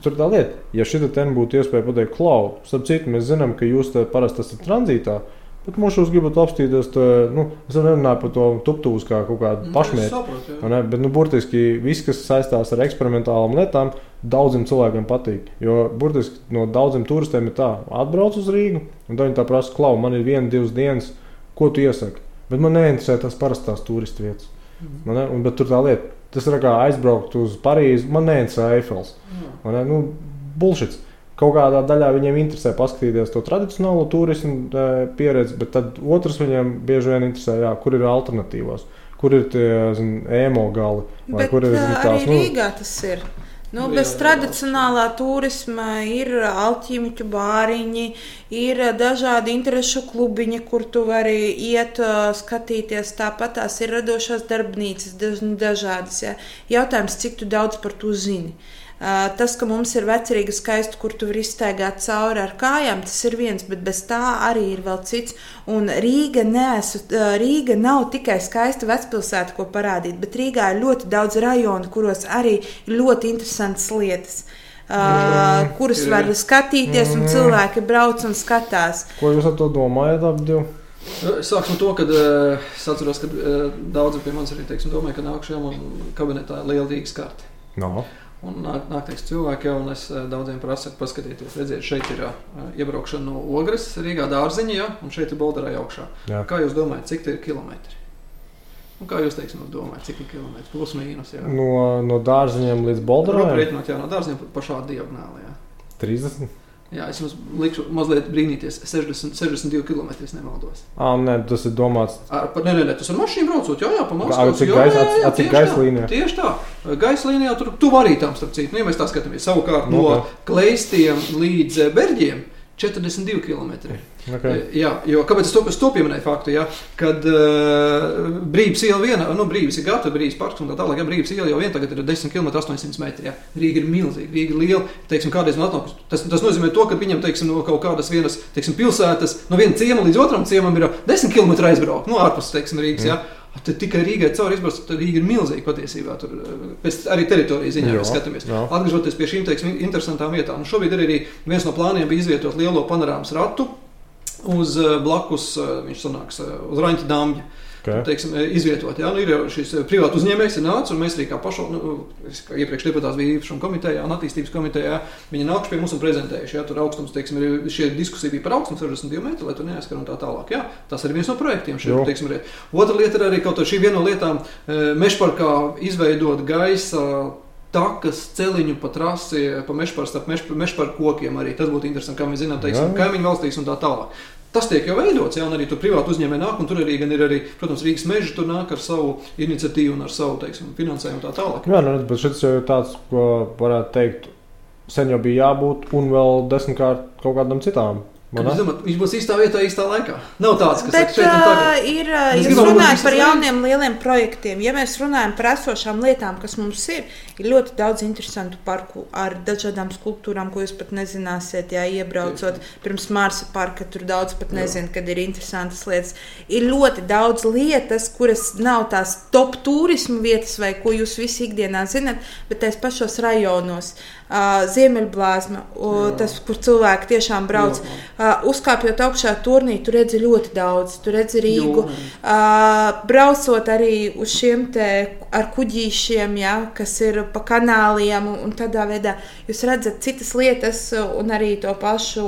Tur tā lieta, ja šī te būtu iespēja pateikt, klau, starp citu, mēs zinām, ka jūs parasti esat tranzītā, uh, Bet jūs gribat apstīties, tā, nu, es nerunāju par to tuptūzu kā kaut kādu mm, pašmērķi. Bet, nu, burtiski viss, kas saistās ar eksperimentālām lietām, daudziem cilvēkiem patīk. Jo burtiski no daudziem turistiem ir tā, atbrauc uz Rīgu, un viņi tā prasa, klau, man ir viena, divas dienas. ko tu iesaki. Bet man neinteresē tās parastās turistu vietas. Ne? Un, bet tur tā lieta, tas ir kā aizbraukt uz Parīzi. Man neinteresē Eifels. Ne? Nu, Bullshits. Kaut kādā daļā viņiem interesē paskatīties to tradicionālo turismu e, pieredzi, bet tad otrs viņiem bieži vien interesē, jā, kur ir alternatīvās, kur ir tie zin, emo gali. vai Bet kur ir, uh, zin, arī tās, nu, Rīgā tas ir. Nu, bez jā, jā. tradicionālā turisma ir alķīmiķu bāriņi, ir dažādi interešu klubiņi, kur tu vari iet, uh, skatīties. Tāpat tās ir radošās darbnīcas, daž, dažādas. Ja. Jautājums, cik tu daudz par to zini. Uh, tas, ka mums ir vecrīga skaista, kur tu vari iztaigāt cauri ar kājām, tas ir viens, bet bez tā arī ir vēl cits. Un Rīga, nesu, uh, Rīga nav tikai skaista vecpilsēta, ko parādīt, bet Rīgā ir ļoti daudz rajonu, kuros arī ir ļoti interesantas lietas. Uh, kuras ir. var skatīties, un cilvēki brauc un skatās. Ko jūs ar to domājat? Ap divu? Sāksim ar to, ka uh, es atceros, ka uh, daudzi pie manis arī teiksim, domāja, ka nākšajā man kabinetā ir liela Rīgas karte. No. Un nāk, nāk teiks, cilvēki jau, un es eh, daudziem prasu, paskatieties, redziet, šeit ir uh, iebraukšana no ogres, Rīgā dārziņā, ja, un šeit ir Bolderā augšā. Jā. Kā jūs domājat, cik tie ir kilometri? Un kā jūs teiksim, domājat, cik ir kilometri? Plus mīnus, jā. No, no dārziņiem līdz Bolderam jā, no dārziņiem pa šādu diagonāli, jā. 30. Jā, es jums likšu mazliet brīnīties, 60, 62 km, nemaldos. Ah, nē, tas ir domāts. Ar, pa, nē, nē, nē, tas ar mašīnu braucot, jā, jā, pa Ar Maskavas. cik jā, gaisa- cik tieši tā, tā. Gaisa līnijā tur tu vari tam starp citu. Nu, ja mēs tā skatāmies, savukārt no Ok. Kleistiem līdz eh, Berģiem 42 km. Okay. Jā, jo kāpēc es to, es to pieminēju? Faktu, ja, kad uh, brīvs iela viena, nu, brīvs ir gatava, brīvs parks un tā tālāk. Ja, brīvs iela jau vien tagad ir 10 km, 800 metri. Ja. Rīga ir milzīga, Rīga ir liela. Teiksim, kādreiz man atnāk, tas, tas nozīmē to, ka viņam teiksim, no kaut kādas vienas teiksim, pilsētas, no viena ciema līdz otram ciemam ir 10 km aizbraukt, nu, ārpus teiksim, Rīgas. Mm. Ja. Tad tikai Rīgai caur izbraukt, tad Rīga ir milzīga patiesībā. Tur, eh, arī teritorijas ziņā Jā, skatāmies. jā. Atgriežoties pie šīm teiksim, interesantām vietām, nu, šobrīd arī viens no plāniem bija izvietot lielo panorāmas ratu uz eh, blakus, eh, viņš sanāks eh, uz Raņķa dāmja. Okay. Teiksim, izvietot, jā, nu, ir jau šis privātu uzņēmējs, ir nācis, un mēs arī kā pašu, nu, kā iepriekš deputāts bija īpašuma komitejā un attīstības komitejā, viņi nākuši pie mums un prezentējuši, jā, tur augstums, teiksim, ir šie diskusija bija par augstumu 62 metru, lai tur neaizskar un tā tālāk, jā, tas ir viens no projektiem šeit, Jo. teiksim, arī. Otra lieta ir arī kaut kā šī viena no lietām, mežparkā izveidot gaisa takas celiņu pa trasi, pa mežparu starp meš, mežparu kokiem arī. Tas būtu interesanti, kā mēs zinām, teiksim, kaimiņu valstīs un tā tālāk. Tas tiek jau veidots, jā, un arī tur privāti uzņēmēji nāk, un tur arī, ir arī, protams, Rīgas meža tur nāk ar savu iniciatīvu un ar savu, teiksim, finansējumu tā tālāk. Jā, nu, bet šis jau ir tāds, ko varētu teikt, sen jau bija jābūt, un vēl desmitkārt kaut kādam citam. Es domāju, viņš būs īstā vietā, īstā laikā. Nav tāds, kas Bet saka, šeit ir, Mēs runājam visas par jauniem lieliem projektiem, ja mēs runājam par esošām lietām, kas mums ir, ir ļoti daudz interesantu parku ar dažādām skulptūrām, ko jūs pat nezināsiet, ja iebraucot pirms Marsa parka, tur daudz pat nezinu, kad ir interesantas lietas. Ir ļoti daudz lietas, kuras nav tās top turismu vietas vai ko jūs visi ikdienā zinat, bet tais pašos rajonos. Uh, Ziemeļblāzma, Jā. tas, kur cilvēki tiešām brauc. Uh, uzkāpjot augšā turnī, tur redzi ļoti daudz. Tur redzi Rīgu. Uh, braucot arī uz šiem te ar kuģīšiem, ja, kas ir pa kanāliem, un, tādā veidā jūs redzat citas lietas, uh, un arī to pašu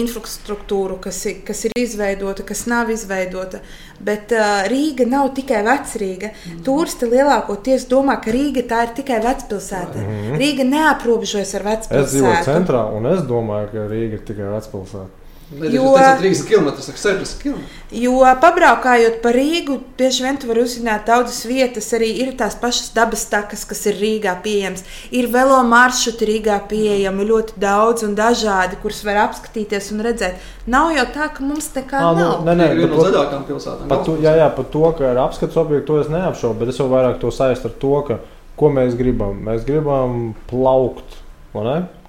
infrastruktūru, kas kas ir izveidota, kas nav izveidota. Bet uh, Rīga nav tikai vecrīga. Mm. Turisti lielākoties domā, ka Rīga tā ir tikai vecpilsēta. Mm. Rīga neaprobežojas ar Es dzīvoju vecpilsētu. centrā, un es domāju, ka Rīga ir tikai vecpilsēta. Jo... Jo- Tas ir 30 km, tas ir 60 km. Jo pabraukājot pa Rīgu, bieži vien tu vari uzzināt daudzas vietas. Arī ir tās pašas dabas takas, kas ir Rīgā pieejamas. Ir velo maršruti Rīgā pieejami ļoti daudz un dažādi, kurus var apskatīties un redzēt. Nav jau tā, ka mums nekā Ā, nu, nav. nē, nē, ir viena bet no zaļākām pilsētām. Par to, jā, jā, par to, ka ir apskats objekts, to es neapšaubu, bet es jau vairāk to saistu ar to, ka, ko mēs gribam. Mēs gribam plaukt,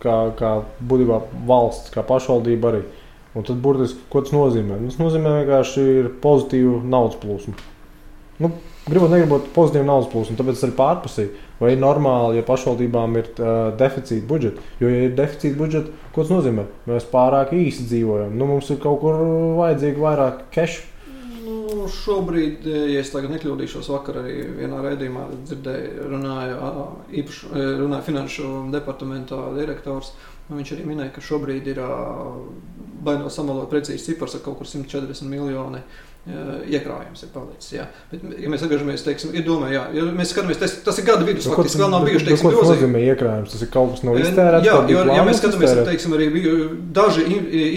kā, kā būtībā valsts, kā pašvaldība arī. Un tad burtiski, ko tas nozīmē? Tas nozīmē vienkārši ir pozitīva naudas plūsma. Nu, gribot, negribot pozitīvu naudas plūsmu, tāpēc tas ir pārpusīgi. Vai ir normāli, ja pašvaldībām ir uh, deficīta budžeta? Jo, ja ir deficīta budžeta, ko tas nozīmē? Mēs pārāk īsi dzīvojam. Nu, mums ir kaut kur vajadzīgi vairāk kešu. Nu, šobrīd, ja es tagad nekļūdīšos, vakar arī vienā raidījumā dzirdēju, runāja, īpaši, runāja finanšu departamentā direktors. Viņš arī minēja, ka šobrīd ir baidos samalot precīzi cipars ar kaut kur 140 miljoni. Iekrājums ir palicis. Jā. Bet, ja mēs atgriežamies, teiksim, ir domā, jā, ja mēs skatāmies, tas, tas ir gada vidus, faktiski vēl nav bijuši, teiksim, milzīgi. Tas nozīmē iekrājums, tas ir kaut kas no iztērēts. Jā, jo, ja mēs skatāmies, iztērēt. teiksim, arī daži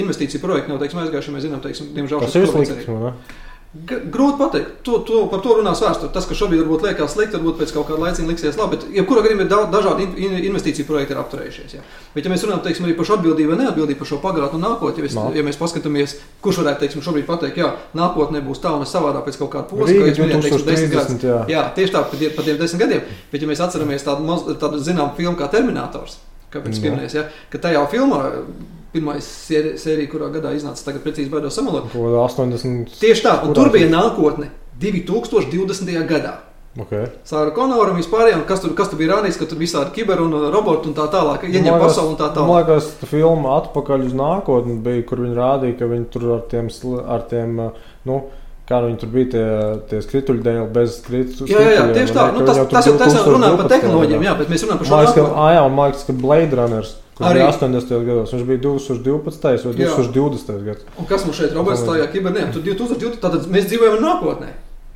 investīciju projekti nav, teiksim, aizgājuši, mēs zinām, teiksim, diemžēl. Tas ir slikti. Grūti pateikt, to, to, par to runās vēsture. Tas, kas šobrīd varbūt liekas slikti, varbūt pēc kaut kāda laika liksies labi, bet jebkurā gadījumā da, dažādi in, investīciju projekti ir apturējušies. Jā. Bet, ja mēs runājam teiksim, par šo atbildību vai neatbildību par šo pagātni un nākotni, ja, mēs, ja mēs paskatāmies, kurš varētu teiksim, šobrīd pateikt, jā, nākotnē būs tā un savādāk pēc kaut kāda posma, kā jūs minējāt, teiksim, desmit gadus. Jā. jā, tieši tā, par, par tiem desmit gadiem. Bet, ja mēs atceramies tādu, tādu zināmu filmu kā Terminators, kāpēc pieminēs, ja, ka tajā filmā pirmā sērija, kurā gadā iznāca, tagad precīzi baidos samalot. 80. Tieši tā, un tur bija nākotne 2020. gadā. Okay. Sāra Konora un vispārējiem, kas tur, kas tur bija rādījis, ka tur visādi kiber un uh, roboti un tā tālāk, ieņem pasauli un tā tālāk. Man liekas, tā filma atpakaļ uz nākotni bija, kur viņi rādīja, ka viņi tur ar tiem, ar tiem uh, nu, Kā viņi tur bija, tie, tie skrituļi dēļ, bez skrituļiem. Jā, jā, tieši tā. Nu, tas, tas, tas, tas runā par tehnoloģijām, jā, bet mēs runājam par šo monētu. Jā, man liekas, ka Blade Runners Kurš arī 80. gados, viņš bija 2012. vai 2020. gads. Un kas mums šeit, Roberts, tajā kibernēm? Tur 2020. Tātad mēs dzīvojam nākotnē.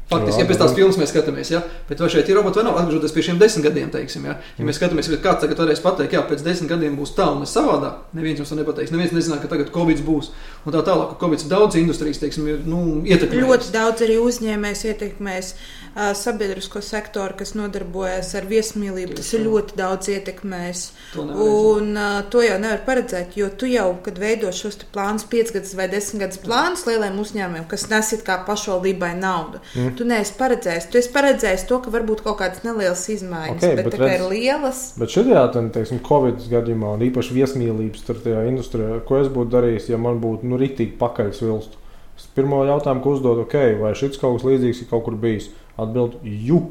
Faktiski, jā, ja pēc tās filmas mēs skatāmies, ja? bet vai šeit ir roboti vai nav, atgriežoties pie šiem desmit gadiem, teiksim, ja, ja mēs skatāmies, kāds tagad varēs pateikt, jā, pēc desmit gadiem būs tā un savādāk, neviens jums to nepateiks. Neviens nezināja, ka tagad Covid būs. Un tā tālāk, ka Covid daudz industrijas, teiksim, ir nu, ietekmējis. Ļoti daudz arī uzņēmējs ietekmēs uh, sabiedrisko sektoru, kas nodarbojas ar viesmīlību. Tas ir ļoti daudz ietekmējis. Un uh, to jau nevar paredzēt, jo tu jau, kad veido šos plānus, piecgadus vai desmitgadus plānus lieliem uzņēmumiem, kas nesit kā pašvaldībai naudu. Mm tu neesi paredzējis. Tu esi paredzējis to, ka varbūt kaut kādas nelielas izmaiņas, okay, bet, bet redz, ir lielas. Bet šajā teiksim, Covid gadījumā, un īpaši viesmīlības tajā industrijā, ko es būtu darījis, ja man būtu nu, rītīgi pakaļs vilstu? Es pirmo jautājumu, ko uzdodu, ok, vai šis kaut kas līdzīgs ir kaut kur bijis? Atbild, ju,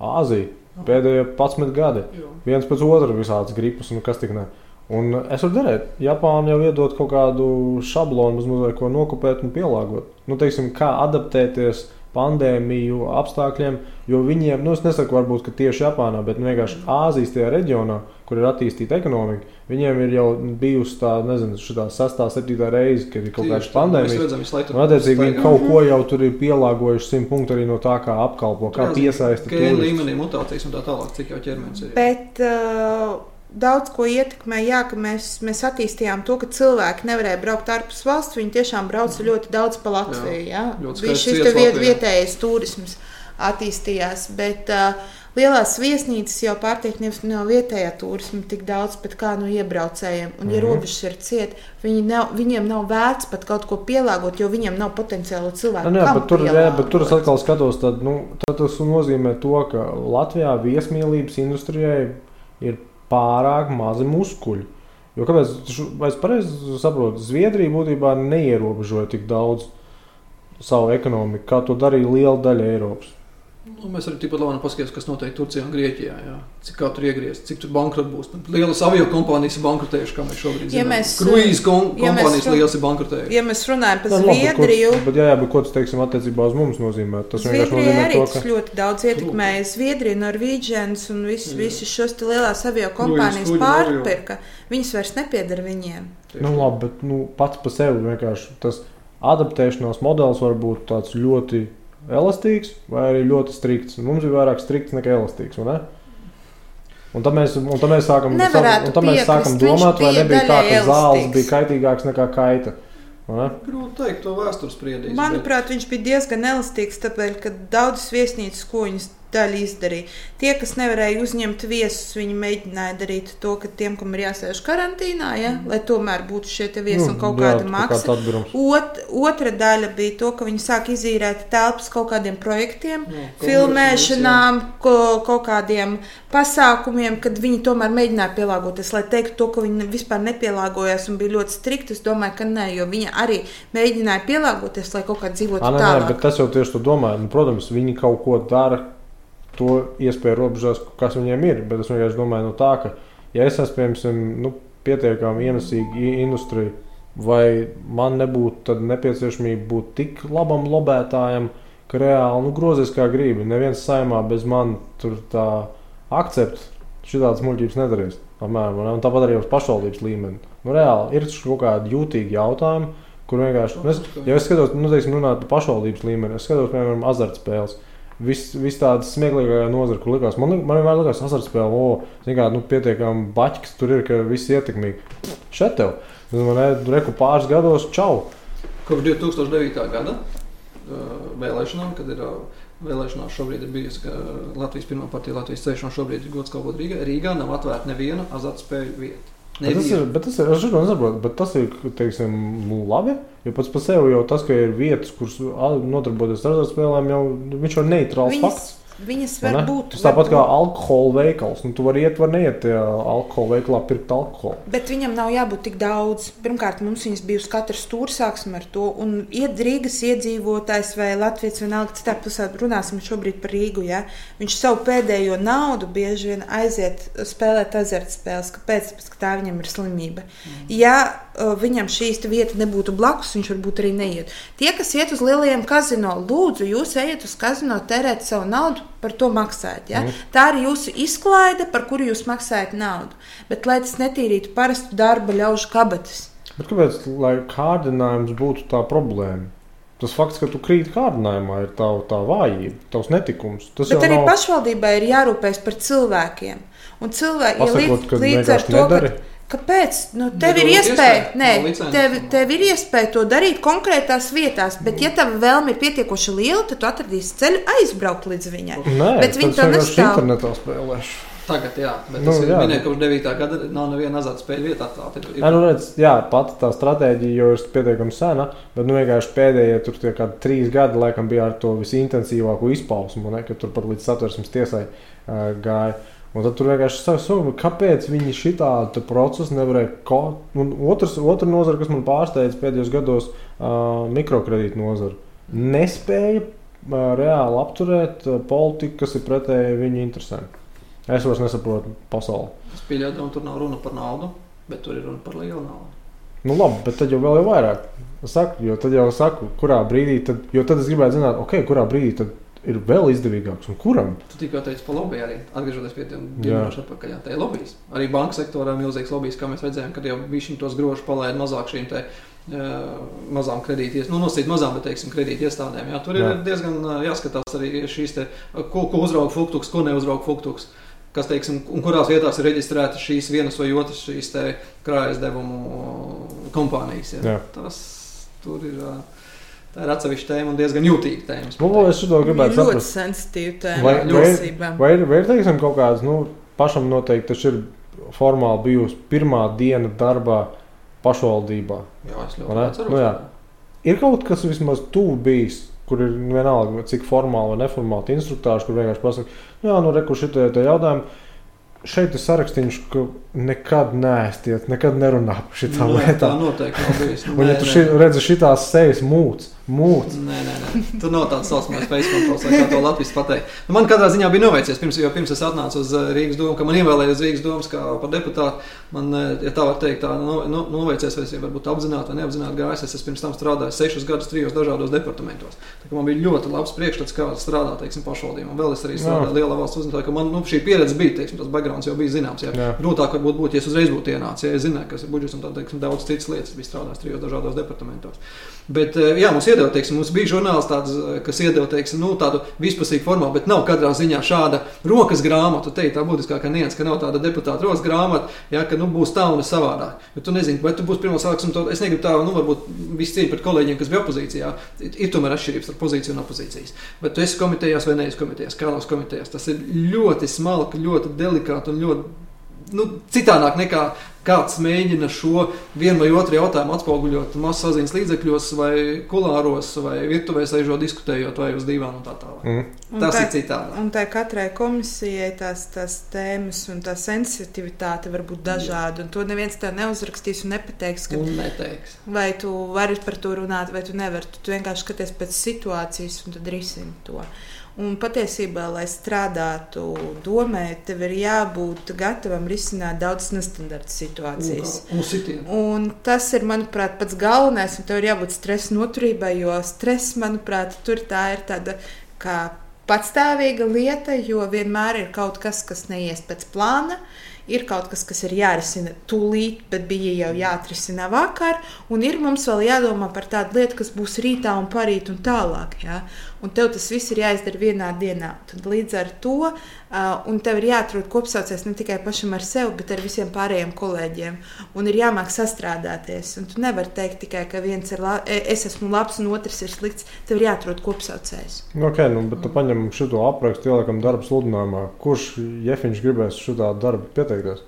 Āzija. Pēdējie 11 gadi. Jo. Viens pēc otra visādas gripas, un kas tik ne. Un es varu darīt. Japāna jau iedod kaut kādu šablonu, mazliet ko nokopēt un pielāgot. Nu, teiksim, kā adaptēties pandēmiju apstākļiem, jo viņiem, nu, es nesaku, varbūt, tieši Japānā, bet nu, vienkārši Āzijas tajā reģionā, kur ir attīstīta ekonomika, viņiem ir jau bijusi tā, nezinu, šī sastā, septītā reize, kad ir kaut kāda pandēmija. Un, attiecīgi, viņi kaut ko jau tur ir pielāgojuši simt punktu arī no tā, kā apkalpo, kā piesaista. Kā līmenī mutācijas un tā tālāk, cik jau ķermenis ir. Bet, uh daudz ko ietekmē, jā, ka mēs, mēs attīstījām to, ka cilvēki nevarēja braukt ārpus valsts. Viņi tiešām brauca ļoti daudz pa Latviju. Jā, jā. šis viet, vietējais turisms attīstījās. Bet, uh, Lielās viesnīcas jau pārtiek nevis no vietējā turisma tik daudz, bet kā no iebraucējiem. Un, ja mm -hmm. robežas ir ciet, viņi nav, viņiem nav vērts pat kaut ko pielāgot, jo viņiem nav potenciālo cilvēku. Nu, jā, bet tur, jā, bet tur es atkal skatos, tad, nu, tad tas nozīmē to, ka Latvijā viesmīlības industrijai ir pārāk mazi muskuļi. Jo kāpēc, vai es pareizi saprotu, Zviedrija būtībā neierobežoja tik daudz savu ekonomiku, kā to darīja liela daļa Eiropas. Nu, mēs arī tikpat labi paskatīsimies, kas notiek Turcijā un Grieķijā. Jā. Cik kā tur iegriezt, cik tur bankrot būs. Lielas avio kompānijas ir bankrotējušas, kā mēs šobrīd zinām. Ja mēs, Kruīzes kom ja kompānijas run... liels ir bankrotējušas. Ja mēs runājam par Zviedriju, bet jā, jā, bet ko tas teiksim attiecībā uz mums nozīmē? Tas Zviedrija arī to, ka... ļoti daudz ietekmēja. Zviedrija, Norvēģijas un visus vis šos lielās avio kompānijas pārpirka. Viņas vairs nepiedara viņiem. Nu, labi, bet nu, pats par sevi vienkārši tas adaptēšanās modelis var būt tāds ļoti elastīgs vai arī ļoti strikts. Mums ir vairāk strikts nekā elastīgs. Ne? Un tad mēs, un tad mēs sākam, un tad mēs sākam domāt, vai nebija tā, ka zāles bija kaitīgāks nekā kaita. Grūti teikt, to vēstures spriedīs. Manuprāt, bet... viņš bija diezgan elastīgs, tāpēc, ka daudzas viesnīcas, ko viņas daļa izdarīja. Tie, kas nevarēja uzņemt viesus, viņi mēģināja darīt to, ka tiem, kam ir jāsēž karantīnā, ja, mm. lai tomēr būtu šie viesi nu, un kaut jā, kāda maksa. Ot, otra daļa bija to, ka viņi sāk izīrēt telpas kaut kādiem projektiem, jā, filmēšanām, ko, kaut kādiem pasākumiem, kad viņi tomēr mēģināja pielāgoties. Lai teiktu to, ka viņi vispār nepielāgojās un bija ļoti strikti, es domāju, ka nē, jo viņi arī mēģināja pielāgoties, lai kaut kā dzīvotu A, nē, tālāk. Nē, bet tas jau tieši to domāju. Nu, protams, viņi kaut ko dara to iespēju robežās, kas viņiem ir. Bet es vienkārši domāju, no tā, ka, ja es esmu piemēram, nu, pietiekami ienesīga industrija, vai man nebūtu nepieciešamība būt tik labam lobētājam, ka reāli nu, grozies kā gribi. Neviens saimā bez manis tur tā akceptē. Šitādas muļķības nedarīs. Apmēram, un tāpat arī uz pašvaldības līmeni. Nu, reāli ir kaut kādi jūtīgi jautājumi, kur vienkārši, nu, es, ja es skatos, nu, teiksim, runāt par pašvaldības līmeni, es skatos, piemēram, azartspēles. Viss vis tādas smieklīgākās nozares, kur likās, man, man vienmēr likās, ka azartspēle, o, zin kā, nu, pietiekami baķis tur ir, ka viss ietekmīgi. Šeit tev, nu, man ir reku pāris gados, čau. Kopš 2009. gada vēlēšanām, kad ir vēlēšanās šobrīd ir bijusi Latvijas pirmā partija, Latvijas ceļš, un šobrīd ir gods kalpot Rīgā. Rīgā nav atvērta neviena azartspēļu vieta. Bet tas ir, bet tas ir, es šodien nesaprotu, bet tas ir, teiksim, nu, labi, jo pats par sevi jau tas, ka ir vietas, kuras a, nodarboties ar azartspēlēm, jau viņš ir neitrāls fakts. Viņas var ne? būt. Tāpat kā alkohola veikals. Nu, tu vari iet, var neiet tajā alkohola veikalā pirkt alkoholu. Bet viņam nav jābūt tik daudz. Pirmkārt, mums viņas bija uz katru stūri, sāksim ar to. Un iet Rīgas iedzīvotājs vai Latvijas vienalga, citā pusē runāsim šobrīd par Rīgu. Ja? Viņš savu pēdējo naudu bieži vien aiziet spēlēt azartspēles. Kāpēc? Tāpēc, ka tā viņam ir slimība. Mm. Ja viņam šīs te vieta nebūtu blakus, viņš varbūt arī neiet. Tie, kas iet uz lielajiem kazino, lūdzu, jūs ejiet uz kazino, tērēt savu naudu, par to maksājat. Ja? Mm. Tā ir jūsu izklaide, par kuru jūs maksājat naudu. Bet, lai tas netīrītu parastu darba ļaužu kabatas. Bet kāpēc, kārdinājums būtu tā problēma? Tas fakts, ka tu krīti kārdinājumā, ir tā, tā vājība, tavs netikums. Tas Bet arī nav pašvaldībai ir jārūpējas par cilvēkiem. Un cilvēki ja pasakot, līdz, ka līdz ar to, ka, nedari. Kāpēc? Nu, tev ir iespēja, nē, tev, tev ir iespēja to darīt konkrētās vietās, bet, ja tava vēlme ir pietiekoši liela, tad tu atradīsi ceļu aizbraukt līdz viņai. Nē, Bet viņi tā vienkārši nestāv. internetā spēlēšu. Tagad, jā, bet Nu, jā. minēts, ka kopš 9. gada nav neviena azartspēļu vieta atklāta. Ir- Jā, nu redz, jā, pati tā stratēģija jau ir pietiekami sena, bet nu, vienkārši pēdējie tur tie kādi trīs gadi, laikam, bija ar to visintensīvāko izpausmu, ne, kad tur pat līdz satversmes tiesai uh, gāja. Un tad tur vienkārši saka, kāpēc viņi šitādu procesu nevarēja. Ko... Un otrs, otra nozara, kas man pārsteidz pēdējos gados, uh, mikrokredītu nozara, nespēja uh, reāli apturēt uh, politiku, kas ir pretēji viņu interesēm. Es vairs nesaprotu pasauli. Es pieļauju, ka tur nav runa par naudu, bet tur ir runa par lielu naudu. Nu, labi, bet tad jau vēl ir vairāk. Es saku, jo tad jau saku, kurā brīdī, tad, jo tad es gribētu zināt, okay, kurā brīdī tad ir vēl izdevīgāks un kuram. Tu tikko teici par lobby arī, atgriežoties pie tiem minūšu atpakaļ. Tā ir lobbyis. Arī banka sektorā milzīgs lobbyis, kā mēs redzējām, kad jau šim tos grožus palaid mazāk šīm te. eh, Mazām kredītiem, nu, nosīt mazām, bet, teiksim, kredīti iestādēm. Jā, tur ir Jā. diezgan eh, jāskatās arī šīs, te, ko, ko uzrauga Funktuks, ko neuzrauga Funktuks. Kas, teiksim, un kurās vietās ir reģistrētas šīs vienas vai otras krājas devumu kompānijas. Jā. Jā. Tas tur ir, eh, tā ir atsevišķa tēma un diezgan jūtīga tēma. es Nu, es šo gribētu ļoti saprast. sensitīva tēma. Vai, vai, vai, ir, vai ir teiksim, kaut kāds, nu, pašam noteikti tas ir formāli bijusi pirmā diena darbā pašvaldībā. Jā, es ļoti atceros. Nu, jā. Ir kaut kas vismaz tuvu bijis, kur ir vienalga, cik formāli vai neformāli instruktārs, kur vienkārši pasakā, jā, nu, reku šitie te jautājumi. Šeit ir sarakstīns, ka nekad neēstiet, nekad nerunā par šitām Nē, Tā lietām. noteikti nav bijis. Nu, Un, ja nē, tu nē. ši, redzi šitās sejas mūcis, mūcis. Nē, nē, nē. Tur nav tāds saucamais face controls, kā to Latvijas pateikt. Nu, man katrā ziņā bija noveicies, pirms, jo pirms es atnācu uz eh, Rīgas domu, ka man ievēlēja uz Rīgas domas kā par deputātu. Man, eh, ja tā var teikt, tā no, no, noveicies, vai es varbūt apzināti vai neapzināti gājis. Es esmu pirms tam strādājis sešus gadus trijos dažādos departamentos. Tā man bija ļoti labs priekšstats, kā strādāt, teiksim, pašvaldībām. Vēl es arī strādāju lielā valsts uzņēmumā, ka man nu, šī pieredze bija, teiksim, tas backgrounds jau bija zināms. Jā. Jā. Grūtāk varbūt būtu, ja es uzreiz būtu ienācis, ja es zināju, kas ir budžets un tā, teiksim, daudz citas lietas. Es biju strādājis trijos dažādos departamentos. Bet, eh, jā, mums iedeva, teiksim, mums bija žurnāls, tāds, eh, kas iedeva teiksim, nu, tādu vispusīgu formātu, bet nav katrā ziņā šāda rokas grāmata. Te ir tā būtiskākā nianses, ka nav tāda deputāta rokas grāmata, ja, ka nu, būs tā un savādāk. Jo tu nezini, vai tu būsi pirmā sākuma, to es negribu tā, nu, varbūt viss cīņa pret kolēģiem, kas bija opozīcijā. Ir, tomēr atšķirības starp pozīciju un opozīcijas. Bet tu esi komitejās vai neesi komitejās, kādos komitejās. Tas ir ļoti smalki, ļoti delikāti un ļoti nu, citādāk nekā kāds mēģina šo vienu vai otru jautājumu atspoguļot masu saziņas līdzekļos, vai kulāros, vai virtuvē sēžot, diskutējot, vai uz dīvāna un tā tālāk. Mm. Un Tas tā- ir citādi. Un tā katrai komisijai tās, tās tēmas un tā sensitivitāte var būt dažāda. Un to neviens tev neuzrakstīs un nepateiks, ka Un neteiks. vai tu vari par to runāt, vai tu nevari. Tu, tu vienkārši skaties pēc situācijas un tad risini to. Un patiesībā, lai strādātu domē, tev ir jābūt gatavam risināt daudzas nestandarta situācijas. Un sitienu. Un tas ir, manuprāt, pats galvenais. un Tev ir jābūt stresa noturībai, jo stress, manuprāt, tur tā ir tāda kā patstāvīga lieta, jo vienmēr ir kaut kas, kas neies pēc plāna. ir kaut kas, kas ir jārisina tūlīt, bet bija jau jāatrisina vakar, un ir mums vēl jādomā par tādu lietu, kas būs rītā un parīt un tālāk. Ja? Un tev tas viss ir jāizdara vienā dienā. Tad līdz ar to uh, tev ir jāatrod kopsaucējs ne tikai pašam ar sevi, bet ar visiem pārējiem kolēģiem. Un ir jāmāk sastrādāties. Un tu nevari teikt tikai, ka viens ir la e, es esmu labs un otrs ir slikts. Tev ir jāatrod kopsaucējs. Okay, nu, bet tu paņem šo aprakstu, ieliekam darbu sludinājumā. Kurš jefiņš gribēs šo darbu pieteikties?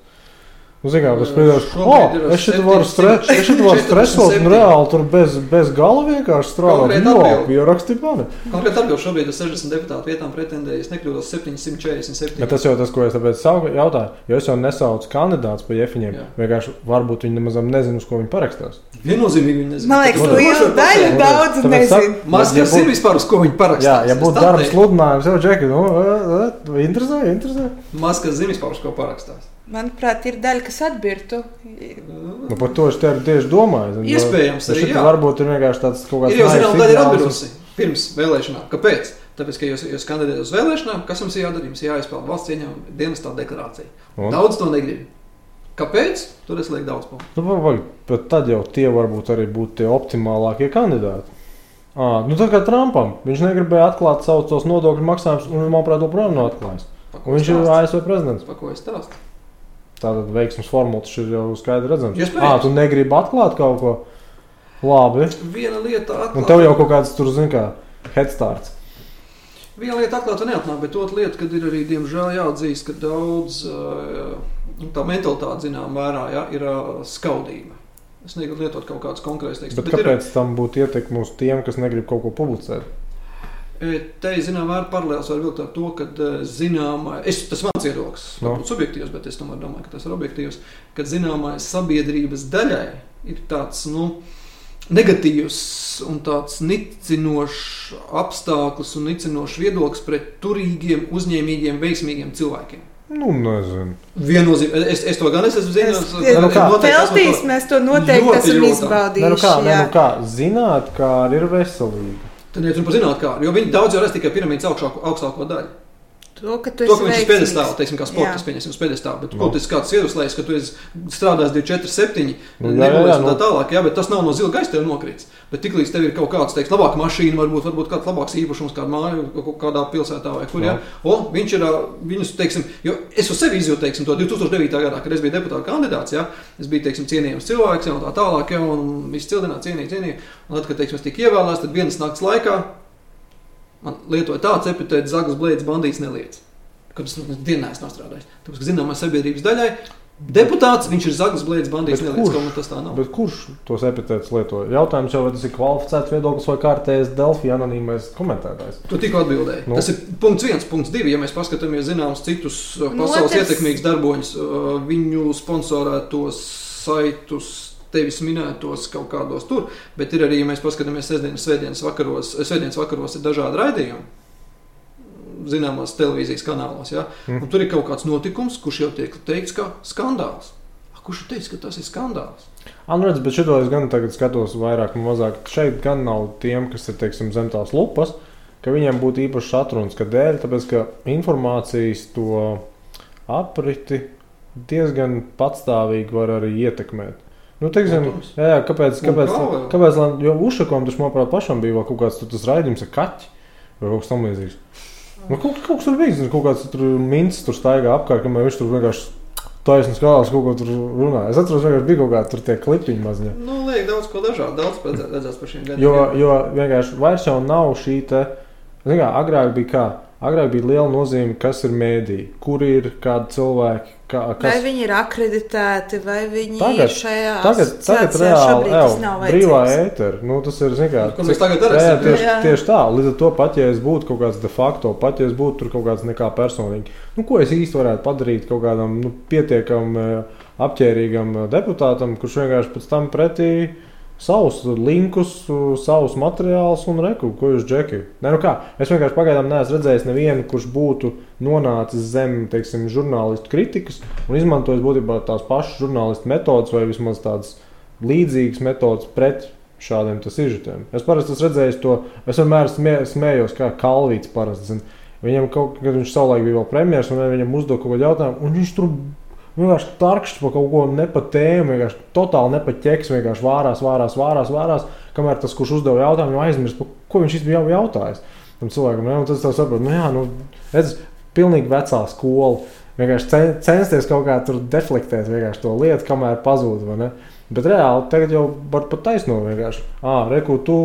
Nu, Zinām, es domāju, oh, es šeit varu, stre varu stresot un reāli tur bez, bez gala vienkārši strādāt. Jā, pierakstīt mani. Konkrēti atbildi šobrīd uz 60 deputātu vietām pretendēju, es nekļūdos 747. Ja tas jau tas, ko es tāpēc jautāju, jo es jau nesaucu kandidātus pa jefiņiem. Vienkārši varbūt viņi nemaz nezinu, uz ko viņi parakstās. Viennozīmīgi viņi nezina. Man liekas, liela daļa daudz nezinu. Maz kas zina vispār, uz ko viņi parakstās. Jā, ja būtu darba sludinājums, jau džeki, nu, interesē, interesē. Maz kas zina vispār, uz ko parakstās. Manuprāt, ir daļa, kas atbirtu. Nu, par to es tieši domāju. Iespējams, arī jā. varbūt ir vienkārši tāds kaut kāds. Ir jau zināms, daļa ir atbirusi pirms vēlēšanām. Kāpēc? Tāpēc, ka jūs, jūs kandidējat uz vēlēšanām, kas jums ir jādara? Jums jāizpilda valsts ieņēmuma dienestā deklarācija. Un? Daudz to negrib. Kāpēc? Tur es lieku daudz punktu. Nu, bet tad jau tie varbūt arī būtu tie optimālākie kandidāti. À, nu, tā kā Trumpam viņš negribēja atklāt savus nodokļu maksājumus, un manuprāt, joprojām nav atklājis. Viņš ir ASV prezidents. Pa ko es stāstu? Tātad veiksmes formula ir jau skaidri redzama. Jā, tu negribi atklāt kaut ko labi. Viena lieta atklāt. Un tev jau kaut kāds tur, zin kā, headstarts. Viena lieta atklāta neatnāk, bet otra lieta, kad ir arī, diemžēl, jāatzīst, ka daudz tā mentalitāte, zinām, vērā ja, ir skaudīga. Es negribu lietot kaut kādus konkrētus tekstus. Bet, bet kāpēc ir... tam būtu ietekme uz tiem, kas negrib kaut ko publicēt? Te ir zināmā mērā paralēls ar to, to ka zināmā, es, tas mans viedoklis, no. varbūt subjektīvs, bet es tomēr domāju, ka tas ir objektīvs, ka zināmā sabiedrības daļai ir tāds, nu, negatīvs un tāds nicinošs apstākļus un nicinošs viedoklis pret turīgiem, uzņēmīgiem, veiksmīgiem cilvēkiem. Nu, nezinu. Viennozīmīgi. Es, es to gan esmu zinājis. Nu, Peltīs mēs to noteikti esam izbaudījuši. Ne, nu kā, nu kā, zināt, kā ir veselīgi. Tad iet runa par zinātnēm, jo viņi daudz jau redz tikai piramīdas augšāko, augstāko daļu. To, ka, to, ka viņš ir pedestālā, teiksim, kā sports, pieņemsim, uz pedestāla. Bet, no. ko tas kāds ieroslējas, ka tu esi strādājis 2, 4, 7, nu, un tā nu. tālāk, jā, bet tas nav no zila gaisa tev nokrits. Bet tiklīdz tev ir kaut kāds, teiks, labāka mašīna, varbūt, varbūt kāds labāks īpašums, kāda māja, kādā pilsētā vai kur, jā, o, viņš ir, viņus, teiksim, jo es uz sevi izjūtu, teiksim, to 2009. gadā, kad es biju deputāta kandidāts, jā, es biju, teiksim, cienījams cilvēks, jā, un tā tālāk, jā, un viss cildināt, cienīt, cienīt. Un tad, kad, teiksim, es tiku ievēlēts, tad vienas nakts laikā man lietoja tāds epitēts, zagus blēdz bandīts neliec kuras nu, dienā es strādāju. Tāpēc, ka zināmā sabiedrības daļai deputāts, viņš ir zaglis, blēdis, bandīts, nelīdz, ka tas tā nav. Bet kurš tos epitētus lieto? Jautājums jau, vai tas ir kvalificēts viedoklis vai kārtējs Delfija anonīmais komentētājs? Tu tikko atbildēji. Nu. Tas ir punkts viens, punkts divi. Ja mēs paskatāmies zināmus citus uh, pasaules Noters. ietekmīgus darboņus, uh, viņu sponsorētos saitus, tevis minētos kaut kādos tur, bet ir arī, ja mēs paskatāmies sestdienas, svētdienas vakaros, svētdienas vakaros ir dažādi raidījumi zināmās televīzijas kanālos. Ja? Mm. Un tur ir kaut kāds notikums, kurš jau tiek teikts kā skandāls. Kurš teica, ka tas ir skandāls? Anu redz, bet šito es gan tagad skatos vairāk un mazāk. Šeit gan nav tiem, kas ir teiksim, zem tās lupas, ka viņiem būtu īpašs atrunas, ka dēļ, tāpēc ka informācijas to apriti diezgan patstāvīgi var arī ietekmēt. Nu, teiksim, jā, jā, kāpēc? kāpēc, kāpēc, kāpēc jo Ušakom tas, manuprāt, pašam bija kaut kāds tas raidījums ar kaķi vai kaut kas tamlīdzīgs. Nu, kaut, kaut kas tur bija, kaut kāds tur mincis tur staigā apkārt, kamēr viņš tur vienkārši taisni skatās, kaut ko tur runā. Es atceros, ka bija kaut kāda tur klipiņa maziņa. Nu, liek daudz ko dažādu, daudz redzēs par šiem gadiem. Jo, jo vienkārši vairs jau nav šī te, zin kā, agrāk bija kā, agrāk bija liela nozīme, kas ir mēdī, kur ir kādi cilvēki, Kā, kas... Vai viņi ir akreditēti, vai viņi tagad, ir šajā tagad, tagad reāli jau brīvā ēterā. Nu, tas ir kā, nu, jā, tieši, jā. tieši tā. Līdz ar to pat, ja es būtu kaut kāds de facto, pat ja es būtu tur kaut kāds nekā personīgi, nu, ko es īsti varētu padarīt kaut kādam nu, pietiekam eh, apģērbīgam eh, deputātam, kurš vienkārši pēc tam pretī savus linkus, savus materiālus un reku, ko jūs džeki. Ne, nu kā, es vienkārši pagaidām neesmu redzējis nevienu, kurš būtu nonācis zem teiksim, žurnālistu kritikas un izmantojis būtībā tās pašas žurnālistu metodas vai vismaz tādas līdzīgas metodas pret šādiem sižetiem. Es parasti esmu redzējis to, es vienmēr smē, smējos, kā Kalvīts parasti. Zin. Viņam kaut kad viņš savulaik bija vēl premjerministrs, un viņam uzdeva kaut kādu jautājumu, un viņš tur vienkārši tarkšķis par kaut ko ne pa tēmu, vienkārši totāli ne pa ķeks, vienkārši vārās, vārās, vārās, vārās, kamēr tas, kurš uzdeva jautājumu, jau aizmirst, ko viņš īstenībā jau jautājis. Tam cilvēkam, ne? un tas tā saprot, nu jā, nu, redz, pilnīgi vecā skola. Vienkārši cen, censties kaut kā tur deflektēt to lietu, kamēr pazūd. Bet reāli tagad jau var pat taisnot vienkārši. Ah, reku, tu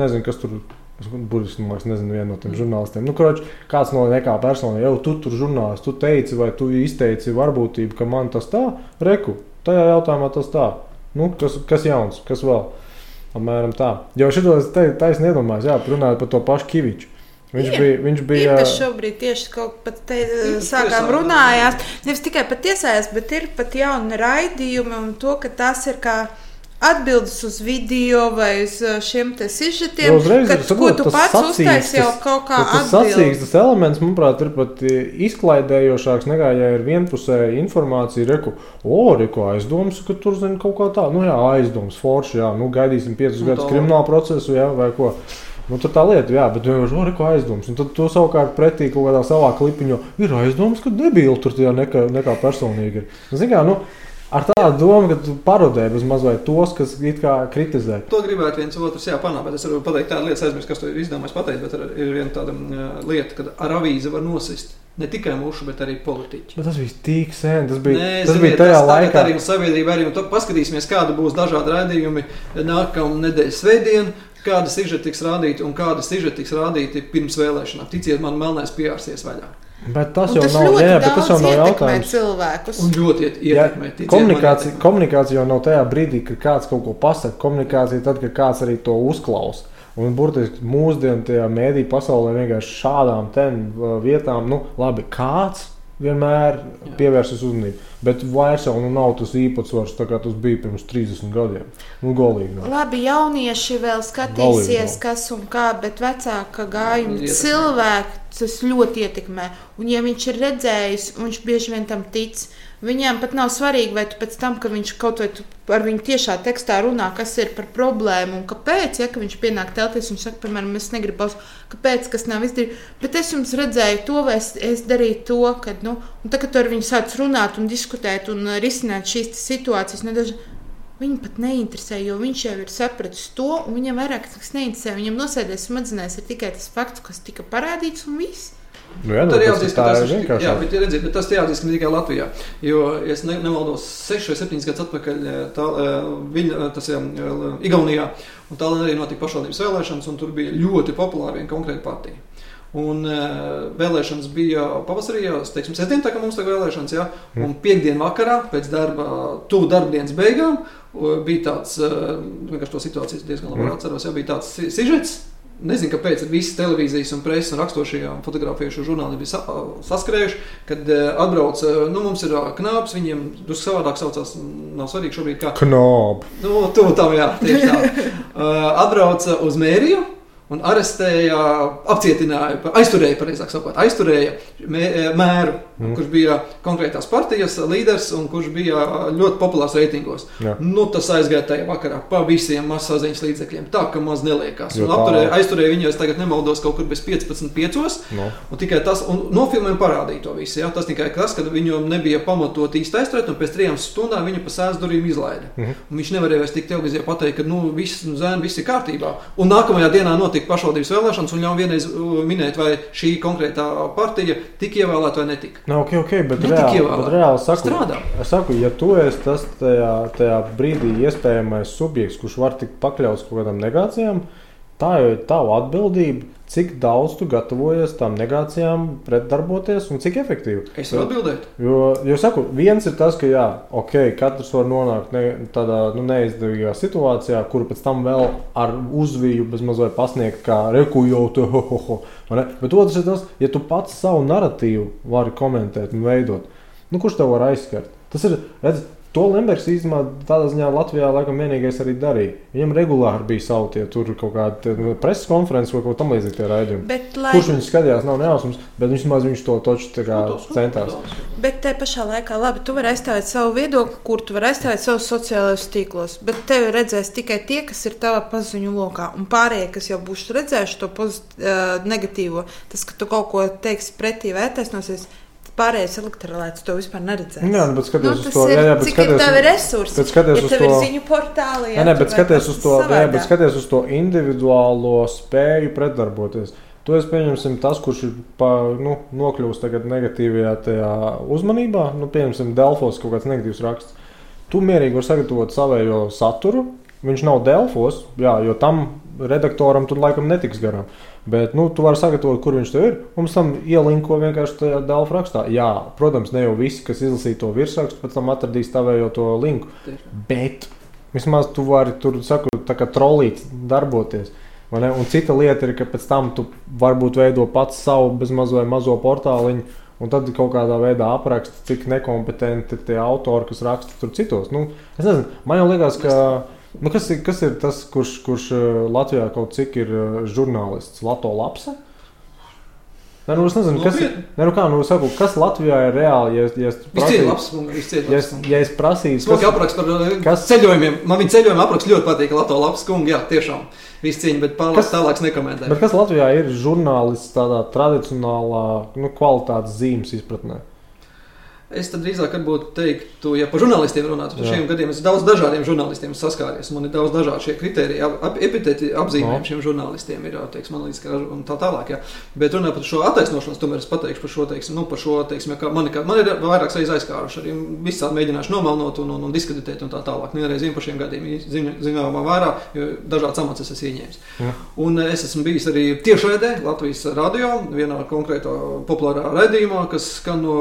nezini, kas tur ir. Es burtiski nezinu, viena no tiem žurnālistiem. Nu, kroč, kāds no nekā personām jau tu tur žurnālists, tu teici, vai tu izteici varbūtību, ka man tas tā, reku, tajā jautājumā tas tā. Nu, kas, kas jauns, kas vēl? Apmēram tā. Jo šito es taisni iedomājos, jā, runājot par to pašu Kiviču. Viņš ir, bija. Viņš bija tas šobrīd tieši kaut pat te sākām runājāt. Nevis tikai pat tiesājās, bet ir pat jauni raidījumi un to, ka tas ir kā atbildes uz video vai uz uh, šiem sižetiem, uzreiz, kad, ko tu pats uztaisīji jau kaut kā tas, tas sacīks, tas elements, manuprāt, ir pat izklaidējošāks nekā, ja ir vienpusēja informācija, reku, o, reku aizdoms, ka tur zina kaut kā tā, nu jā, aizdoms, forši, jā, nu gaidīsim piecus nu, gadus kriminālu procesu, jā, vai ko. Nu, tur tā lieta, jā, bet vienkārši ir oh, aizdoms. Un tad tu savukārt pretī kaut kādā savā klipiņā ir aizdoms, ka debīli tur tajā nekā, nekā personīgi ir. Zini, kā, nu, Ar tādu domu, ka tu parodē vismaz tos, kas kritizē. To gribētu viens otrs jā, panākt. Bet es varu pateikt tādu lietu, aizmirst, kas to ir izdomājis pateikt. Bet ir viena tāda uh, lieta, ka ar avīzi var nosist. Ne tikai mūžu, bet arī politiķi. Bet tas bija tik sen. Tas bija, Nē, tas ziniet, bija tajā tas laikā. Arī sabiedrība arī. Paskatīsimies, kāda būs dažādi raidījumi nākamā nedēļas svētdiena. Kāda sižeta tiks rādīta un kāda sižeta tiks rādīta pirms vēlēšanām. Ticiet man, melnais piārsies vaļā. Bet tas un jau tas nav, jā, bet tas jau nav jautājums. Cilvēkus. Un ļoti ietekmē. Ja, komunikācija, komunikācija jau nav tajā brīdī, kad kāds kaut ko pasaka. Komunikācija tad, kad kāds arī to uzklausa. Un burtiski mūsdienu tajā mēdīņu pasaulē vienkārši šādām uh, vietām, nu, labi, kāds vienmēr pievērsis uzmanību. Bet vairs jau nu, nav tas īpatsvars, kā tas bija pirms 30 gadiem. Nu, golīgi, nav. Labi, jaunieši vēl skatīsies, kas un kā, bet vecāka gājuma cilvēki tas ļoti ietekmē. Un, ja viņš ir redzējis, viņš bieži vien tam tic. Viņam pat nav svarīgi, vai pēc tam, kad viņš kaut vai ar viņu tiešā tekstā runā, kas ir par problēmu un kāpēc, ja viņš pienāk telties un saka, piemēram, es negribu balsot, kāpēc, kas nav izdarīts. Bet es jums redzēju to, vai es, es darīju to, kad, nu, un tagad, ar viņu sāc runāt un diskutēt un risināt šīs situācijas, nedaži, Viņu pat neinteresē, jo viņš jau ir sapratis to, un viņam vairāk tas neinteresē. Viņam nosēdēs smadzenēs ir tikai tas fakts, kas tika parādīts, un viss. Nu, jā, nu, tad jāatzīst, ka tas ir vienkārši. Jā, bet, redziet, bet tas jāatzīst ne tikai Latvijā. Jo, es ne, nemaldos, 6 vai 7 gadus atpakaļ eh, tā, eh, viņa, eh, tas ir Igaunijā, un tā arī notika pašvaldības vēlēšanas, un tur bija ļoti populāra viena konkrēta partija. Un uh, vēlēšanas bija pavasarī, teiksim, sestdien, tā kā mums ir vēlēšanas, ja, mm. un piekdienas vakarā pēc darba, tuvu darbdienas beigām, bija tāds, uh, vienkārši to situāciju diezgan labi mm. atceros, ja bija tāds sižets, Nezinu, kāpēc visas televīzijas, un preses, un raksturošie un fotografējušie žurnāli bija sa saskrējuši, kad uh, atbrauc, uh, nu, mums ir uh, knāps, viņiem drusku savādāk saucās, nav svarīgi šobrīd kā. Knāp. Nu, tu tam, jā, tieši tā. Atbrauc uz mēriju, un arestēja, apcietināja, aizturēja, pareizāk sakot, aizturēja mē, mēru, mm. kurš bija konkrētās partijas līderis un kurš bija ļoti populārs reitingos. Jā. Nu, tas aizgāja tajā vakarā pa visiem masaziņas līdzekļiem, tā ka maz neliekās. Apturēja, aizturēja viņu, es tagad nemaldos, kaut kur bez 15,5. No. Un tikai tas, un nofilmēja parādīja to visu. Ja? Tas tikai tas, ka viņu nebija pamatot īsti aizturēt, un pēc trijām stundām viņu pa sēdz durvīm izlaida. Mm -hmm. Viņš nevarēja vairs tik televīzijā pateikt, ka nu, viss, nu, zēni, viss ir kārtībā. Un nākamajā dienā notika notika pašvaldības vēlēšanas, un ļauj vienreiz uh, minēt, vai šī konkrētā partija tika ievēlēta vai netika. No, okay, okay, bet, reāli, bet reāli saku, strādā. Es saku, ja tu esi tas tajā, tajā brīdī iespējamais subjekts, kurš var tikt pakļauts kaut kādām negācijām, tā jau ir tava atbildība cik daudz tu gatavojies tam negācijām pretdarboties un cik efektīvi. Es varu atbildēt. Jo, jo saku, viens ir tas, ka jā, ok, katrs var nonākt ne, tādā nu, neizdevīgā situācijā, kuru pēc tam vēl ar uzviju bezmazliet pasniegt, kā reku jau tu, Bet otrs ir tas, ja tu pats savu narratīvu vari komentēt un veidot, nu, kurš tev var aizskart? Tas ir, redz, To Lembergs īstenībā tādā ziņā Latvijā laikam vienīgais arī darīja. Viņam regulāri bija savu tie tur kaut kāda nu, preses konferences vai kaut ko tamlīdzīgu tie raidījumi. Lai... Kurš viņš skatījās, nav nejausmas, bet viņš maz viņš to toču centās. Bet te pašā laikā, labi, tu vari aizstāvēt savu viedokli, kur tu vari aizstāvēt savus sociālajos tīklos, bet tevi redzēs tikai tie, kas ir tavā paziņu lokā. Un pārējie, kas jau būs redzējuši to pozit, uh, negatīvo, tas, ka tu kaut ko teiksi pretī vai attaisnosies pārējais elektrolēts to vispār neredzēs. Jā, nu, bet Nu, skaties uz tas to. ir, Jā, jā, bet cik ir skaties, tavi resursi? bet skaties ja uz tev to. ir ziņu portāli, Jā, nē, bet tu skaties uz to, jā, bet skaties uz to individuālo spēju pretdarboties. To es pieņemsim, tas, kurš ir pa, nu, nokļuvis tagad negatīvajā tajā uzmanībā, nu, pieņemsim, Delfos kaut kāds negatīvs raksts. Tu mierīgi vari sagatavot savējo saturu. Viņš nav Delfos, jā, jo tam redaktoram tur laikam netiks garām. Bet nu, tu vari sagatavot, kur viņš tev ir. Pēc tam ielinko vienkārši tajā Delfa rakstā. Jā, protams, ne jau visi, kas izlasīja to virsrakstu, pēc tam atradīs tavējo to linku. Bet vismaz tu vari tur, saku, tā kā trolīts darboties. Un cita lieta ir, ka pēc tam tu varbūt veido pats savu bezmazo mazo portāliņu. Un tad kaut kādā veidā apraksta, cik nekompetenti tie autori, kas raksta tur citos. Nu, es nezinu, man liekas, ka. Nu, kas, ir, kas ir tas, kurš, kurš eh, Latvijā kaut cik ir eh, žurnālists? Lato Lapsa? Nē, nu, es nezinu, kas, nē, nu, kā, nu, saku, kas Latvijā ir reāli. Ja, es- ja es ir labs. Ja es, ja es prasītu, Smoki kas, apraksts par uh, kas- ceļojumiem. Man viņa ceļojuma apraksts ļoti patīk. Latvijas labs kungs, jā, tiešām. Viss cīņa, bet pārāk Kas- tālāk nekomentēju. bet kas Latvijā ir žurnālists tādā tradicionālā nu, kvalitātes zīmes izpratnē? Es tad drīzāk teiktu, ja par žurnālistiem runātu, par šiem gadiem es daudz dažādiem žurnālistiem saskāries. Man ir daudz dažādu šie kriteriji, ap, epitēti apzīmējumi No. šiem žurnālistiem ir, teiks, man liekas, ka un tā tālāk. Jā. Bet runājot par šo attaisnošanos, tomēr es pateikšu par šo, teiksim, nu, par šo, teiksim, kā man, kā, man ir vairākas reizes aizskāruši, arī visādi mēģinājuši nomalnot un, un, un diskreditēt un tā tālāk. Nereiz zinu par šiem gadiem, zināmā vērā, jo dažādas amats es esmu ieņēmis. Jā. Un es esmu bijis arī tiešraidē Latvijas radio, vienā konkrētā populārā raidījumā, kas skan no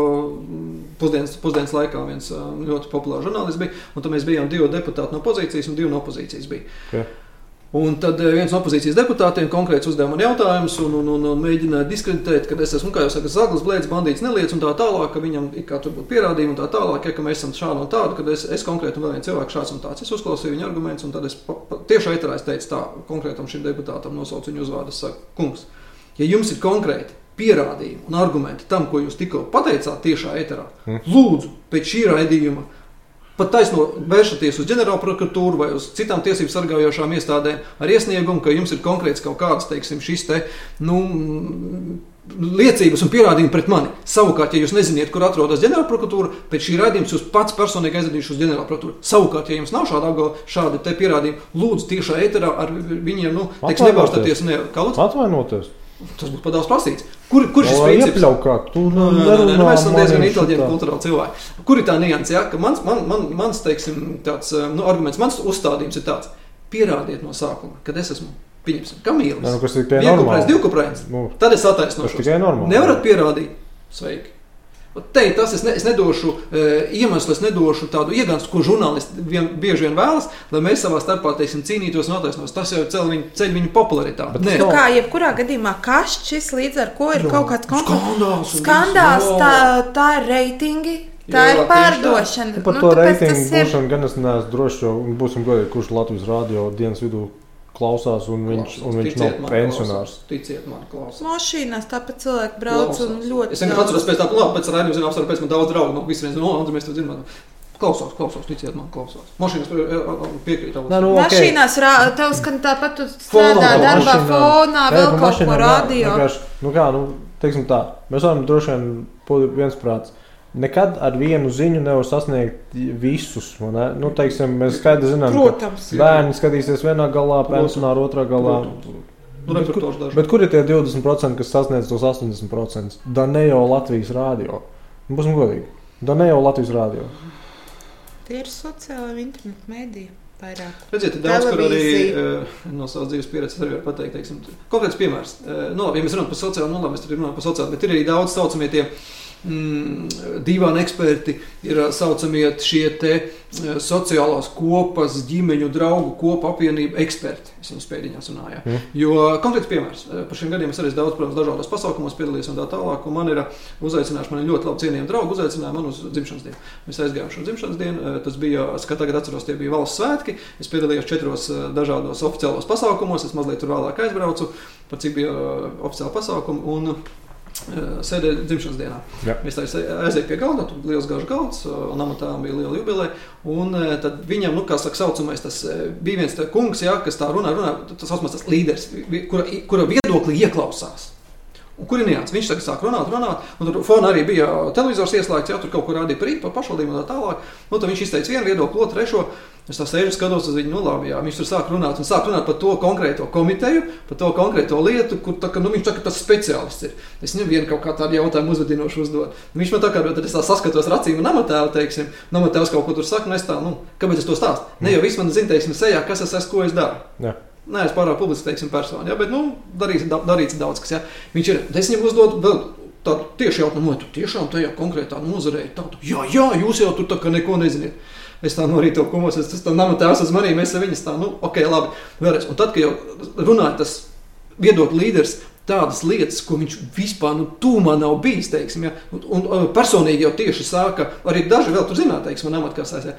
pusdienas, pusdienas laikā. Viens ļoti populārs žurnālists bija, tad mēs bijām divi deputāti no pozīcijas un divi no opozīcijas. Bija. Okay. Un tad viens no opozīcijas deputātiem konkrēts uzdeva man jautājumus un, un, un, un mēģināja diskreditēt, ka es esmu, kā jau saka, zaglis, blēdz, bandīts, neliec un tā tālāk, ka viņam ir kā tur būtu pierādījumi un tā tālāk, ja, ka mēs esam šādi un tādi, ka es, es konkrēti un vēl viens cilvēks šāds un tāds. Es uzklausīju viņa argumentus un tad es pa, pa, tieši eterā es teicu tā konkrētam šim deputātam nosaucu viņu uzvārdu, es saku, kungs, ja jums ir konkrēti pierādījumi un argumenti tam, ko jūs tikko pateicāt tiešā eterā, lūdzu, pēc šī raidījuma pat taisno vēršaties uz ģenerālprokuratūru vai uz citām tiesību sargājošām iestādēm ar iesniegumu, ka jums ir konkrēts kaut kāds, teiksim, šis te, nu, liecības un pierādījumi pret mani. Savukārt, ja jūs nezināt, kur atrodas ģenerālprokuratūra, pēc šī raidījuma jūs pats personīgi aizvedīšu uz ģenerālprokuratūru. Savukārt, ja jums nav šāda apgabala, šādi pierādījumi, lūdzu, tiešā ēterā ar viņiem, nu, nebaustaties, ne, Atvainoties. Tas būtu pat daudz prasīts. Kur, kur šis Lai princips? iepļaukāt, tu Nu, nē, nē, nē, mēs esam diezgan inteliģenti, kultūrāli cilvēki. Kur ir tā nianses? Ja? Mans, man, man, mans teiksim, tāds, eh, nu, arguments, mans uzstādījums ir tāds: pierādiet no sākuma, kad es esmu pieņemsim, kamīlis. Nē, nu, kas ir Vienkuprains, normāli. divkuprains. Nu, Tad es tas attaisnošu. tikai normāli. Nevarat pierādīt. Sveiki. Te, tas es, ne, es nedošu e, iemeslu, es nedošu tādu iegānstu, ko žurnālisti vien, bieži vien vēlas, lai mēs savā starpā teiksim, cīnītos un attaisnos. Tas jau ceļ viņu, ceļ viņu popularitāti. Bet Nē, Nu, kā jebkurā gadījumā, kas šis līdz ar ko ir Jā. kaut kāds skandāls. Skandāls, tā, tā ir reitingi, tā Jā, ir pārdošana. Par Nu, to reitingu tas ir- būšanu gan es neesmu drošs, jo būsim godīgi, kurš Latvijas rādio dienas vidū klausās, un viņš, un viņš nav Ticiet man, pensionārs. klausās. Ticiet man, klausās. Mašīnās tāpat cilvēki brauc un ļoti. Es vienkārši atceros pēc tam, labi, pēc raidījuma zinām, apsver pēc man daudz draugu, no visiem zinu, no, Andri, mēs tev zinām. Klausās, klausās, ticiet man, klausās. Mašīnas piekrīt. Nē, nu, ok. Mašīnās rā- tev skan tāpat, tu Fonā, strādā darbā, mašīnā. fonā, vēl kaut ko radio. Nu kā, nu, teiksim tā, mēs varam droši vien būt viensprāts. Nekad ar vienu ziņu nevar sasniegt visus. ne? Nu, teiksim, mēs skaidri zinām, ka Protams. bērni skatīsies vienā galā, Protams. pensionāri otrā galā. Nu, repertuārs dažs. Bet kur ir tie 20%, kas sasniedz tos 80%? Da ne jau Latvijas rādio. Nu, Būsim godīgi. Da ne jau Latvijas rādio. Tie ir sociālai internetu mēdīji. Redziet, ir daudz, kur arī uh, no savas dzīves pieredzes arī var pateikt. Teiksim, konkrēts piemērs. Uh, no, ja mēs runājam par sociālo, nu, labi, mēs tur runājam par sociālo, bet ir arī daudz saucamie tie mm, dīvaini eksperti, ir saucamie šie te sociālās kopas, ģimeņu draugu kopu apvienību eksperti. Es viņus pēdiņās runāju. Mm. Jo konkrēts piemērs. Par šiem gadiem es arī daudz, protams, dažādos pasākumos piedalījos un tā tālāk. Un man ir uzaicinājuši, man ir ļoti labi cienījami draugi, uzaicināja man uz dzimšanas dienu. Mēs aizgājām šo dzimšanas dienu. Tas bija, kā tagad atceros, tie bija valsts svētki. Es piedalījos četros dažādos oficiālos pasākumos. Es mazliet tur vēlāk aizbraucu, par cik bija oficiāli pasākumi. Un, Sēdēja dzimšanas dienā. Jā. Mēs aizējām pie galda, tur bija liels garš galds, un amatā bija liela jubileja. Un tad viņam, nu, kā saka, saucamais, tas bija viens kungs, jā, kas tā runā, runā tas saucamais tas līderis, kura, kura viedoklī ieklausās. Un kur ir nianses? Viņš tagad sāk runāt, runāt, un tur fonā arī bija televizors ieslēgts, jau tur kaut kur rādīja par par pašvaldību un tā tālāk. Nu, tad viņš izteica vienu viedokli, otru, trešo. Es tā sēžu, skatos uz viņu, nu, labi, jā, viņš tur sāk runāt, un sāk runāt par to konkrēto komiteju, par to konkrēto lietu, kur tā, ka, nu, viņš tā, tas speciālists ir. Es nevienu kaut kā tādu jautājumu uzvedinošu uzdot. Viņš man tā kā tā saskatos ar acīm un amatēlu, teiksim, un amatēls kaut ko tur saka, un es tā, nu, kāpēc es to stāstu? Ne jau viss man zina, teiksim, sejā, kas es esmu, ko es daru. Jā. Nē, es pārāk publiski teiksim personu, ja, bet, nu, darīts, da, darīts daudz kas, ja. Viņš ir, es viņam uzdodu vēl tādu tieši jautājumu, vai tu tiešām tajā konkrētā nozarē ir tādu, jā, jā, jūs jau tur tā kā neko neziniet. Es tā no rīta kumos, es tam nama tēvs uz maniem, ar viņas tā, nu, ok, labi, vēlreiz. Un tad, kad jau runāja tas viedokļu līderis, tādas lietas, ko viņš vispār nu, tūmā nav bijis. Teiksim, ja? un, un, un personīgi jau tieši sāka, arī daži vēl tur zināt, teiksim, un amatkasēs. Ja?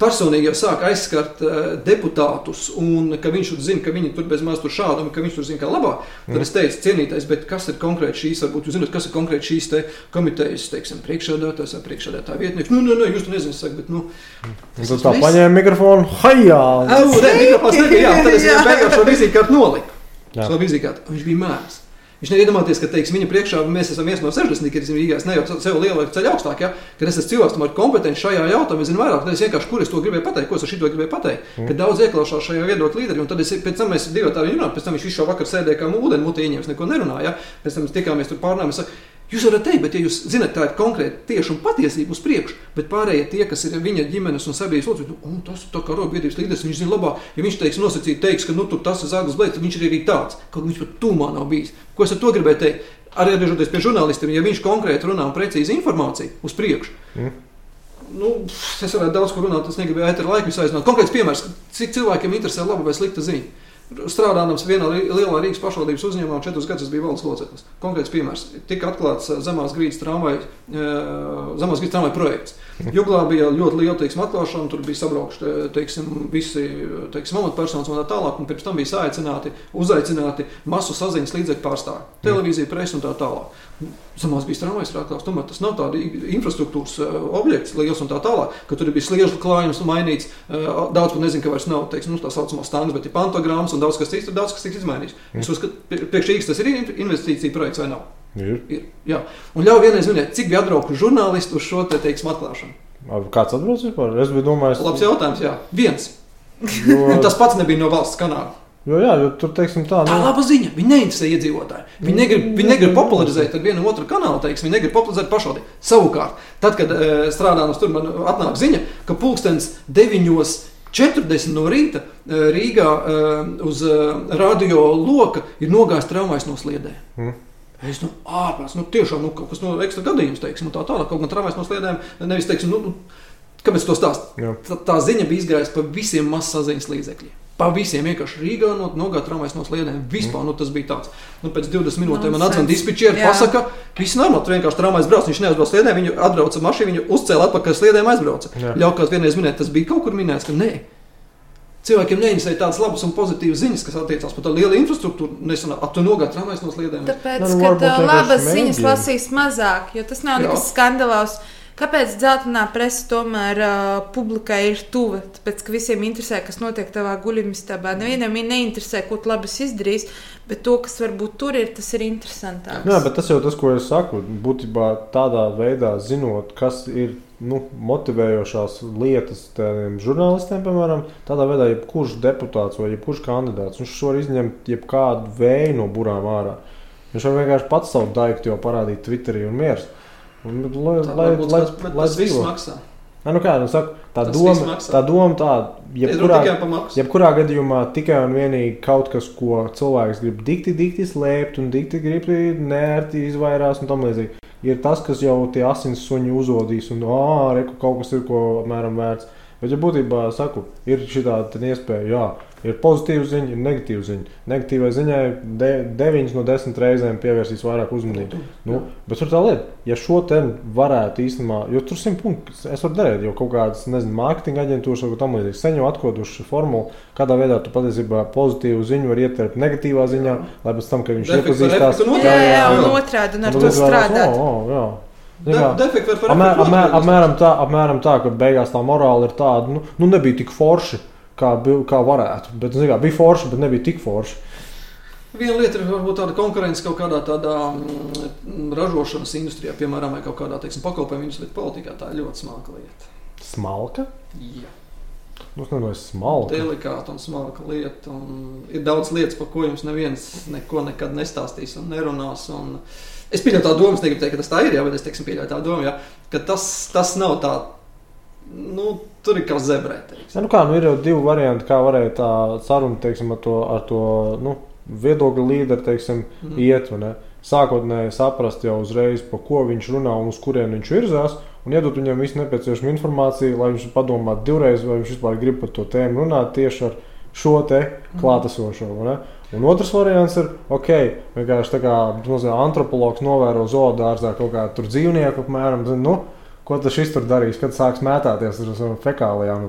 Personīgi jau sāk aizskart uh, deputātus, un ka viņš zina, ka viņi tur bez maz tur šādi, un ka viņš tur zina, kā labāk. Tad es teicu, cienītais, bet kas ir konkrēti šīs, varbūt jūs zināt, kas ir konkrēti šīs te komitejas, teiksim, priekšsēdētājs vai priekšsēdētāja vietnieks. Nu, nu, nu, jūs to nezināt, saka, bet, nu. Un tad tā paņēma mikrofonu, hajā! Au, ne, mikrofons nebija, jā, tad es beigās šo vizītkārtu noliku. Šo vizītkārtu, viņš bija mērs. Viņš nevar iedomāties, ka teiks, viņa priekšā mēs esam viens no 60, kas ir Rīgā. Es nejaucu sev lielu ceļu augstāk, ja? kad es esmu cilvēks, kam ir kompetence šajā jautājumā, zinu vairāk. Es vienkārši, kur es to gribēju pateikt, ko es ar šo gribēju pateikt. Mm. Kad daudz ieklausās šajā viedokļa līderī, un tad es, pēc tam mēs divi tādi runājām, pēc tam viņš visu šo vakaru sēdēja kā ūdeni, mutē ieņēmis, neko nerunāja. Ja? Pēc tam mēs tikāmies tur pārnājām. Jūs varat teikt, bet, ja jūs zināt, tā ir konkrēti tieši un patiesība uz priekšu, bet pārējie tie, kas ir viņa ģimenes un sabiedrības locekļi, nu, tas ir tā kā robiedrības līderis, viņš zina labāk. Ja viņš teiks, nosacīt, teiks, ka nu, tas ir blēds, tad viņš ir arī tāds, kaut viņš pat tūmā nav bijis. Ko es ar to gribēju teikt? Arī atgriežoties pie žurnālistiem, ja viņš konkrēti runā un precīzi informāciju uz priekšu. Mm. Nu, es varētu daudz ko runāt, es negribēju ēteru laiku aizsākt. Konkrēts piemērs, cik cilvēkiem interesē laba vai slikta ziņa. Strādājot vienā lielā Rīgas pašvaldības uzņēmumā, četrus gadus bija valsts loceklis. Konkrēts piemērs. Tika atklāts eh, zemās grīdas tramvaja, eh, zemās grīdas tramvaja projekts. Juglā bija ļoti liela teiksim, atklāšana, tur bija sabraukti teiksim, visi teiksim, amatpersonas un tā tālāk. Un pirms tam bija saicināti, uzaicināti masu saziņas līdzekļu pārstāvji, televīzija, presa un tā tālāk. Zemās bija tramvajas rākās, tomēr tas nav tāds infrastruktūras objekts, liels un tā tālāk, ka tur bija sliežu klājums mainīts. Daudz pat nezinu, ka vairs nav teiksim, nu, tā saucamā standarta, bet ir pantogrammas un daudz kas cits, tur daudz kas tiks izmainīts. Mm. Es uzskatu, priekš Rīgas tas ir investīcija projekts vai nav. Ir. ir jā. Un ļauj vienreiz minēt, cik bija atbraukuši žurnālisti uz šo te, teiksim, atklāšanu. Kāds atbrauc vispār? Es biju domājis, Labs jautājums, jā. Viens. Jo... tas pats nebija no valsts kanāla. Jo, jā, jo tur teiksim, tā ir. Tā ir laba ziņa. Viņi neinteresē iedzīvotāji. Viņi negrib, viņi negrib popularizēt ar vienu otru kanālu, teiksim, viņi negrib popularizēt pašvaldību. Savukārt, tad, kad uh, strādājot tur, man atnāk ziņa, ka pulkstenis 9.40 no rīta uh, Rīgā uh, uz uh, radio loka ir nogājis tramvajs no sliedēm. Mm. Es nu, ārpus, nu, tiešām nu, kaut kas no ekstra gadījums, teiksim, tā tālāk. Kaut gan tramvajs no sliedēm, nevis, teiksim, nu, kāpēc to stāst? Tā, tā ziņa bija izgājusi pa visiem masaziņas līdzekļiem. Pa visiem vienkārši Rīgā no, nogāja tramvajas no sliedēm. Vispār mm. nu, tas bija tāds. Nu, pēc 20 minūtēm man atzvanīja dispečeri, pasaka, viss normāli. Tur vienkārši tramvajas brauc. Viņš neuzbrauc sliedēm, viņu atbrauca mašīna, viņu uzcēla atpakaļ sliedēm, aizbrauca. Ļaukās vienreiz minēt, tas bija kaut kur minēts, ka nē. Cilvēkiem neinteresē tādas labas un pozitīvas ziņas, kas attiecās par tādu lielu infrastruktūru. Nesenā, tu nogāji tramvajas no sliedēm. Tāpēc, nu, ka labas ziņas lasīs mazāk, jo tas nav nekas skandalās. Kāpēc dzeltenā presa tomēr uh, publikai ir tuva? Tāpēc, ka visiem interesē, kas notiek tavā guļamistabā. Nevienam ir neinteresē, ko tu labi izdarīs, bet to, kas varbūt tur ir, tas ir interesantāk. Jā, bet tas jau tas, ko es saku. Būtībā tādā veidā zinot, kas ir nu, motivējošās lietas tādiem žurnālistiem, piemēram, tādā veidā, jebkurš deputāts vai jebkurš kandidāts, viņš var izņemt jebkādu vēju no burām ārā. Viņš var vienkārši pats savu daiktu jau parādīt Twitterī un mieru. Un, lai, tā, lai, lai, lai, lai tas viss maksā. Nē, nu kā, nu saku, tā, tas doma, tā doma tāda, jebkurā, jebkurā gadījumā tikai un vienīgi kaut kas, ko cilvēks grib dikti, dikti slēpt un dikti grib nērti izvairās un tam līdzīgi. Ir tas, kas jau tie asins suņi uzodīs un, ah, reku kaut kas ir, ko mēram vērts. Bet, ja būtībā saku, ir šī tāda iespēja, jā, Ir pozitīva ziņa, ir negatīva ziņa. Negatīvai ziņai de, 9 no 10 reizēm pievērsīs vairāk uzmanības. Nu, bet tur tā lieta, ja šo te varētu īstenībā, jo tur simt punktus es varu darīt, jo kaut kādas, nezinu, mārketinga aģentūras vai tam līdzīgi sen jau atkoduši formulu, kādā veidā tu patiesībā pozitīvu ziņu var ietverpt negatīvā ziņā, lai pēc tam, kad viņš iepazīstās, jā, jā, jā, un otrādi, un ar to strādāt. Oh, oh, jā. Apmēram, apmēram, tā, apmēram tā, ka beigās tā morāla ir tāda, nu, nu nebija tik forši kā, kā varētu. Bet, kā, bija forši, bet nebija tik forši. Viena lieta ir varbūt tāda konkurence kaut kādā tādā mm, ražošanas industrijā, piemēram, vai kaut kādā teiksim, pakalpojumu industrijā, bet politikā tā ir ļoti smalka lieta. Smalka? Jā. Nu, tas ir smalka. Delikāta un smalka lieta. Un ir daudz lietas, par ko jums neviens neko nekad nestāstīs un nerunās. Un es pieļauju tādu domu, es negribu teikt, ka tas tā ir, jā, bet es teiksim, pieļauju tādu domu, jā, ka tas, tas nav tā. Nu, tur ir kā zebrē. Ja, nu kā, nu ir jau divi varianti, kā varēja tā saruna teiksim, ar to, ar to nu, viedokļu līderi teiksim, mm. iet. Sākotnēji saprast jau uzreiz, pa ko viņš runā un uz kurien viņš virzās, un iedot viņam visu nepieciešamo informāciju, lai viņš padomātu divreiz, vai viņš vispār grib par to tēmu runāt tieši ar šo te mhm. klātesošo. Un otrs variants ir, ok, vienkārši tā kā antropologs novēro zoodārzā kaut kādu dzīvnieku, apmēram, nu, Ko tas šis tur darīs, kad sāks mētāties ar savām fekālijām?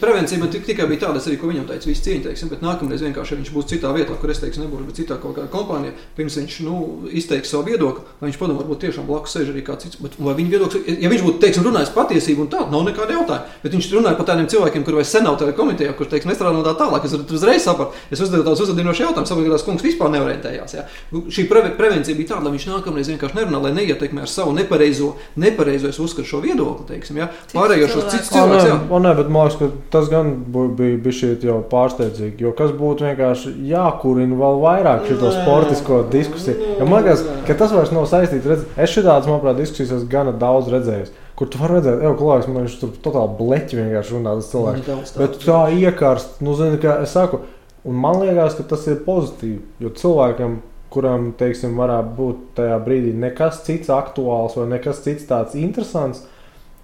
Prevencija man tikai bija tāda, arī, ko viņam teica, viss cieņa, teiksim, bet nākamreiz vienkārši, viņš būs citā vietā, kur es teikšu, nebūšu, bet citā kaut kādā kompānijā, pirms viņš nu, izteiks savu viedokli, vai viņš padomā, varbūt tiešām blakus sēž arī kāds cits. Bet, vai viņa viedoklis, ja viņš būtu, teiksim, runājis patiesību un tā, nav nekāda jautājuma, bet viņš runāja par tādiem cilvēkiem, kuriem sen nav tajā komitejā, kurš, teiksim, nestrādā no tā tālāk, es uzreiz sapratu, es uzdevu tādus uzdevinošus jautājumus, saprotu, ka kungs vispār neorientējās. Jā. Šī pre prevencija bija tāda, lai viņš nākamreiz vienkārši nerunā, lai neietekmē ar savu nepareizo, nepareizo uzskatu šo viedokli teiksim, ja? pārējošos citus cilvēkus. Jā, o, nē, bet man liekas, ka tas gan bija bijis jau pārsteidzīgi, jo kas būtu vienkārši jākurina vēl vairāk šo sportisko diskusiju. Jo man liekas, ka tas vairs nav saistīts. Redz, es šādas, manuprāt, diskusijas esmu gana daudz redzējis. Kur tu vari redzēt, jau klājas, man viņš tur totāli bleķi vienkārši runā tas cilvēks. Mm, tā, bet tā iekārst, nu, zini, kā es saku, un man liekas, ka tas ir pozitīvi, jo cilvēkam kuram, teiksim, varētu būt tajā brīdī nekas cits aktuāls vai nekas cits tāds interesants,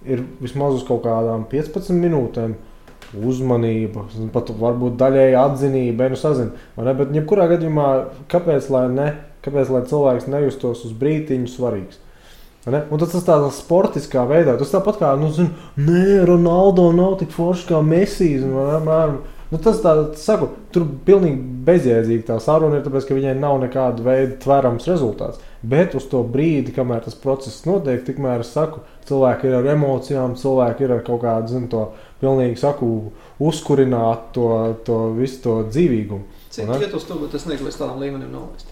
ir vismaz uz kaut kādām 15 minūtēm uzmanība, pat varbūt daļēji atzinība, nu sazina. Bet, jebkurā gadījumā, kāpēc lai, ne, kāpēc lai cilvēks nejustos uz brīdiņu svarīgs? Ne? Un tas ir tādā sportiskā veidā. Tas tāpat kā, nu, zin, nē, Ronaldo nav tik foršs kā Messi. Nu, tas tā, saku, tur pilnīgi bezjēdzīgi tā saruna ir, tāpēc, ka viņai nav nekāda veida tverams rezultāts. Bet uz to brīdi, kamēr tas process notiek, tikmēr es saku, cilvēki ir ar emocijām, cilvēki ir ar kaut kādu, zinu, to pilnīgi saku, uzkurināt to, to visu to dzīvīgumu. Cik iet uz to, bet es negribu līdz tādam līmenim nolaist.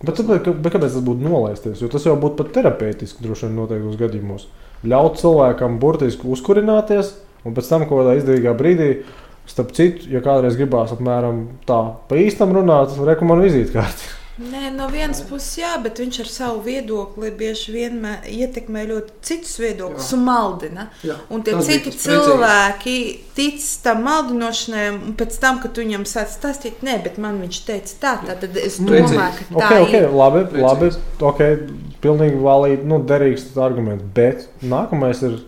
Bet, tāpēc, ka, bet kāpēc tas būtu nolaisties? Jo tas jau būtu pat terapeitiski droši vien noteiktos gadījumos. Ļaut cilvēkam burtiski uzkurināties, un pēc tam kaut kādā izdevīgā brīdī Starp citu, ja kādreiz gribās apmēram tā pa īstam runāt, rekomendāciju vizītkārti. Nē, no vienas puses, jā, bet viņš ar savu viedokli bieži vien ietekmē ļoti citus viedokļus un maldina. Jā, un tie citi cilvēki tic tam maldinošanai, un pēc tam, kad tu viņam sāc stāstīt, nē, bet man viņš teica tā, tā tad es domāju, ka tā okay, okay, ir. Labi, labi, ok, pilnīgi valīgi, nu, derīgs arguments, bet nākamais ir,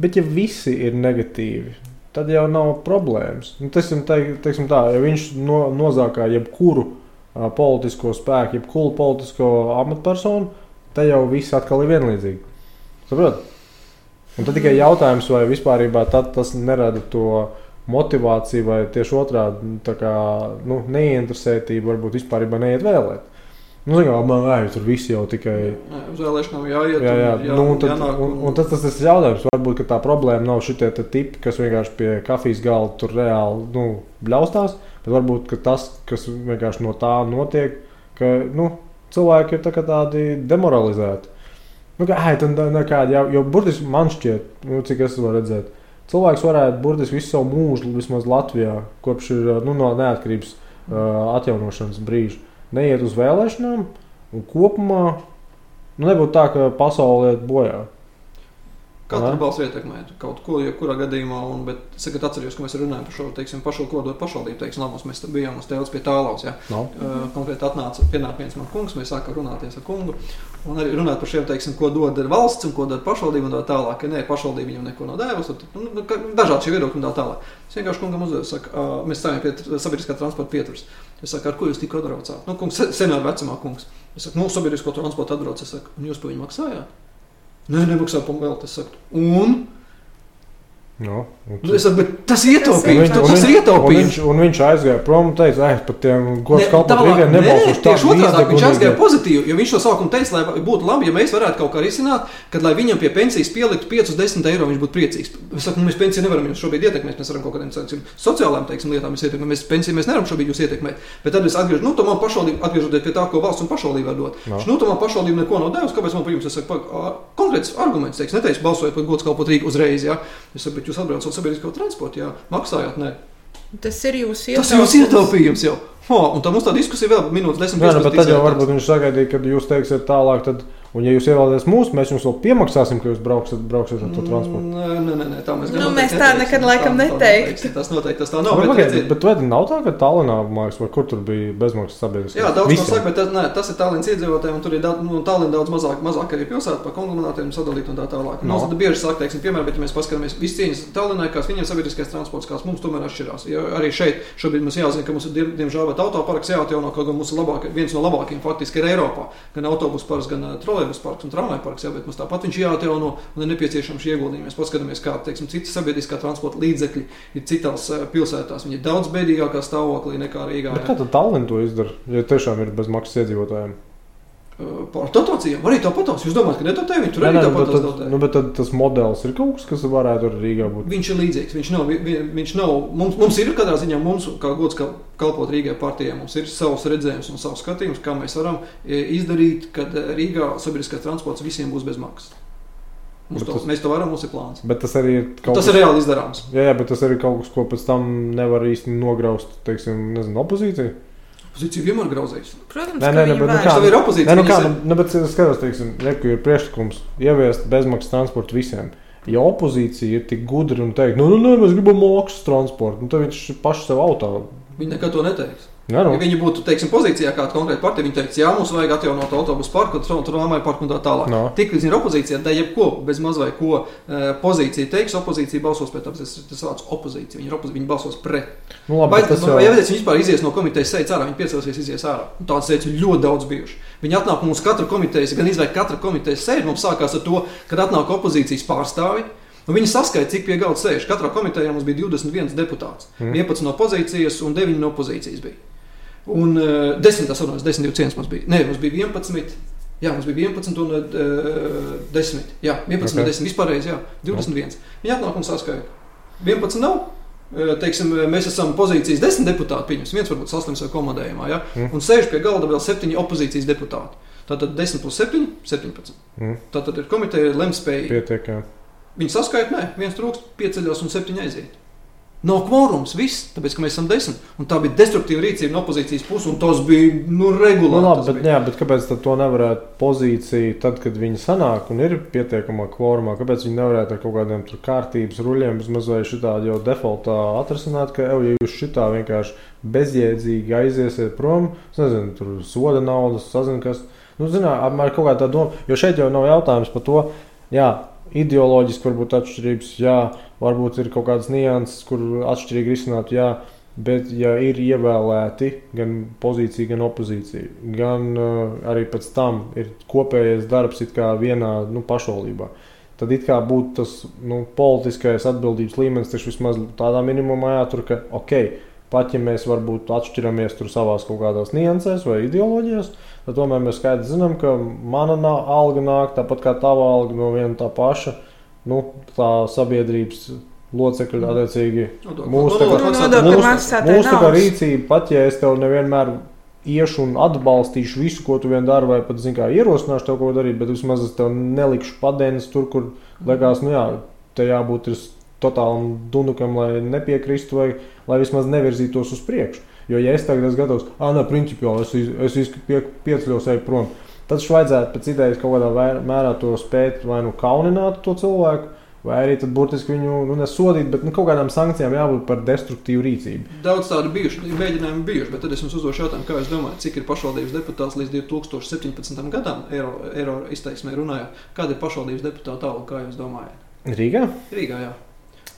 bet ja visi ir negatīvi, tad jau nav problēmas. Nu, tas ir teiksim tā, ja viņš no, nozākā jebkuru uh, politisko spēku, jebkuru politisko amatpersonu, tad jau viss atkal ir vienlīdzīgi. Saprot? Un tad tikai jautājums, vai vispār tas nerada to motivāciju, vai tieši otrādi nu, neinteresētību, varbūt vispār neiet vēlēt. Nu, kā, man liekas, tur viss jau tikai. Uz vēlēšanām jāiet. Jā, jā. jā, nu, un tad, jānāk, un... Un, un tas, tas ir jautājums. Varbūt tā problēma nav šie tipi, kas vienkārši pie kafijas galda tur reāli nu, bļaustās. Bet varbūt tas, kas vienkārši no tā notiek, ka nu, cilvēki ir tā tādi demoralizēti. Nu, kā, ai, tad, nekādi, jau, jo burtiski man šķiet, nu, cik es varu redzēt, cilvēks varētu burtiski visu savu mūžu, vismaz Latvijā, kopš ir nu, no neatkarības uh, atjaunošanas brīža neiet uz vēlēšanām, un kopumā nu, nebūtu tā, ka pasaule iet bojā. Katra balss ietekmē kaut ko, jebkurā gadījumā, un, bet es atceros, ka mēs runājam par šo teiksim, pašu kodotu pašvaldību. Teiksim, labos, mēs bijām uz tēlas pie tālaus. Ja? No. Uh, konkrēti atnāca pienāk viens man kungs, mēs sākām runāties ar kungu. Un arī runāt par šiem, teiksim, ko dod valsts un ko dod pašvaldība un tā tālāk. Ja nē, pašvaldība viņam neko nav devusi. Nu, nu dažādi šie viedokļi un tā tālāk. Es vienkārši kungam uzdevu, saka, uh, mēs stāvjam pie sabiedriskā transporta pieturas. Es saku, ar ko jūs tikko atbraucāt? Nu, kungs, senāra vecumā kungs. Es saku, nu, sabiedrisko transportu atbrauc. Es saku, un jūs par viņu maksājāt? Nē, nemaksā par velti. Es saku, un? No, Nu, es bet tas ir Tas Un ietaupījums. ir- Tas, tas ir viņš- un ietaupījums. viņš, un viņš aizgāja prom un teica, ah, par tiem gods Ne, kalpot tālāk, Rīgai nē, nebalsošu. Tieši otrādi viņš aizgāja pozitīvi, jo viņš to sākumā teica, lai būtu labi, ja mēs varētu kaut kā risināt, kad lai viņam pie pensijas pieliktu 5-10 eiro, viņš būtu priecīgs. Es saku, nu, mēs pensiju nevaram jums šobrīd ietekmēt, mēs varam kaut kādiem teiksim, sociālām teiksim, lietām jūs ietekmēt, mēs pensiju mēs nevaram šobrīd jūs ietekmēt. Bet tad es atgriežos, nu, tomēr pašvaldība, atgriežoties pie tā, ko valsts un pašvaldība var dot. No. Nu, tomēr pašvaldība neko nav devusi, kāpēc man par jums, es ā, konkrēts arguments, teiks, neteicu balsojot par gods kalpot Rīgu uzreiz, jā. Es saku, bet jūs atbraucat sabiedrisko transportu, jā, maksājāt, nē. Tas ir jūsu Tas ir jūsu ietaupījums jau. Oh, un tā mums tā diskusija vēl minūtes desmit. Jā, nu, 15 bet tad jau varbūt viņš sagaidīja, kad jūs teiksiet tālāk, tad, un ja jūs ievēlaties mūsu, mēs jums vēl piemaksāsim, ka jūs brauksiet, brauksiet ar to transportu. Nē, nē, nē, tā mēs Nu, mēs tā neteiksim. nekad laikam neteiksim. Tas noteikti tas tā nav. bet, bet bet, bet vai nav tā, ka Tallinā mākslinieks vai kur tur bija bezmaksas sabiedriskā? Jā, daudz ko saka, bet tas, nē, tas ir Tallinas iedzīvotājiem, un tur ir daudz, nu, Tallinn daudz mazāk, mazāk arī pilsēta par konglomerātiem sadalīt un tā tālāk. No. No. Mums bieži saka, teiksim, piemēram, bet ja mēs paskatāmies visu cieņas Tallinai, kāds viņiem sabiedriskais transports, kāds mums tomēr atšķirās. Jo arī šeit šobrīd mums jāzina, ka mums ir diem- diemžēl bet autoparks jāatjauno, kaut gan mums ir labāk, viens no labākajiem faktiski ir Eiropā. Gan autobusu parks, gan uh, trolēbus parks un tramvaju parks, jā, bet mums tāpat viņš jāatjauno un ir nepieciešams šie ieguldījumi. Mēs paskatāmies, kā, teiksim, citas sabiedriskā transporta līdzekļi ir citās pilsētās. Viņi ir daudz bēdīgākā stāvoklī nekā Rīgā. Bet kā tad Tallinn to izdara, ja tiešām ir bezmaksas iedzīvotājiem? Par dotācijām arī tāpatās. Jūs domājat, ka nedotē viņi tur arī tāpatās tad, dotē? nu, bet tad tas modelis ir kaut kas, kas varētu arī Rīgā būt. Viņš ir līdzīgs. Viņš nav, vi- vi- viņš nav mums, mums ir katrā ziņā, mums, kā gods kal- kalpot Rīgai partijai, mums ir savs redzējums un savs skatījums, kā mēs varam e, izdarīt, kad e, Rīgā sabiedriskais transports visiem būs bez maksas. To, tas- mēs to varam, mums ir plāns. Bet tas arī ir kaut Tas kas, ir reāli izdarāms. jā, jā, bet tas arī ir kaut kas, ko pēc tam nevar īsti nograust, teiksim, nezinu, opozīcija. Pozīcija vienmēr grauzējas. Protams, Nē, ka nē, bet nu kā? Tā ir opozīcija. Nē, nu kā, nu, nu, bet es skatos, teiksim, reku ir priekšlikums ieviest bezmaksas transportu visiem. Ja opozīcija ir tik gudra un teikt, nu, nu, nē, mēs gribam maksas transportu, nu, tad viņš pašu sev auto. Viņi nekad to neteiks. Nu, Ja viņi būtu teiksim, pozīcijā, kāda konkrēta partija, viņi teiks, jā, mums vajag atjaunot autobusu parku, tramvaju parku un tā tālāk. No. Tik līdz ir opozīcijā, tad jebko bez maz vai ko e, pozīcija teiks, opozīcija balsos pēc tam. Tas tas vārds opozīcija. Viņi, opozīcija, viņi balsos pret. nu labi, Vai, tas vai, jau ja viņi vispār izies no komitejas sēdes ārā, viņi piecelsies, izies ārā. Un Tādas sēdes ļoti daudz bijušas. Viņi atnāk mums katra komitejas, gan izvēlēt katra komitejas sēde. Mums sākās ar to, kad atnāk opozīcijas pārstāvi. Un viņi saskaita, cik pie galda sēž. Katrā komitejā mums bija 21 deputāts. Mm. 11 no pozīcijas un 9 no opozīcijas bija. Un uh, 10, tas atvainojas, 10 cienījums mums bija. Nē, mums bija 11. Jā, mums bija 11 un uh, 10. Jā, 11 okay. Ok. un 10. Vispārējais, jā, 21. Viņi atnāk un saskaita. 11 nav. Eh, Teiksim, mēs esam pozīcijas desmit deputāti, pieņemsim, viens varbūt saslims vai komandējumā, ja? Mm. un sēž pie galda vēl septiņi opozīcijas deputāti. Tātad 10 plus 7, 17. Mm. Tātad ir komiteja lemtspējīga. pietiek. Jā. Viņi saskaita, nē, viens trūkst, pieceļās un septiņi aiziet. Nav kvorums, viss, tāpēc, mēs esam desmit. Un tā bija destruktīva rīcība no opozīcijas puses, un tas bija nu, Nu, regulāri. labi, tas bet, bija. jā, bet kāpēc to nevarētu pozīcija, tad, kad viņi sanāk un ir pietiekamā kvorumā, kāpēc viņi nevarētu ar kaut kādiem tur kārtības ruļiem vai šitādi jau defaultā atrasināt, ka, ev, ja jūs šitā vienkārši bezjēdzīgi aiziesiet prom, es nezinu, tur soda naudas, sazinu, kas, nu, zināt, apmēram kaut kā tā doma, jo šeit jau nav jautājums par to, jā, ideoloģiski varbūt atšķirības, jā, varbūt ir kaut kādas nianses, kur atšķirīgi risināt, jā, bet ja ir ievēlēti gan pozīcija, gan opozīcija, gan uh, arī pēc tam ir kopējais darbs vienā nu, pašvaldībā. Tad it kā būtu tas nu, politiskais atbildības līmenis, taču vismaz tādā minimumā jātur, ka ok, pat ja mēs varbūt atšķiramies tur savās kaut kādās niansēs vai ideoloģijās, tad tomēr mēs skaidri zinām, ka mana alga nāk tāpat kā tava alga no viena tā paša, nu, tā sabiedrības attiecīgi. Mūsu tā kā- nodokļu Nu, Mūsu, tā rīcība, pat ja es tev nevienmēr iešu un atbalstīšu visu, ko tu vien dari, vai pat kā ierosināšu tev ko darīt, bet vismaz es tev nelikšu padēnes tur, kur liekas, nu jā, te jābūt totālam dunukam, lai nepiekristu vai lai vismaz nevirzītos uz priekšu. Jo, ja es tagad esmu gatavs, ah, nē, principiāli es, es izk- pie, pieceļos, eju prom, tad vajadzētu pēc idejas kaut kādā mērā to spēt vai nu kaunināt to cilvēku, vai arī tad burtiski viņu nu, nesodīt, bet nu, kaut kādām sankcijām jābūt par destruktīvu rīcību. Daudz tādu bijuši, mēģinājumi bijuši, bet tad es jums uzdošu jautājumu, kā jūs domājat, cik ir pašvaldības deputāts līdz 2017. gadam, eiro, eiro izteiksmē runājot. Kāda ir pašvaldības deputāta alga, kā jūs domājat? Rīgā? Rīgā, jā.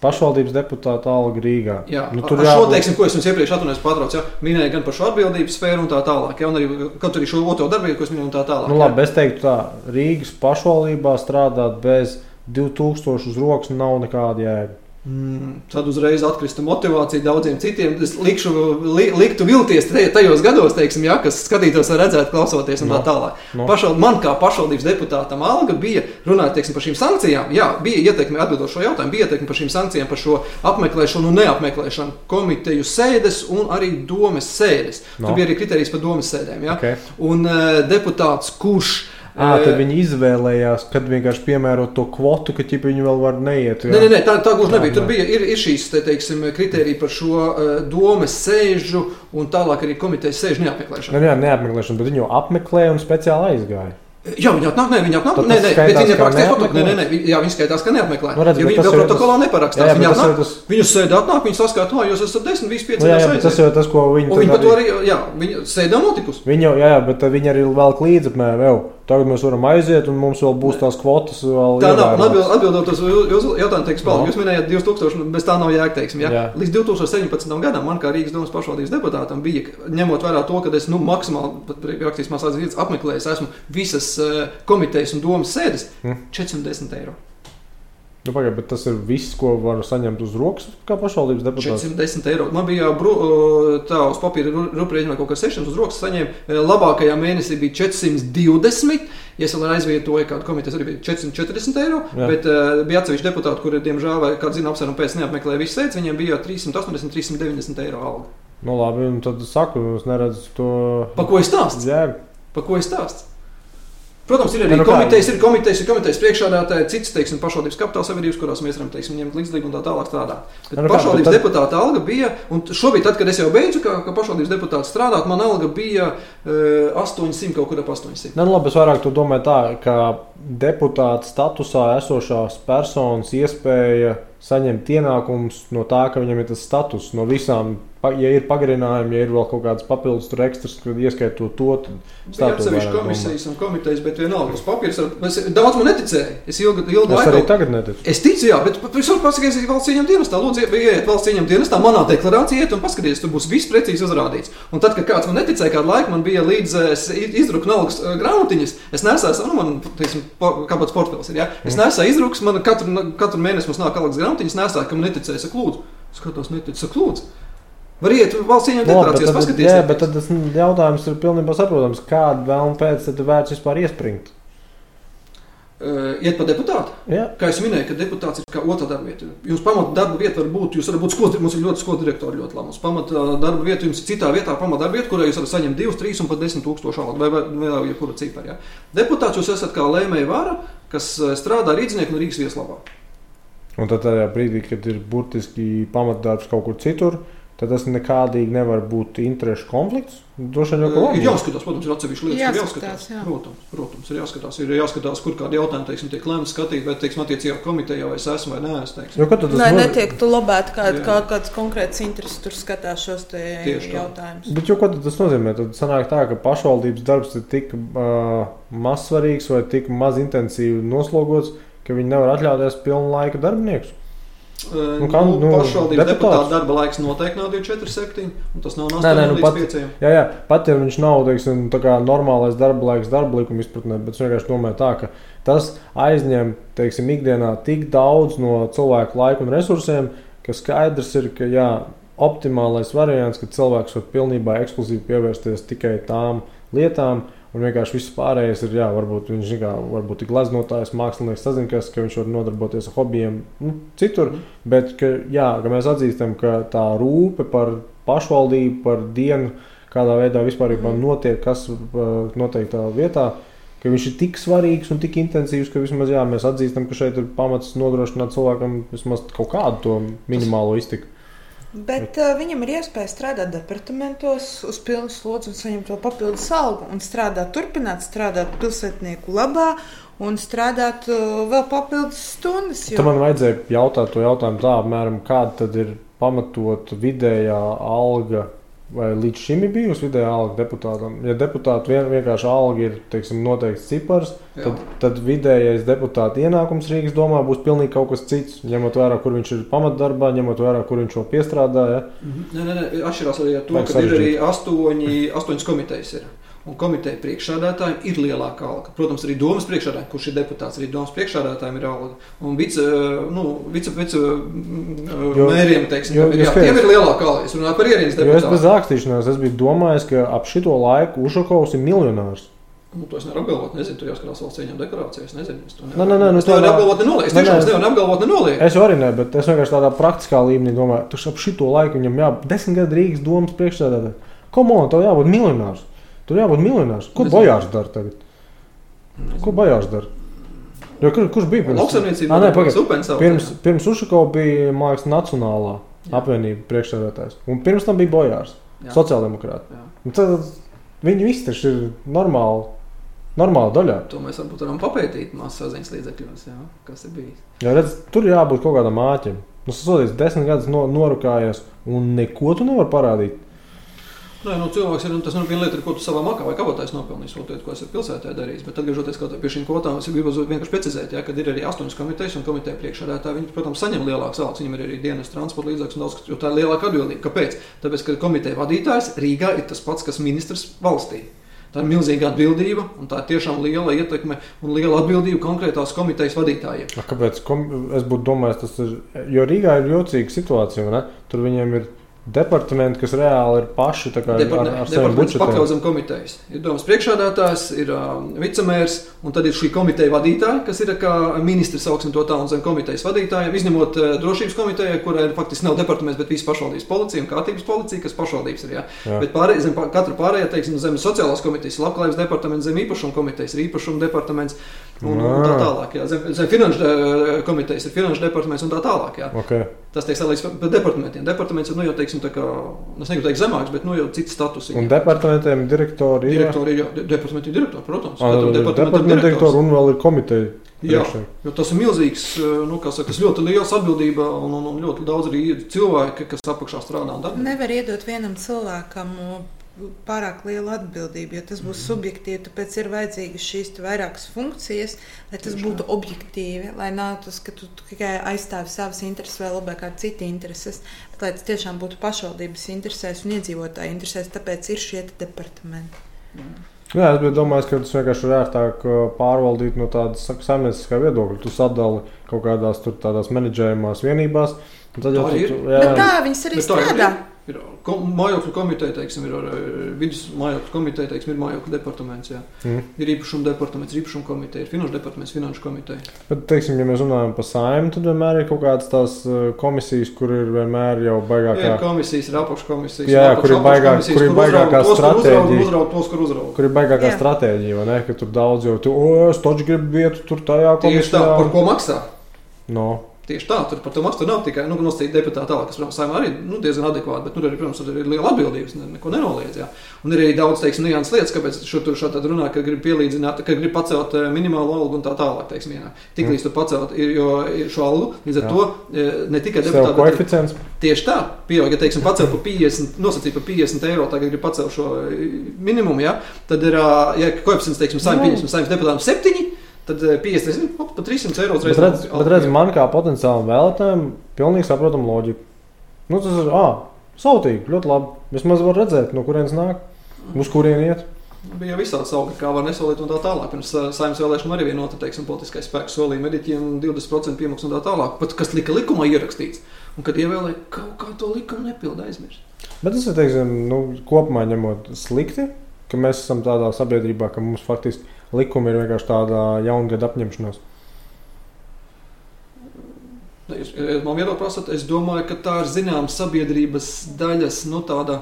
Pašvaldības deputāta alga Rīgā. Jā, nu, tur šo jābūt- teiksim, ko es jums iepriekš atvainojos, pārtraucu, ja, minēju gan par šo atbildības sfēru un tā tālāk, ja, un arī arī šo otro darbību, ko es minēju, un tā tālāk. Nu, labi, es teiktu, tā Rīgas pašvaldībā strādāt bez 2000 uz rokas nav nekāda jēga. Mm, tad uzreiz atkrista motivācija daudziem citiem. Es likšu, li, liktu vilties tajos gados, teiksim, ja, kas skatītos, redzētu, klausoties un no. tā tālāk. No. Pašvald, man kā pašvaldības deputātam alga bija runāt teiksim, par šīm sankcijām. Jā, bija ieteikumi atbildot šo jautājumu, bija ieteikumi par šīm sankcijām, par šo apmeklēšanu un neapmeklēšanu komiteju sēdes un arī domes sēdes. No. Tur bija arī kriterijs par domes sēdēm. Ja? Okay. Un uh, deputāts, kurš À, tad viņi izvēlējās, kad vienkārši piemērot to kvotu, ka ķipa, viņi vēl var neiet. Jā. Nē, nē, nē, tā, tā gluži nebija. Tur bija ir, ir šīs te, teiksim, kriteriji par šo uh, domas sēžu un tālāk arī komitejas sēžu neapmeklēšanu. Nē, jā, neapmeklēšanu, bet viņi jau apmeklēja un speciāli aizgāja. Jā, viņi atnāk, nē, viņi atnāk, nē, nē, bet viņi neparakstīs protokolu. Nē, nē, nē, jā, viņi skaitās, ka neapmeklē. Nu, redz, ja viņi vēl protokolā neparakstās, viņi atnāk, tas... viņu sēdi atnāk, viņi saskata, no, jūs esat 10, 5, 5 nu, jā, jā, tas jau tas, ko viņi. Un viņi par to arī, jā, viņi sēdi notikusi. Viņi jau, jā, jā, bet viņi arī vēl līdzi apmēram. Tagad mēs varam aiziet, un mums vēl būs tās kvotas. Tā nav atbild, atbildot uz jūsu jautājumu, teiks, no. jūs minējāt 2000, bez tā nav jēga, teiksim, ja? Jā. Līdz 2017. gadam man kā Rīgas domas pašvaldības deputātam bija, ņemot vērā to, ka es nu, maksimāli, rakstīs man slēdz apmeklējis, esmu visas uh, komitejas un domas sēdes, mm. 410 eiro. Nu, pagaid, bet tas ir viss, ko var saņemt uz rokas, kā pašvaldības deputāts. 410 eiro. Man bija bru, tā uz papīra rupjēģinā kaut kas 600 uz rokas saņēma. Labākajā mēnesī bija 420. Ja es vēl aizvietoju kādu komiteju, arī bija 440 eiro. Jā. Bet uh, bija atsevišķi deputāti, kuriem, diemžēl, vai kāds zina, apsvērumu pēc neapmeklēja visas sēdes, viņiem bija 380, 390 eiro alga. Nu, labi, tad saku, es neredzu to. Pa ko es stāstu? Jā. Pa ko es stāstu? Protams, ir arī nu komitejas, ir komitejas, ir komitejas priekšādātāji, citas, teiksim, pašvaldības kapitāla sabiedrības, kurās mēs varam, teiksim, ņemt līdzdalību un tā tālāk strādāt. Bet ja, nu, pašvaldības tad... deputāta alga bija, un šobrīd, tad, kad es jau beidzu, kā, kā pašvaldības deputāts strādāt, man alga bija uh, 800 kaut kur ap 800. Nē, nu, labi, es vairāk to domāju tā, ka deputāta statusā esošās personas iespēja saņemt ienākumus no tā, ka viņam ir tas status no visām ja ir pagarinājumi, ja ir vēl kaut kādas papildus ekstras, kad ieskaitot to, tad tā ir atsevišķa komisijas un komitejas, bet vienalga uz papīrs. Es daudz man neticēju. Es ilgi, ilgi es arī tagad neticu. Es ticu, jā, bet es varu paskatīties, ka valsts ieņem dienestā. Lūdzu, ieiet valsts ieņem dienestā, manā deklarācijā iet un paskatīties, tur būs viss precīzi uzrādīts. Un tad, kad kāds man neticēja, kādu laiku man bija līdz izdruku nalgas grāmatiņas, es nesēju, nu, man, teiksim, kāpēc portfels ir, jā. Es mm. nesēju izdruks, man katru, katru mēnesi mums nāk algas grāmatiņas, nesēju, ka man neticēja, saku, lūdzu. Skatos, neticu, saku, lūdzu. Var iet valsts ieņemt deklarācijas, paskatīties. Jā, bet tad tas jautājums ir pilnībā saprotams, kāda vēl un pēc tam vērts vispār iespringt. Uh, iet pa deputātu. Jā. Kā jau minēju, ka deputāts ir kā otrā darba vieta. Jūs pamata darba vieta var būt, jūs varat būt skolas, mums ir ļoti skolas direktori ļoti labi. Mums pamata darba vieta jums ir citā vietā, pamata darba vieta, kurā jūs varat saņemt 2, 3 un pat 10 tūkstošu algu vai vēl jebkura cipara. Ja. Deputāts jūs esat kā lēmēja vara, kas strādā Rīdznieku un Rīgas vieslabā. Un tad tajā brīdī, kad ir burtiski pamatdarbs kaut kur citur, tad tas nekādīgi nevar būt interešu konflikts. Droši vien jau ir jāskatās, protams, ir atsevišķi lietas, kas jāskatās. Jā. Protams, protams, ir jāskatās, ir jāskatās, kur kādi jautājumi teiksim, tiek lemti skatīt, vai teiksim, attiecībā komitejā vai es esmu vai nē. Es jo, Lai no... netiek tu lobēt kād, kā, kāds konkrēts intereses, tur skatās šos jautājumus. Bet jo, ko tas nozīmē? Tad sanāk tā, ka pašvaldības darbs ir tik uh, mazsvarīgs vai tik maz intensīvi noslogots, ka viņi nevar atļauties pilnu laika darbiniekus. Nu, kā, nu, pašvaldības deputāta darba laiks noteikti nav 247. Tas nav no 8 nē, nē, nu, pat, 5. Jā, jā, pat ja viņš nav teiksim, normālais darba laiks, darba likuma izpratnē, bet es vienkārši domāju tā, ka tas aizņem teiksim, ikdienā tik daudz no cilvēku laika un resursiem, ka skaidrs ir, ka jā, optimālais variants, ka cilvēks var pilnībā ekskluzīvi pievērsties tikai tām lietām, Un vienkārši viss pārējais ir, jā, varbūt viņš ir varbūt tik glaznotājs, mākslinieks, sazinās, ka viņš var nodarboties ar hobijiem nu, citur. Mm. Bet, ka, jā, ka mēs atzīstam, ka tā rūpe par pašvaldību, par dienu, kādā veidā vispār mm. notiek, kas noteiktā vietā, ka viņš ir tik svarīgs un tik intensīvs, ka vismaz jā, mēs atzīstam, ka šeit ir pamats nodrošināt cilvēkam vismaz kaut kādu to minimālo iztiku. Bet uh, viņam ir iespēja strādāt departamentos uz pilnu slodzi un saņemt to papildus algu. Un strādāt, turpināt strādāt pilsētnieku labā un strādāt uh, vēl papildus stundas. Jo... Tad man vajadzēja jautāt to jautājumu tā, apmēram, kāda ir pamatot vidējā alga. Vai līdz šim ir bijusi vidējā alga deputātam? Ja deputātam vien, vienkārši alga ir teiksim, noteikts cipars, Jā. tad, tad vidējais deputāta ienākums Rīgas domā būs pilnīgi kaut kas cits. Ņemot vērā, kur viņš ir pamatdarbā, ņemot vērā, kur viņš vēl piestrādāja. Nē, nē, nē, atšķirās arī ar to, Vajag ka ir arī astoņi, astoņas komitejas. Ir. Un komiteja priekšsādātājiem ir lielāka alga. Protams, arī domas priekšsādātājiem, kurš ir deputāts, arī domas priekšsādātājiem ir alga. Un vice, nu, vice, vice Jo- mēriem, teiksim, jo- jo jā, tiem ir lielāka alga. Es runāju par ierīnas Jo es bez deputātu. ākstīšanās es biju domājis, ka ap šito laiku Užakovs ir miljonārs. Nu, to es nevaru apgalvot. Nezinu, tur jāskatās valsts ieņēmuma deklarācijā. Es nezinu, es to Nē, nē, nē, nu es to nevaru apgalvot, nenoliegt. Es tiešām nevaru apgalvot, nenoliegt. Es arī ne, bet es vienkārši tādā praktiskā līmenī domāju, ka ap šito laiku viņam jābūt desmit gadu Rīgas domas priekšsēdētājai. Komon, tev jābūt miljonārs. Tur jābūt miljonārs. Ko bojārs dara tagad? Ko bojārs dara? Jo, kur, kurš bija pirms Lauksaimniecība Ā, nē, ir pagaid. supernsaucē. Pirms, pirms Ušakova bija Mākslas Nacionālā Jā. apvienība priekšsēdētājs. Un pirms tam bija bojārs, Jā. sociāldemokrāti. Jā. Tad viņi visi taču ir normāli, normāli daļā. To mēs varbūt varam papētīt māsu saziņas līdzekļos, jā, kas ir bijis. Ja redz, tur jābūt kaut kādam āķim. Nu, sasodīts, desmit gadus no, norukājies, un neko tu nevari parādīt. Nē, nu, cilvēks ir nu, tas, nu, viena lieta, ko tu savā makā vai kabatā nopelnījis, otra lieta, ko esi pilsētā darījis. Bet, atgriežoties pie šīm kvotām, es gribu vienkārši precizēt, ja, ka ir arī astoņas komitejas un komiteja priekšsēdētāji. Viņi, protams, saņem lielākas algas, viņiem ir arī dienas transporta līdzekļus un daudz, jo tā ir lielāka atbildība. Kāpēc? Tāpēc, ka komiteja vadītājs Rīgā ir tas pats, kas ministrs valstī. Tā ir milzīga atbildība, un tā ir tiešām liela ietekme un liela atbildība konkrētās komitejas vadītājiem. Kāpēc? Kom, es būtu domājis, tas ir. Jo Rīgā ir jocīga situācija. ne? Tur viņiem ir departamenti, kas reāli ir paši Departaments zem komitejas. Ir domas priekšādātājs, ir uh, vicemērs, un tad ir šī komiteja vadītāja, kas ir kā ministrs, sauksim to tā, un zem komitejas vadītājiem, izņemot uh, drošības komiteju, kurai faktiski nav departaments, bet visa pašvaldības policija un kārtības policija, kas pašvaldības ir. Jā. Jā. Bet pārējie, zem katra pārējā, teiksim, zem sociālās komitejas, labklājības departaments, zem īpašuma komitejas ir īpašuma departaments un, un tā tālāk. Jā. Zem, zem finanšu uh, komitejas ir finanšu departaments un tā tālāk. Jā. Okay. Tas tiek salīdzināts ar departamentiem. Departaments ir nu, jau, teiksim, kā, es negribu teikt zemāks, bet nu, jau cits status. Un departamentiem direktori ir. Direktori ir jau de- departamentu direktori, protams. Ah, Katram Departamentu direktors. direktori un vēl ir komiteja. Jā, jo tas ir milzīgs, eh, nu, saka, tas ļoti liels atbildība un, un, un ļoti daudz arī cilvēki, kas apakšā strādā. Nevar iedot vienam cilvēkam pārāk lielu atbildību, jo tas būs subjektīvi. Tāpēc ir vajadzīgas šīs vairākas funkcijas, lai tas Tieši būtu objektīvi, lai nav tas, ka tu tikai aizstāvi savas intereses vai labāk kāda cita intereses, bet lai tas tiešām būtu pašvaldības interesēs un iedzīvotāju interesēs. Tāpēc ir šie departamenti. Jā, es domājis, ka tas vienkārši ir ērtāk uh, pārvaldīt no tādas saimnieciskā viedokļa. Tu sadali kaut kādās tādās menedžējumās vienībās. Tad jau Tā ir. tu, jā, Bet tā viņas arī tā ir- strādā. Ir kom, mājokļu komiteja, teiksim, ir eh, vidus mājokļu komiteja, teiksim, ir mājokļu departaments. Jā. mm. Ir īpašuma departaments, ir īpašuma komiteja, ir finanšu departaments, finanšu komiteja. Bet, teiksim, ja mēs runājam par saimnu, tad vienmēr ir kaut kādas tās uh, komisijas, kur ir vienmēr jau Ir baigākā, komisijas, ir apakškomisijas. Jā, jā, apakš- kur ir baigāk- apakškomisijas, kur ir baigākā stratēģija. Uzrauga tos, kur uzrauga. kur ir baigākā Jā. stratēģija, vai ne? Ka tur daudz jau, tu, o, es taču gribu vietu tur tajā Tieši tā, komisijā. par ko maksā. No. Tieši tā, tur par to maksu nav tikai nu, nosacīta deputāta tālāk, kas, protams, arī nu, diezgan adekvāti, bet tur arī, protams, ir liela atbildības, ne, neko nenoliedz. Jā. Un ir arī daudz, teiksim, nianses lietas, kāpēc šo tur šādi runā, ka grib pielīdzināt, ka grib pacelt eh, minimālo algu un tā tālāk, teiksim, jā. Tik līdz tu pacelt, jo šo algu, līdz ar Jā. to eh, ne tikai bet koeficients. Tieši tā, pieaug, ja teiksim, pacelt par 50, nosacīt par 50 eiro, tagad grib pacelt šo eh, minimumu, ja, tad ir, ja koeficients, teiksim, Jā. saimnieks deputātam 7, tad eh, 50, nezinu, op, pa 300 eiro Bet uzreiz. redz, bet redz, man kā potenciālam vēlētājam, pilnīgi saprotam loģiku. Nu, tas ir ah, sautīgi, ļoti labi. Vismaz var redzēt, no kurienes nāk, uz kurien iet. Bija visādi saugi, kā var nesolīt un tā tālāk. Pirms uh, saimnes vēlēšanām arī vienota, teiksim, politiskais spēks solīja mediķiem 20% piemaksu un tā tālāk. Pat kas lika likumā ierakstīts. Un kad ievēlēja, kaut kā to likumu nepilda aizmirst. Bet tas ir teiksim, nu, kopumā ņemot slikti, ka mēs esam tādā sabiedrībā, ka mums faktiski likumi ir vienkārši tāda jaungada apņemšanās. Jūs, ja man viedokli prasat, es domāju, ka tā ir zināma sabiedrības daļas, nu tāda,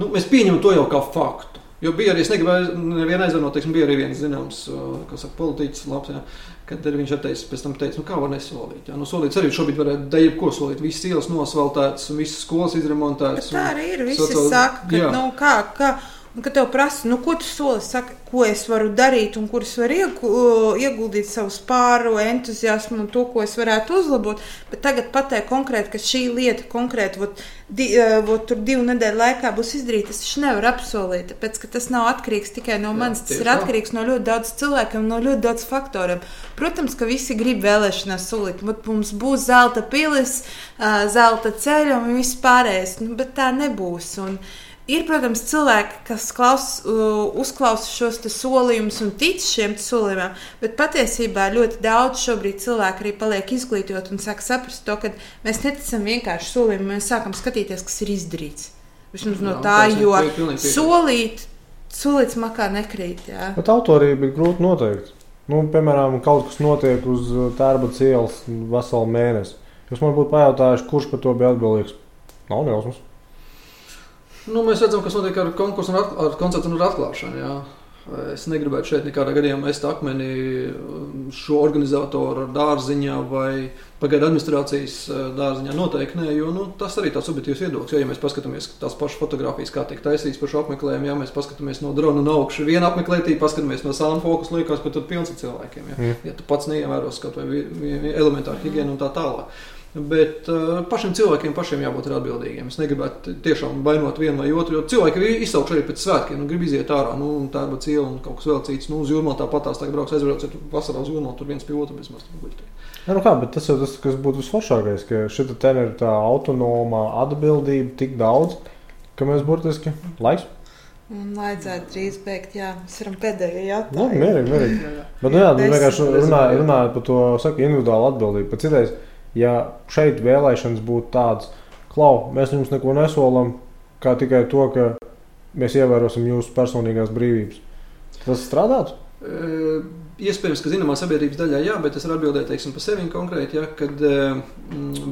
nu mēs pieņemam to jau kā faktu. Jo bija arī, es negribu nevienu aizvainot, teiksim, bija arī viens zināms, uh, kas saka, politiķis, labs, jā, kad arī viņš atteicis, pēc tam teica, nu kā var nesolīt. Jā, nu solīts arī šobrīd varētu da jebko solīt, visas ielas nosvaltētas un visas skolas Bet izremontētas. tā un- arī ir. Visi sociāli- saka, ka jā. nu, kā, kā. Un, kad tev prasa, nu, ko tu soli, saka, ko es varu darīt, un kur es varu iegu, ieguldīt savu spāru, entuziasmu un to, ko es varētu uzlabot. Bet tagad pateikt konkrēti, ka šī lieta konkrēti vot, di, vot, tur divu nedēļu laikā būs izdarīta, es taču nevaru apsolīt. Tāpēc, tas nav atkarīgs tikai no manis, tas ir atkarīgs no ļoti daudz cilvēkiem, no ļoti daudz faktoriem. Protams, ka visi grib vēlēšanās solīt, mums būs zelta pilis, zelta ceļa un viss pārējais, nu, bet tā nebūs. Un, Ir, protams, cilvēki, kas klaus, uzklausa šos solījumus un tic šiem solījumiem, bet patiesībā ļoti daudz šobrīd cilvēku arī paliek izglītot un sāk saprast to, ka mēs neticam vienkārši solījumiem, mēs sākam skatīties, kas ir izdarīts. Vismaz no tā, jo solīt, solīts makā nekrīt. Jā. Bet autorība ir grūti noteikt. Nu, piemēram, kaut kas notiek uz tērba ielas veselu mēnesi. Jūs man būtu pajautājuši, kurš par to bija atbildīgs? Nav nejausmas. Nu, mēs redzam, kas notiek ar konkursu, ar, ar koncertu un ar atklāšanu. Jā. Es negribētu šeit nekādā gadījumā mest akmeni šo organizatoru dārziņā vai pagaidu administrācijas eh, dārziņā. Noteikti nē, jo nu, tas arī tāds subjektīvs viedoklis. Ja mēs paskatāmies tās pašas fotogrāfijas, kā tiek taisītas par šo apmeklējumu, ja mēs paskatāmies no drona no augšas, viena apmeklētība, paskatāmies no sāla fokus, liekas, ka tur pilns ar cilvēkiem. Ja, mm. ja tu pats neievēros kaut vai elementāru higienu un tā tālāk. Bet uh, pašiem cilvēkiem pašiem jābūt atbildīgiem. Es negribētu tiešām vainot vienu vai otru, jo cilvēki ir izsaukuši arī pēc svētkiem. Nu, grib iziet ārā, nu, tā ir bacila un kaut kas vēl cits. Nu, uz jūrmā tāpat tās tagad brauks aizbraukt, ja vasarā uz jūrmā tur viens pie otra bez mazliet. Ja, nu kā, bet tas jau tas, kas būtu visforšākais, ka šita ten ir tā autonoma atbildība tik daudz, ka mēs burtiski laiks. Un vajadzētu drīz beigt, jā, mēs varam pēdējo jautājumu. Nu, mierīgi, mierīgi. Bet, nu jā, nu, vienkārši runājot runāj par to, saka, individuālu atbildību. Pēc idejas, ja šeit vēlēšanas būtu tādas, klau, mēs jums neko nesolam, kā tikai to, ka mēs ievērosim jūsu personīgās brīvības. Tas strādātu? E, iespējams, ka zināmā sabiedrības daļā jā, bet es varu atbildēt teiksim, par sevi konkrēti. Ja, kad uh,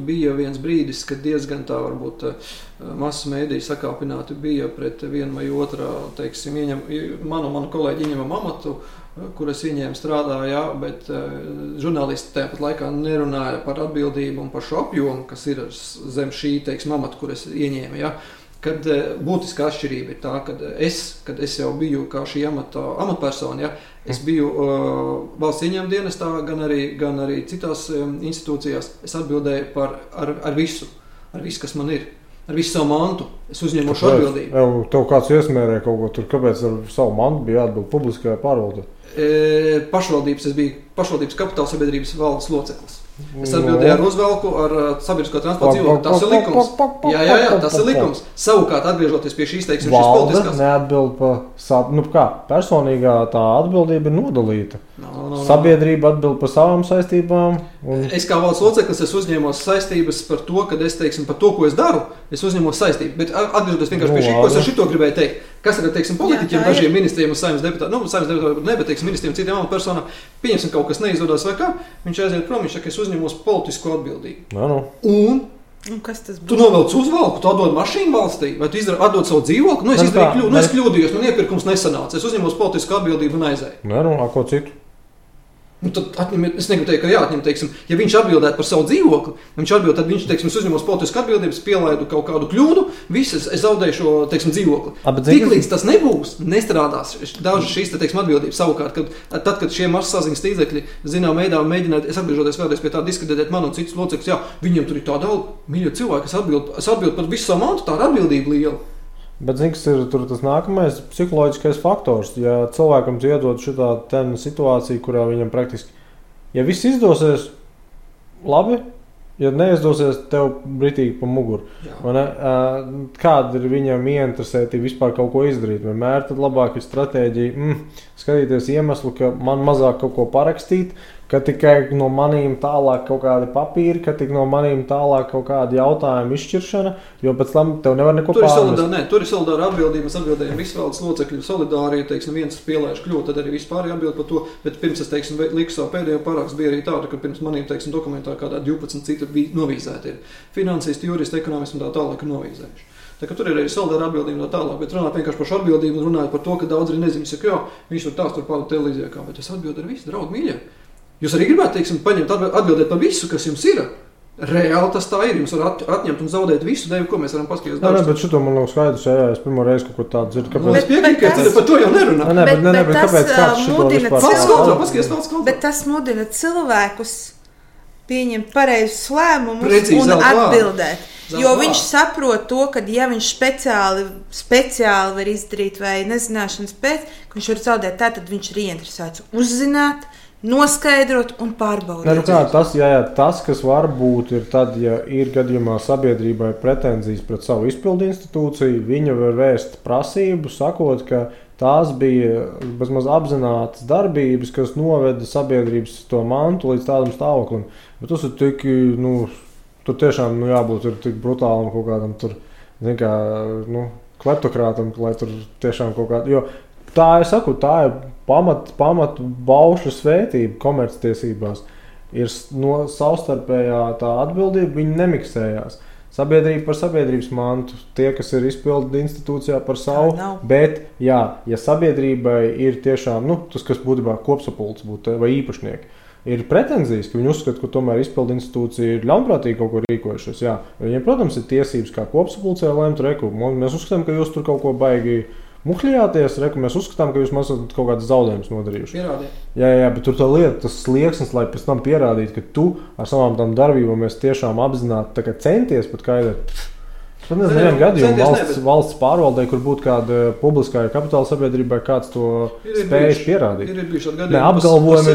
bija viens brīdis, kad diezgan tā varbūt uh, masu mēdīja sakāpināti bija pret vienu vai otru, teiksim, ieņem, manu, manu kolēģi ieņemam amatu. Kuras ieņēma strādāja, bet uh, žurnālisti tāpat laikā nerunāja par atbildību un par šo apjomu, kas ir zem šī teiksim, amata, kuras ieņēma. Jā. Kad uh, būtiska atšķirība ir tā, ka es, kad es jau biju kā šī amata amatpersona, ja, es biju uh, valsts ieņēmuma dienestā, gan arī, gan arī citās um, institūcijās. Es atbildēju par ar, ar visu, ar visu, kas man ir ar visu savu mantu. Es uzņēmu šo atbildību. Tev, tev kāds iesmērēja kaut ko tur, kāpēc ar savu mantu bija jāatbild publiskajā pārvaldē? E, pašvaldības, es biju pašvaldības kapitāla sabiedrības valdes loceklis. Es atbildēju ar uzvelku, ar sabiedrisko transporta dzīvokli. Tas ir likums. Jā, jā, jā, tas ir likums. Savukārt, atgriežoties pie šīs teiksim, šīs politiskās. Neatbild par, nu kā, personīgā tā atbildība ir nodalīta. No, no, no. Sabiedrība atbild par savām saistībām. Un... Es kā valsts loceklis, es uzņēmos saistības par to, ka es, teiksim, par to, ko es daru, es uzņēmos saistības. Bet atgriežoties vienkārši pie šī, ko es ar šito gribēju teikt. Kas ir, teiksim, politiķiem, jā, dažiem ministriem un saimnes deputātiem, nu, saimnes deputātiem, ne, bet, teiksim, ministriem, citiem amatpersonām, pieņemsim kaut kas neizdodas vai kā, viņš aiziet prom, viņš saka, es uzņemos politisko atbildību. No, no. Un Un kas tas būs? Tu novelc uzvalku, tu atdod mašīnu valstī, vai tu izdari, atdod savu dzīvokli. Nu, es izdarīju kļūdu, nu, es kļūdījos, man iepirkums nesanāca. Es uzņēmu politisku atbildību un aizēju. Nē, nu, ko citu? Nu, tad atņemiet, es negribu teikt, ka jāatņem, teiksim, ja viņš atbildētu par savu dzīvokli, viņš atbild, tad viņš, teiksim, uzņemos politisku atbildību, pielaidu kaut kādu kļūdu, visas es zaudēju šo, teiksim, dzīvokli. Tiklīdz tas nebūs, nestrādās dažas šīs, te, teiksim, atbildības. Savukārt, kad, tad, kad šie mašsaziņas līdzekļi, zinām, veidā mēģināt, es atgriežoties vēlreiz pie tā diskutēt manu un citus locekļus, jā, viņiem tur ir tāda mīļa cilvēka, kas atbild, es atbildu par visu savu mantu, tā ir atbildība liela. Bet zini, kas ir tas nākamais psiholoģiskais faktors? Ja cilvēkam iedod šāda situācija, kurā viņam praktiski, ja viss izdosies, labi, ja neizdosies, tev britīgi pa muguru. Kāda ir viņam ieinteresētība vispār kaut ko izdarīt? Vienmēr ir labāka stratēģija mm, skatīties iemeslu, ka man mazāk kaut ko parakstīt, ka tikai no maniem tālāk kaut kādi papīri, ka tikai no maniem tālāk kaut kāda jautājuma izšķiršana, jo pēc tam tev nevar neko tur pārmest. Ir nē, tur ir solidāra atbildība. Mēs atbildējam visu valdes locekļu solidāri. Ja teiksim, viens pielaiž kļūt, tad arī vispār jāatbild par to. Bet pirms es teiksim, liku savu pēdējo parakstu, bija arī tāda, ka pirms maniem teiksim, dokumentā kādā 12 citi bija novīzēti. Ir. Finansisti, juristi, ekonomisti un tā tālāk ir novīzējuši. Tā, tur ir arī solidāra atbildība no tālāk, bet runāt vienkārši par šo atbildību un runāt par to, ka daudz arī nezina, ka jā, viņš tur tās tur pāri televīzijā, kā, bet es atbildu ar visu draugu mīļā. Jūs arī gribētu, teiksim, paņemt atbildēt par visu, kas jums ir. Reāli tas tā ir. Jums var at, atņemt un zaudēt visu devu, ko mēs varam paskatīties. Nē, nē, bet šito man nav skaidrs. Jā, jā, es pirmo reizi kaut ko tādu dzirdu. Es Kāpēc? piekrītu, ka tas- tas par to jau nerunā. Nē, bet, Bet- nē, bet bet tas, kāpēc šito mudina vispār Valsts cilvēku- kontrole, stāv? paskaties valsts kontrole. Bet tas mudina cilvēkus pieņemt pareizus lēmumus Precīzi un atbildēt. Zelta Jo viņš saprot to, ka ja viņš speciāli, speciāli var izdarīt vai nezināšanas pēc, ka viņš var zaudēt, tā, tad viņš ir ieinteresēts uzzināt, noskaidrot un pārbaudīt. Nu kā, tas, jā, jā, tas, kas var būt, ir tad, ja ir gadījumā sabiedrībai pretenzijas pret savu izpildu institūciju, viņa var vērst prasību, sakot, ka tās bija bezmaz apzinātas darbības, kas noveda sabiedrības to mantu līdz tādam stāvoklim. Bet tas ir tik, nu, tur tiešām nu, jābūt ir tik brutālam kaut kādam tur, kā, nu, kleptokrātam, lai tur tiešām kaut kāda. Tā, es saku, tā ir pamat, pamat baušļu svētība komerctiesībās. Ir no savstarpējā tā atbildība, viņi nemiksējās. Sabiedrība par sabiedrības mantu, tie, kas ir izpildīti institūcijā par savu. Tā nav. Bet, jā, ja sabiedrībai ir tiešām nu, tas, kas būtībā kopsapulcs būtu vai īpašnieki, ir pretenzijas, ka viņi uzskata, ka tomēr izpildu institūcija ir ļaunprātīgi kaut ko rīkojušies. Jā, viņiem, protams, ir tiesības kā kopsapulcē lemt reku. Mēs uzskatām, ka jūs tur kaut ko baigi muhļījāties, reku. Mēs uzskatām, ka jūs esat kaut kādas zaudējumus nodarījuši. Pierādiet. Jā, jā, bet tur tā lieta, tas slieksnis, lai pēc tam pierādītu, ka tu ar savām tām darbībām tiešām apzināti centies pat kaidēt. Nezinu, Nē, nevienu gadījumu centies ne, valsts, bet- valsts pārvaldē, kur būtu kāda publiskā kapitāla sabiedrībai, kāds to spēj pierādīt. Ir, bijuši tādi gadījumi, apgalvojumi.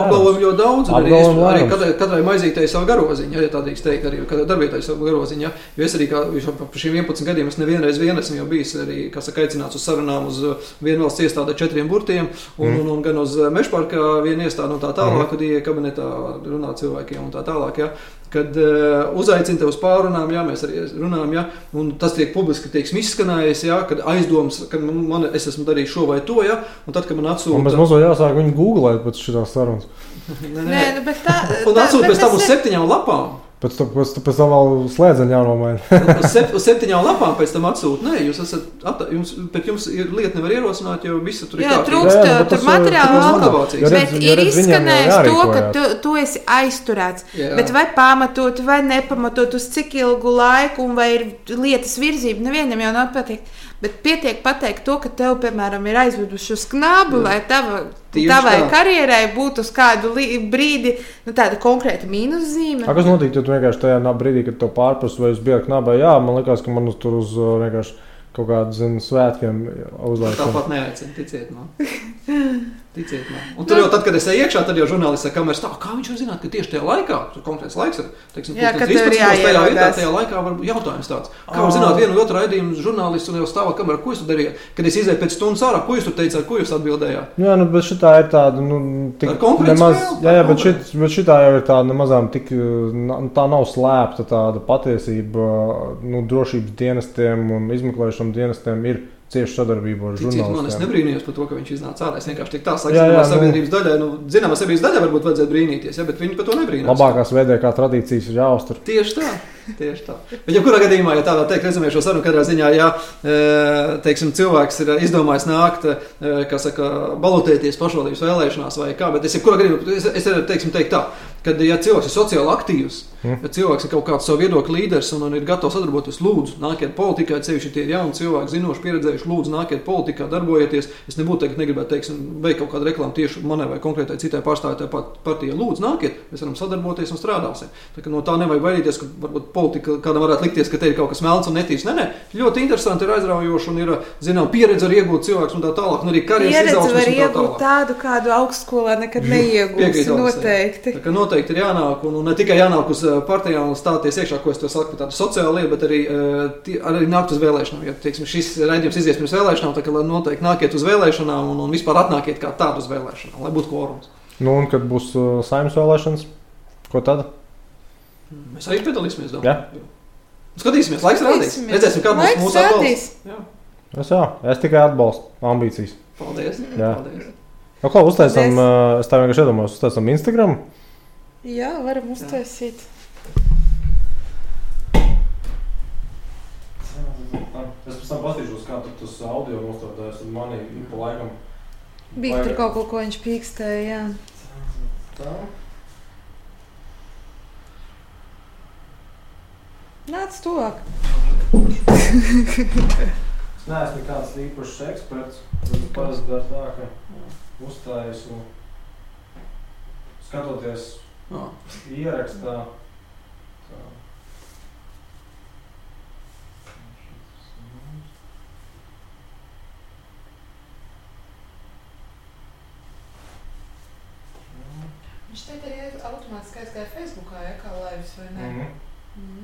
Apgalvojumi ļoti daudz. Arī, Apgalvojumi arī lēmums. katrai, katrai maizītei savu garoziņu, ja tā drīkst teikt, arī katrai darbietai savu garoziņu. Ja? Jo es arī kā, par šiem 11 gadiem es nevienreiz vien esmu jau bijis arī, kā saka, aicināts uz sarunām uz uh, vienu valsts iestādi četriem burtiem, un, Mhm. un, un gan uz uh, Mešparka vienu iestādi un tā tālāk, kad ie kabinetā runā cilvēkiem un tā tālāk. Ja? Kad uh, uzaicina tev uz pārunām, jā, mēs arī runājam, ja, un tas tiek publiski teiksim, izskanējis, ja, kad aizdoms, ka man, es esmu darījis šo vai to, ja, un tad, kad man Un atsūta bez mazliet jāsāk viņu googlēt pēc šīs sarunas. Nē, Nē, nu, bet tā Un atsūta pēc tam uz septiņām lapām. Pēc tam, pēc, pēc tam vēl slēdzeņa jānomaina. Uz, sep, uz septiņām lapām pēc tam atsūta. Nē, jūs esat. At, jums, bet jums ir lieta nevar ierosināt, jo visi tur ir Jā, kārtībā. trūkst Jā, bet tur materiāla motivācijas. Bet jo ir izskanējis to, ka tu, tu esi aizturēts. Jā. Bet vai pamatot, vai nepamatot, uz cik ilgu laiku, un vai ir lietas virzība, nevienam jau nav pateikt. Bet pietiek pateikt to, ka tev, piemēram, ir aizveduši uz knābu, Jā. lai tava, tavai tā. karjerai būtu uz kādu brīdi nu, tāda konkrēta mīnuszīme. A, kas notika, ja tu vienkārši tajā brīdī, kad tev pārprasu, vai es biju ar knabā? Jā, man liekas, ka man uz tur uz uh, vienkārši kaut kādiem svētkiem uzlaiž. Tāpat neaicina, ticiet man. Ticiet man. Un tur jau tad, kad es eju iekšā, tad jau žurnālists saka, kameras tā, kā viņš var zināt, ka tieši tajā laikā, tur konkrēts laiks ir, teiksim, Jā, pulkstens ka tev ir 13, tajā vietā, tajā laikā var būt jautājums tāds. Kā var zināt vienu otru raidījumu žurnālistu un jau stāvā kamerā, ko jūs darījāt? Kad es izēju pēc stundas ārā, ko jūs tur teicāt, ko jūs atbildējāt? Jā, nu, bet šitā ir tāda, nu, tik, nemaz, spēle, jā, jā, tā bet, šit, bet šitā jau ir tāda nemazām tik, na- tā nav slēpta tāda patiesība, nu, drošības dienestiem un izmeklēšanas dienestiem ir cieša sadarbība ar Ticiet man, es žurnālistiem. nebrīnījos par to, ka viņš iznāca ārā. Es vienkārši tā saku, nu- sabiedrības daļai, nu, zināmā sabiedrības daļai varbūt vajadzētu brīnīties, ja, bet viņi par to nebrīnās. Labākās VDK tradīcijas ir jāuztur. Tieši tā. Tieši tā. Bet, ja kurā gadījumā, ja tādā teikt, rezumē šo sarunu, katrā ziņā, ja e, teiksim, cilvēks ir izdomājis nākt, e, kā saka, balotēties pašvaldības vēlēšanās vai kā, bet es jebkurā gadījumā, es, es teiksim, teiktu tā, ka, ja cilvēks ir sociāli aktīvs, Mm. ja cilvēks ir kaut kāds savu viedokļu līderis un, un ir gatavs sadarboties, lūdzu, nāciet politikā, tie ir jauni cilvēki, zinoši, pieredzējuši, lūdzu, nāciet politikā, darbojieties. Es nebūtu teikt, negribētu, teiksim, veikt kaut kādu reklāmu tieši manai vai konkrētai citai pārstāvētāji partijai. Lūdzu, nāciet, mēs varam sadarboties un strādāsim. Tā, no tā nevajag baidīties, ka varbūt politika kādam varētu likties, ka te ir kaut kas melns un netīrs. Nē, nē, ļoti interesanti, ir aizraujoši un ir, zinām, pieredze ar iegūt cilvēks un tā tālāk, un arī karjeras Pieredze var un tā iegūt tālāk. tādu, kādu augstskolā nekad Alisai. Noteikti. Tā noteikti ir jānāk, un, un ne tikai jānāk uz partijām un stāties iekšā, ko es to saku, tāda sociāla lieta, bet arī, eh, tie- arī nākt uz vēlēšanām. Ja teiksim, šis raidījums izies pirms vēlēšanām, tad noteikti nākiet uz vēlēšanām un, un vispār atnākiet kā tādu uz vēlēšanām, lai būtu kvorums. Nu, un kad būs uh, saimnes vēlēšanas, ko tad? Mēs arī piedalīsimies. Jā. Skatīsimies, laiks rādīs. Redzēsim, kāda būs mūsu. Jā. Es, jā, es tikai atbalstu ambīcijas. Paldies. Jā. Paldies. Nu, ko uztaisām? Es tā vienkārši iedomājos, uztaisām Instagram. Jā, varam uztaisīt. Es pēc tam paskatīšos, kā tur tas audio nostādās, manī pa laikam. Bija tur kaut ko, ko viņš pīkstēja. Jā. Tā. Nāc tuvāk. Es neesmu nekāds īpašs eksperts. Es parasti daru tā, ka uzstājas un skatoties Jā. ierakstā. Tā. Viņš teikt, arī automātiski aizgāja Facebookā, ja kā laivs vai ne? Mhm. Mhm.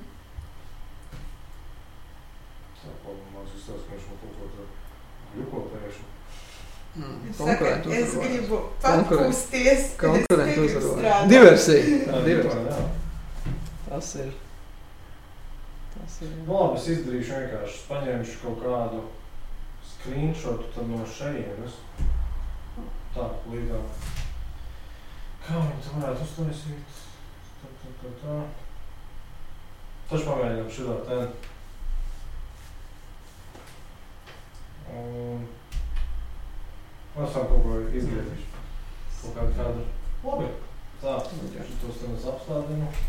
Tā pamāc izstāst, ka viņš man kaut ko tādu jukotējuši. Mm, saka, es gribu Konkurentu- papūsties. Konkurentu es negribu uzvarot. strādāt. Diversija. Jā, Diversija. Tas ir. Tas ir. Nu, labi, es izdarīšu vienkārši. Es paņemšu kaut kādu screenshotu no šejienes. Tā, līdā. Kā viņi to varētu uztaisīt? Tā, tā, tā, tā. Taču pamēģinām šitā ten. Un... Mēs varam kaut ko izdarīt. Kaut kādu kadru. Labi. Tā, šitos ten es apstādinu.